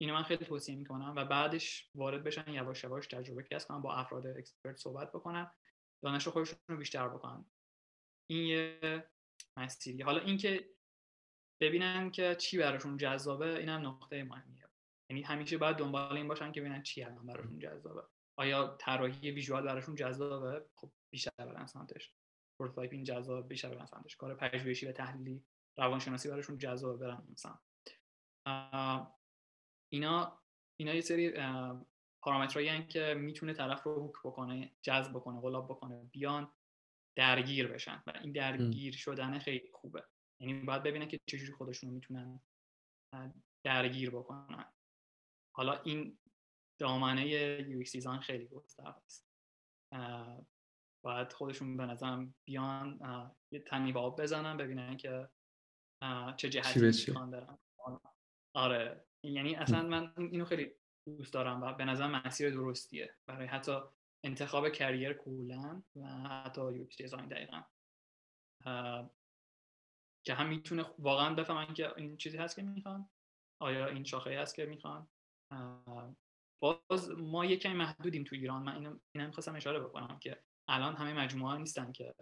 اینو من خیلی توصیه می‌کنم و بعدش وارد بشن یواش یواش تجربه کسب کنن با افراد expert صحبت بکنن دانش خودشون رو بیشتر بکنن. این یه مسیری. حالا اینکه ببینن که چی براشون جذابه اینم نقطه مهمیه. یعنی همیشه باید دنبال این باشن که ببینن چی الان براشون جذابه. آیا طراحی visual براشون جذابه؟ خب بیشتر برن سمتش. prototyping جذاب بیشتر برن سمتش. کار پژوهشی و تحلیلی روانشناسی براشون جذاب برن مثلا اینا اینا یه سری پارامترایی که می‌تونه طرف رو hook بکنه جذب بکنه قلاب بکنه بیان درگیر بشن و این درگیر شدن خیلی خوبه. یعنی باید ببینن که چجوری خودشون می‌تونن درگیر بکنن. حالا این دامنه یو دیزاین خیلی گسترده است. باید خودشون به نظرم بیان یه تنی با آب بزنن ببینن که چه جهتی می‌خوان برن. آره. یعنی اصلا من اینو خیلی دوست دارم و به نظر مسیر درستیه. برای حتی انتخاب career کلا و حتی UX design دقیقا. که هم می‌تونه واقعا بفهمن که این چیزی هست که می‌خوان آیا این شاخه هست که می‌خوان. باز ما یه کمی محدودیم تو ایران. من اینو اینم خواستم اشاره بکنم که الان همه مجموعه نیستن که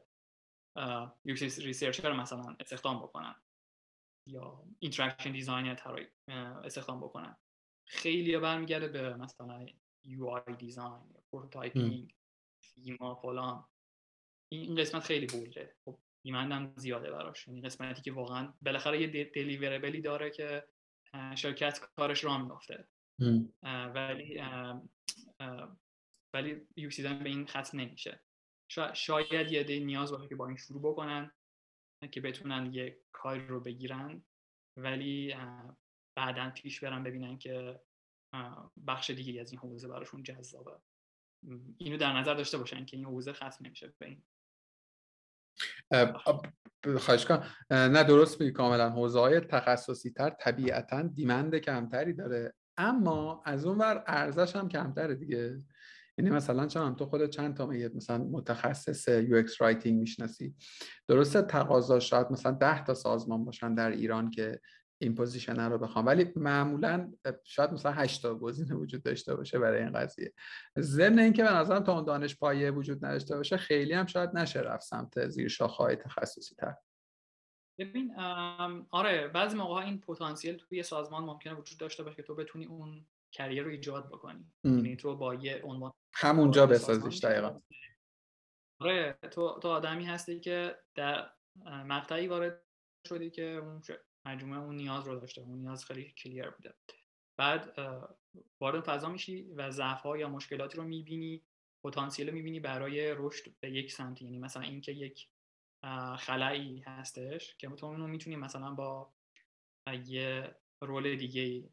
UX researcher مثلا استخدام بکنن یا interaction designer طراحی استخدام بکنن. خیلی برمیگرده به مثلا UI design یا prototyping Figma فلان. این قسمت خیلی bold ه. خب ایمندم زیاده براش. یعنی قسمتی که واقعا بالاخره یه deliverable ی داره که شرکت کارش را میافته. ولی ولی UX به این ختم نمیشه. شاید یه دی نیاز باشه که با این شروع بکنن که بتونن یه کاری رو بگیرن ولی بعدا پیش برن ببینن که بخش دیگه از این حوزه براشون جذابه. اینو در نظر داشته باشن که این حوزه ختم نمیشه به این. خواهش کنم. نه درست میگی کاملا. حوزه های تخصصی تر طبیعتا demand کمتری داره. اما از اون ور عرضه‌ش هم کمتره دیگه. یعنی مثلا چون تو خود چند تا مثلا متخصص UX writing می‌شناسی. درسته تقاضا شاید مثلا 10 تا سازمان باشن در ایران که این position رو بخوان. ولی معمولا شاید مثلا 8 تا گزینه وجود داشته باشه برای این قضیه. ضمن اینکه به نظرم تا اون دانش پایه وجود نداشته باشه خیلی هم شاید نشه رفت سمت زیر شاخه‌های تخصصی تر ببین آره بعضی موقع این پتانسیل توی سازمان ممکنه وجود داشته باشه که تو بتونی اون career رو ایجاد بکنی. یعنی تو با یه عنوان همونجا بسازیش دقیقا. آره تو تو آدمی هستی که در مقطعی وارد شدی که اون مجموعه اون نیاز رو داشته اون نیاز خیلی کلیر بوده. بعد وارد فضا میشی و ضعف یا مشکلاتی رو می‌بینی پتانسیل رو می‌بینی برای رشد به یک سمت. یعنی مثلا اینکه یک خلایی هستش که تو اونو می‌تونی مثلا با یه رول دیگه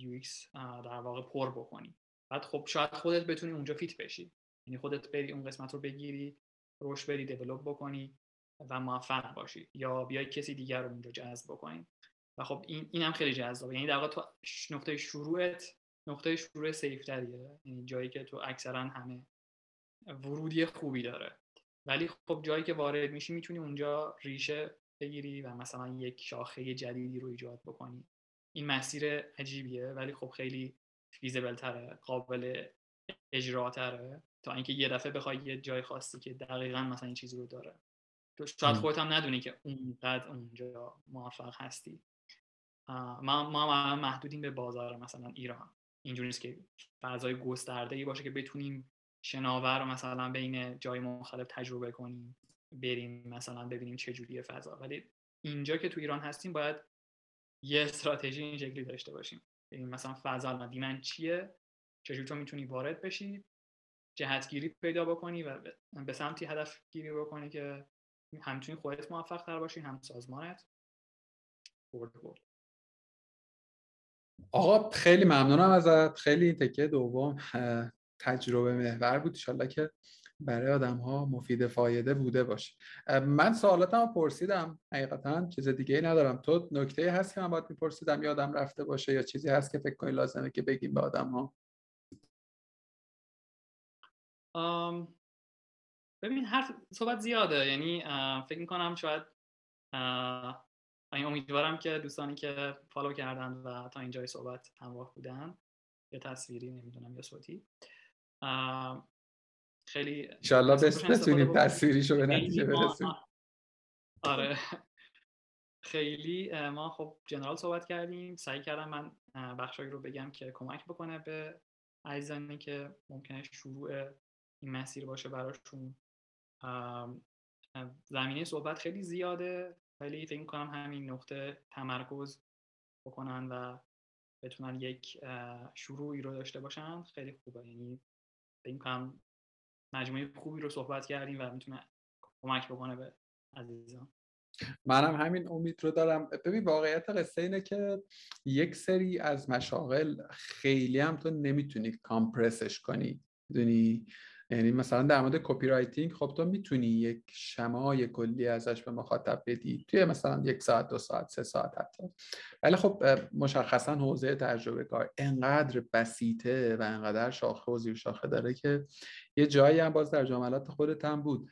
UX در واقع پر بکنی. بعد خب شاید خودت بتونی اونجا فیت بشی. یعنی خودت بری اون قسمت رو بگیری رشد بری دیولپ بکنی. و موفق باشی یا بیای کسی دیگر رو اونجا جذب بکنی. و خب این اینم خیلی جذابه. یعنی در واقع تو نقطه شروعت نقطه شروع سیف تریه یعنی جایی که تو اکثرا همه ورودی خوبی داره. ولی خب جایی که وارد میشی می‌تونی اونجا ریشه بگیری و مثلا یک شاخه جدیدی رو ایجاد بکنی. این مسیر عجیبیه ولی خب خیلی فیزبل تره قابل اجرا تره تا اینکه یه دفعه بخوای یه جای خاصی که دقیقا مثلا این چیزی رو داره. تو شاید خودت هم ندونی که اونقدر اونجا موفق هستی. ما ما محدودیم به بازار مثلا ایران. اینجوری نیست که فضای گسترده ای باشه که بتونیم شناور رو مثلا بین جای مختلف تجربه کنیم بریم مثلا ببینیم چه جوریه فضا. ولی اینجا که تو ایران هستیم باید یه استراتژی این شکلی داشته باشیم. ببین مثلا فضا من چیه چجوری تو می‌تونی وارد بشی جهتگیری پیدا بکنی و به سمتی هدف گیری بکنی که هم خودت موفق تر باشی هم سازمانت. برد برد آقا خیلی ممنونم ازت. خیلی تکه دوم تجربه محور بود. انشالله که برای آدم ها مفید فایده بوده باشه. من سوالاتم پرسیدم. حقیقتا چیز دیگه ای ندارم. تو نکته هست که من باید میپرسیدم یادم رفته باشه یا چیزی هست که فکر کنی لازمه که بگیم به آدم ها ببین حرف صحبت زیاده. یعنی فکر می‌کنم شاید امیدوارم که دوستانی که فالو کردن و تا اینجای صحبت همراه بودن یا تصویری نمی‌دونم یا صوتی. خیلی انشالله بتونیم تصویریشو به نتیجه برسیم آره. خیلی ما خب جنرال صحبت کردیم. سعی کردم من بخشایی رو بگم که کمک بکنه به عزیزانی که ممکنه شروع این مسیر باشه براشون. زمینه صحبت خیلی زیاده. ولی فکر کنم همین نقطه تمرکز بکنن و بتونن یک شروعی رو داشته باشن خیلی خوبه. یعنی فکر کنم مجموعه خوبی رو صحبت کردیم و می‌تونه کمک بکنه به عزیزان. منم همین امید رو دارم. ببین واقعیت قصه اینه که یک سری از مشاغل خیلی هم تو نمی‌تونی compress ش کنی. می‌دونی؟ یعنی مثلا در مورد copywriting خب تو می‌تونی یک شمای کلی ازش به مخاطب بدی توی مثلا یک ساعت دو ساعت سه ساعت حتی. ولی خب مشخصا حوزه تجربه کاربر انقدر بسیطه و انقدر شاخه و زیر شاخه داره که یه جایی هم باز در جملات خودت هم بود.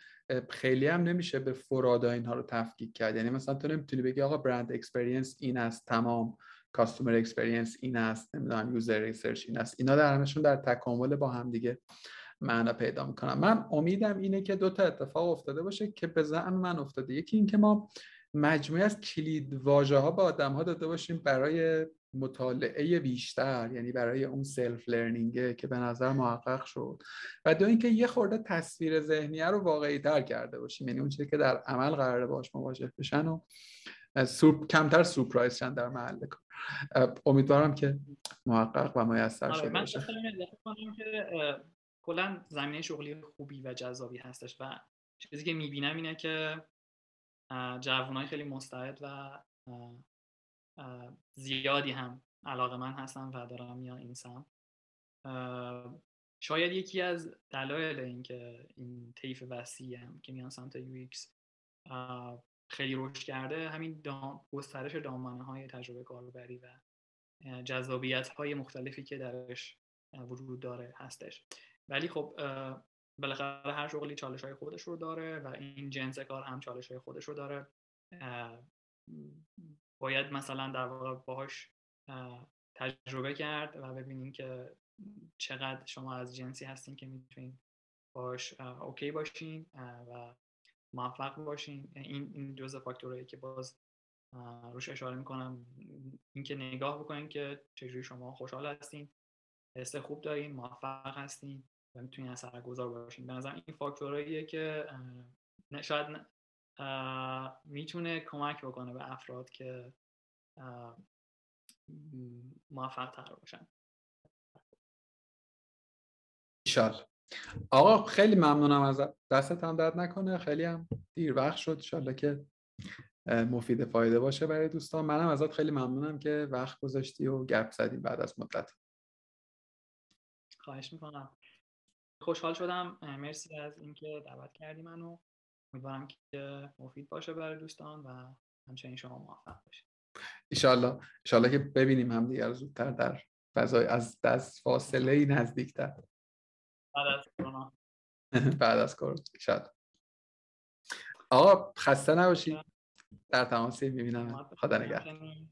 خیلی هم نمیشه به فرادا اینها رو تفکیک کرد. یعنی مثلا تو نمی‌تونی بگی آقا brand experience این است تمام customer experience این است نمی‌دونم user research این است. اینا در همشون در تکامل با هم دیگه معنا پیدا می‌کنن. من امیدم اینه که دو تا اتفاق افتاده باشه که به زعم من افتاده. یکی اینکه ما مجموعه از کلید واژه ها به آدم ها داده باشیم برای مطالعه بیشتر یعنی برای اون self-learning ه که به نظر محقق شد. و دو اینکه یه خورده تصویر ذهنیه رو واقعی تر کرده باشیم یعنی اون چیزی که در عمل قراره باش مواجه بشن و سوپ... کمتر سورپرایز شن در محل کار. امیدوارم که محقق و میسر آره، شده من باشه. کنم که کلا زمینه شغلی خوبی و جذابی هستش و چیزی که می‌بینم اینه که جوانای خیلی مستعد و زیادی هم علاقه من هستم و دارم میان این سم شاید یکی از دلایل اینکه این طیف وسیع هم که میان سمت یو خیلی رشد کرده همین دام، گسترش دامنه های تجربه کاربری و جذابیت های مختلفی که درش وجود داره هستش. ولی خب بالاخره هر شغلی چالش های خودش رو داره و این جنس کار هم چالش های خودش رو داره. باید مثلا در واقع باهاش تجربه کرد و ببینیم که چقدر شما از جنسی هستین که می‌تونین باش اوکی باشین و موفق باشین. این این جزء فاکتورهایی که باز روش اشاره می‌کنم. اینکه نگاه بکنین که چجوری شما خوشحال هستین حس خوب دارین موفق هستین. و می‌تونین اثر گذار باشین. به نظر این فاکتورهاییه که شاید می‌تونه کمک بکنه به افراد که موفق تر باشن. ایشال آقا خیلی ممنونم از دستت هم درد نکنه. خیلی هم دیر وقت شد. انشالله که مفید فایده باشه برای دوستان. منم ازت خیلی ممنونم که وقت گذاشتی و گپ زدیم بعد از مدت. خواهش می‌کنم. خوشحال شدم. مرسی از اینکه دعوت کردی منو. امیدوارم که مفید باشه برای دوستان و همچنین شما موفق باشید. ایشالله ایشالله که ببینیم هم دیگر زودتر در فضای از دست فاصله ای نزدیکتر. بعد از کرونا. بعد از کرونا شاید آقا خسته نباشید. در تماسی می‌بینم خدا نگهدار.